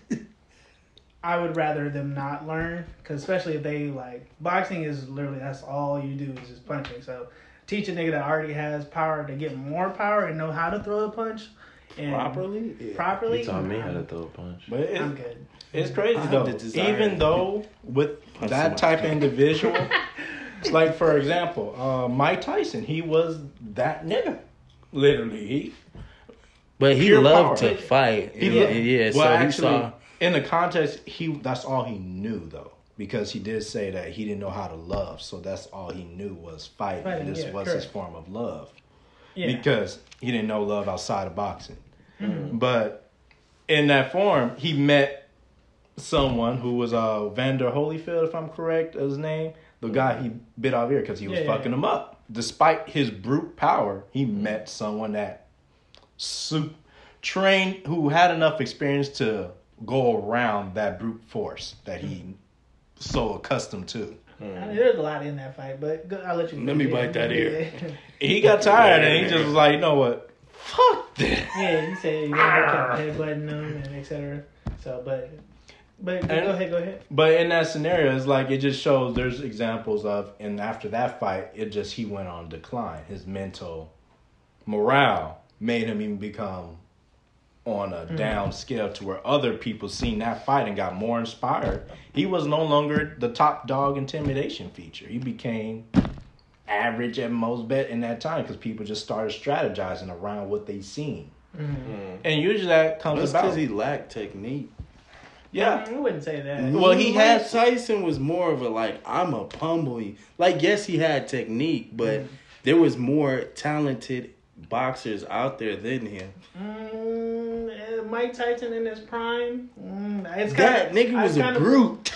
I would rather them not learn, because especially if they like boxing is literally that's all you do is just punching. So teach a nigga that already has power to get more power and know how to throw a punch and Properly? Yeah. Properly, You taught me how to throw a punch. But it, I'm good. It's crazy I though. Even though with punch that type of individual, like for example, uh, Mike Tyson, he was that nigga. Literally, he But he loved power. to fight. he yeah, lo- yeah. Well, so actually, he saw. In the context, he that's all he knew though, because he did say that he didn't know how to love, so that's all he knew was fighting. Fighting, this yeah, was his form of love Yeah. because he didn't know love outside of boxing. Mm-hmm. But in that form, he met someone who was uh, Vander Holyfield, if I'm correct, his name. The guy he bit off ear because he was Yeah, fucking him up. Despite his brute power, he met someone that su- trained, who had enough experience to go around that brute force that he so accustomed to. I mean, there's a lot in that fight, but go, I'll let you. Let me bite that ear. He got tired and he just was like, you know what? Fuck that. yeah, he said you know, kept headbutting them and etc. So, but but go ahead, go ahead. But in that scenario, it's like it just shows there's examples of, and after that fight, it just he went on decline. His mental morale made him even become on a mm-hmm. down scale to where other people seen that fight and got more inspired. He was no longer the top dog intimidation feature. He became average at most bet in that time because people just started strategizing around what they seen. Mm-hmm. And usually that comes That's about. because he lacked technique. Yeah. I wouldn't say that. Well, he had has- Tyson was more of a like I'm a pummel you. Like yes, he had technique, but mm-hmm. there was more talented boxers out there than him. Mm, Mike Tyson in his prime. Mm, it's That kinda, nigga was I a kinda- brute.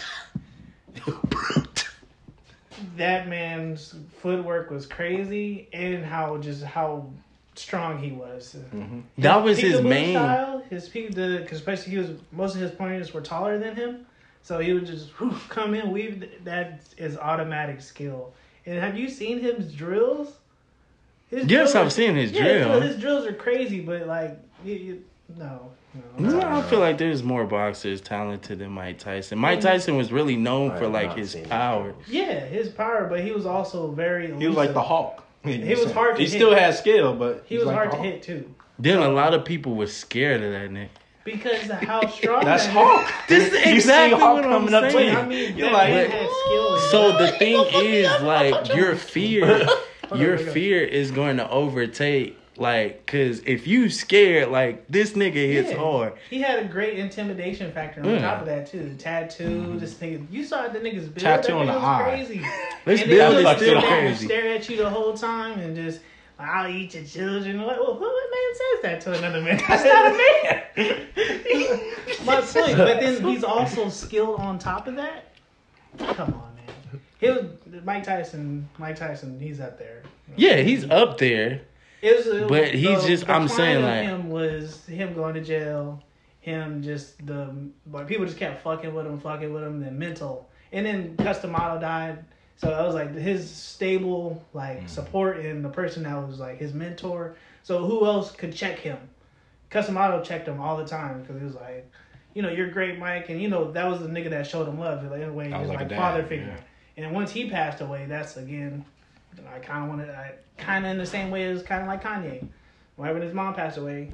brute. That man's footwork was crazy, and how just how strong he was. That was his Peekaboo main. style. His peek, because especially he was most of his pointers were taller than him, so he would just whew, come in, weave. That is automatic skill. And have you seen his drills? His Yes, drills I've are- seen his yeah, drill. His drills are crazy, but like, you, you, no, no. No, I feel like there's more boxers talented than Mike Tyson. Mike Tyson was really known I for like his power. Yeah, his power, but he was also very. He was like the Hulk. He was hard to hit He hit. still had skill, but He was like hard to hit too, Then a lot of people were scared of that nigga. because of how strong. That's that Hulk. This is You see exactly Hulk what I'm coming up to saying. you. I mean, You're like, man. So the thing is, like, your fear, your fear is going to overtake, like, cause if you scared, like, this nigga hits Yeah. hard. He had a great intimidation factor on Yeah. top of that too. The tattoo, mm-hmm. this nigga. You saw the nigga's build. Tattoo on the was eye. Crazy. This And build then is still sit and crazy. Stare at you the whole time and just. I'll eat your children. What, what, what man says that to another man? That's not a man. My point. But then he's also skilled on top of that. Come on, man. He was Mike Tyson. Mike Tyson. He's up there. Yeah, he's up there. It was, was- But he's just- I'm saying, like- him was him going to jail, him just the like people just kept fucking with him, fucking with him, then mental, and then Cus D'Amato died. So I was like his stable like mm-hmm. support and the person that was like his mentor. So who else could check him? Cus D'Amato checked him all the time because he was like, you know, you're great, Mike, and you know that was the nigga that showed him love, like in a way, That was his like a like dad, father figure. yeah. And once he passed away, that's again, I kind of wanted, I kind of in the same way as kind of like Kanye. Right when his mom passed away,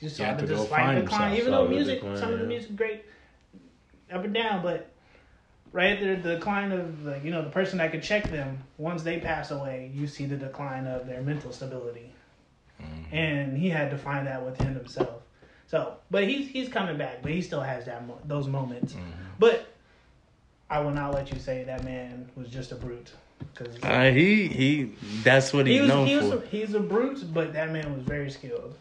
you saw had the to slight find decline. himself. Even though music, decline, some of the music great, up and down, but right there, the decline of the, you know the person that could check them once they pass away, you see the decline of their mental stability, mm-hmm. and he had to find that within himself. So, but he's he's coming back, but he still has that mo- those moments. Mm-hmm. But I will not let you say that man was just a brute Uh, he he, that's what he he's was known he was for. a, he's a brute, but that man was very skilled.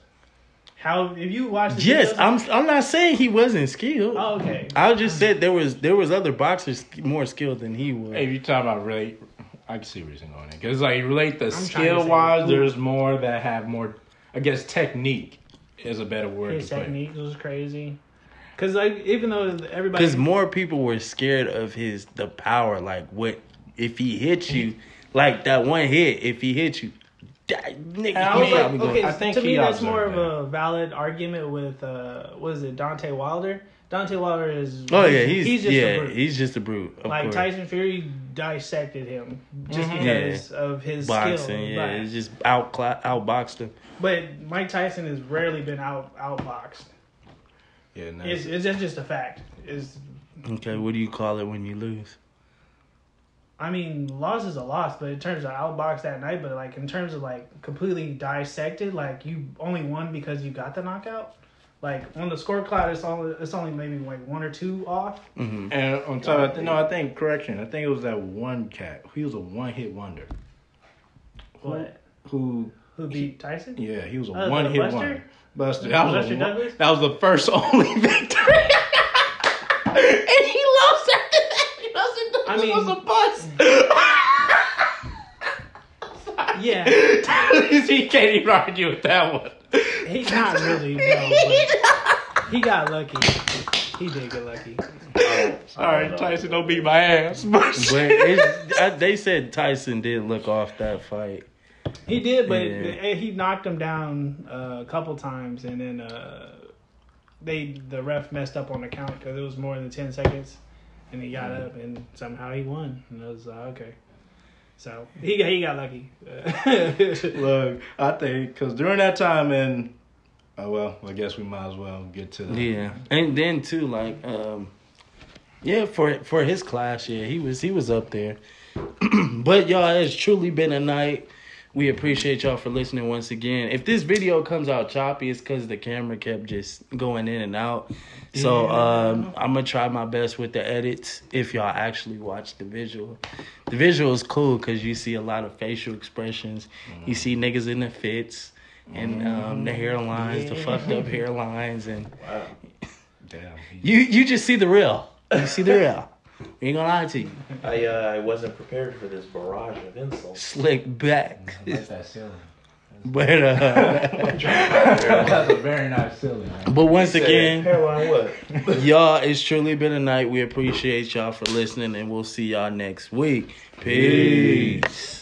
How if you watch the Yes, videos- I'm. I'm not saying he wasn't skilled. Oh, okay. I just said there was there was other boxers more skilled than he was. Hey, if you talking about relate, I can see where you're going. Because like relate the trying to skill wise, who- there's more that have more. I guess technique is a better word. His to put. technique was crazy. Cause like even though everybody Because more people were scared of his the power. Like what if he hits you, like that one hit. If he hit you, that, nigga, And I was like, probably gonna- okay, I think to me that's observed more of that. a valid argument with uh, what is it, Deontay Wilder? Deontay Wilder is Oh yeah, he's, just a yeah, brute. he's just a brute. Of like course. Tyson Fury dissected him just Mhm. because of his boxing, skill. yeah, But- it's just out outboxed him. But Mike Tyson has rarely been out outboxed. Yeah, and It's, that's- it's just a fact. Is Okay, what do you call it when you lose? I mean, loss is a loss, but in terms of outbox that night, but like in terms of like completely dissected, like you only won because you got the knockout. Like on the score cloud, it's only it's only maybe like one or two off. hmm and on top of that, no, I think correction. I think it was that one cat. He was a one hit wonder. What? Who? Who beat Tyson? Yeah, he was a Oh, the one hit Buster? wonder. Buster. That was, Buster a, Douglas? that was the first only victory. and he lost that. Buster I mean- was a bust. Yeah, he can't even argue with that one. he's not really no, he got lucky. He did get lucky. All right, Tyson, don't beat my ass. But But I, they said Tyson did look off that fight. He did, but Yeah. he knocked him down uh, a couple times, and then uh, they the ref messed up on the count because it was more than ten seconds, and he got up and somehow he won. And I was like, okay, so he got, he got lucky. Look, I think because during that time, and oh well, I guess we might as well get to the Yeah, and then too, like, um, yeah, for for his class, yeah, he was he was up there. but y'all, it's truly been a night. We appreciate y'all for listening once again. If this video comes out choppy, it's because the camera kept just going in and out. So um, I'm gonna try my best with the edits. If y'all actually watch the visual, the visual is cool because you see a lot of facial expressions. You see niggas in the fits and um, the hairlines, the fucked up hairlines, and Wow. Damn. you you just see the real. You see the real. We ain't gonna lie to you. I uh, I wasn't prepared for this barrage of insults. Slick back, I like that ceiling. but uh, That's a very nice ceiling. Man. but once Said, again. what? Y'all, it's truly been a night. We appreciate y'all for listening, and we'll see y'all next week. Peace.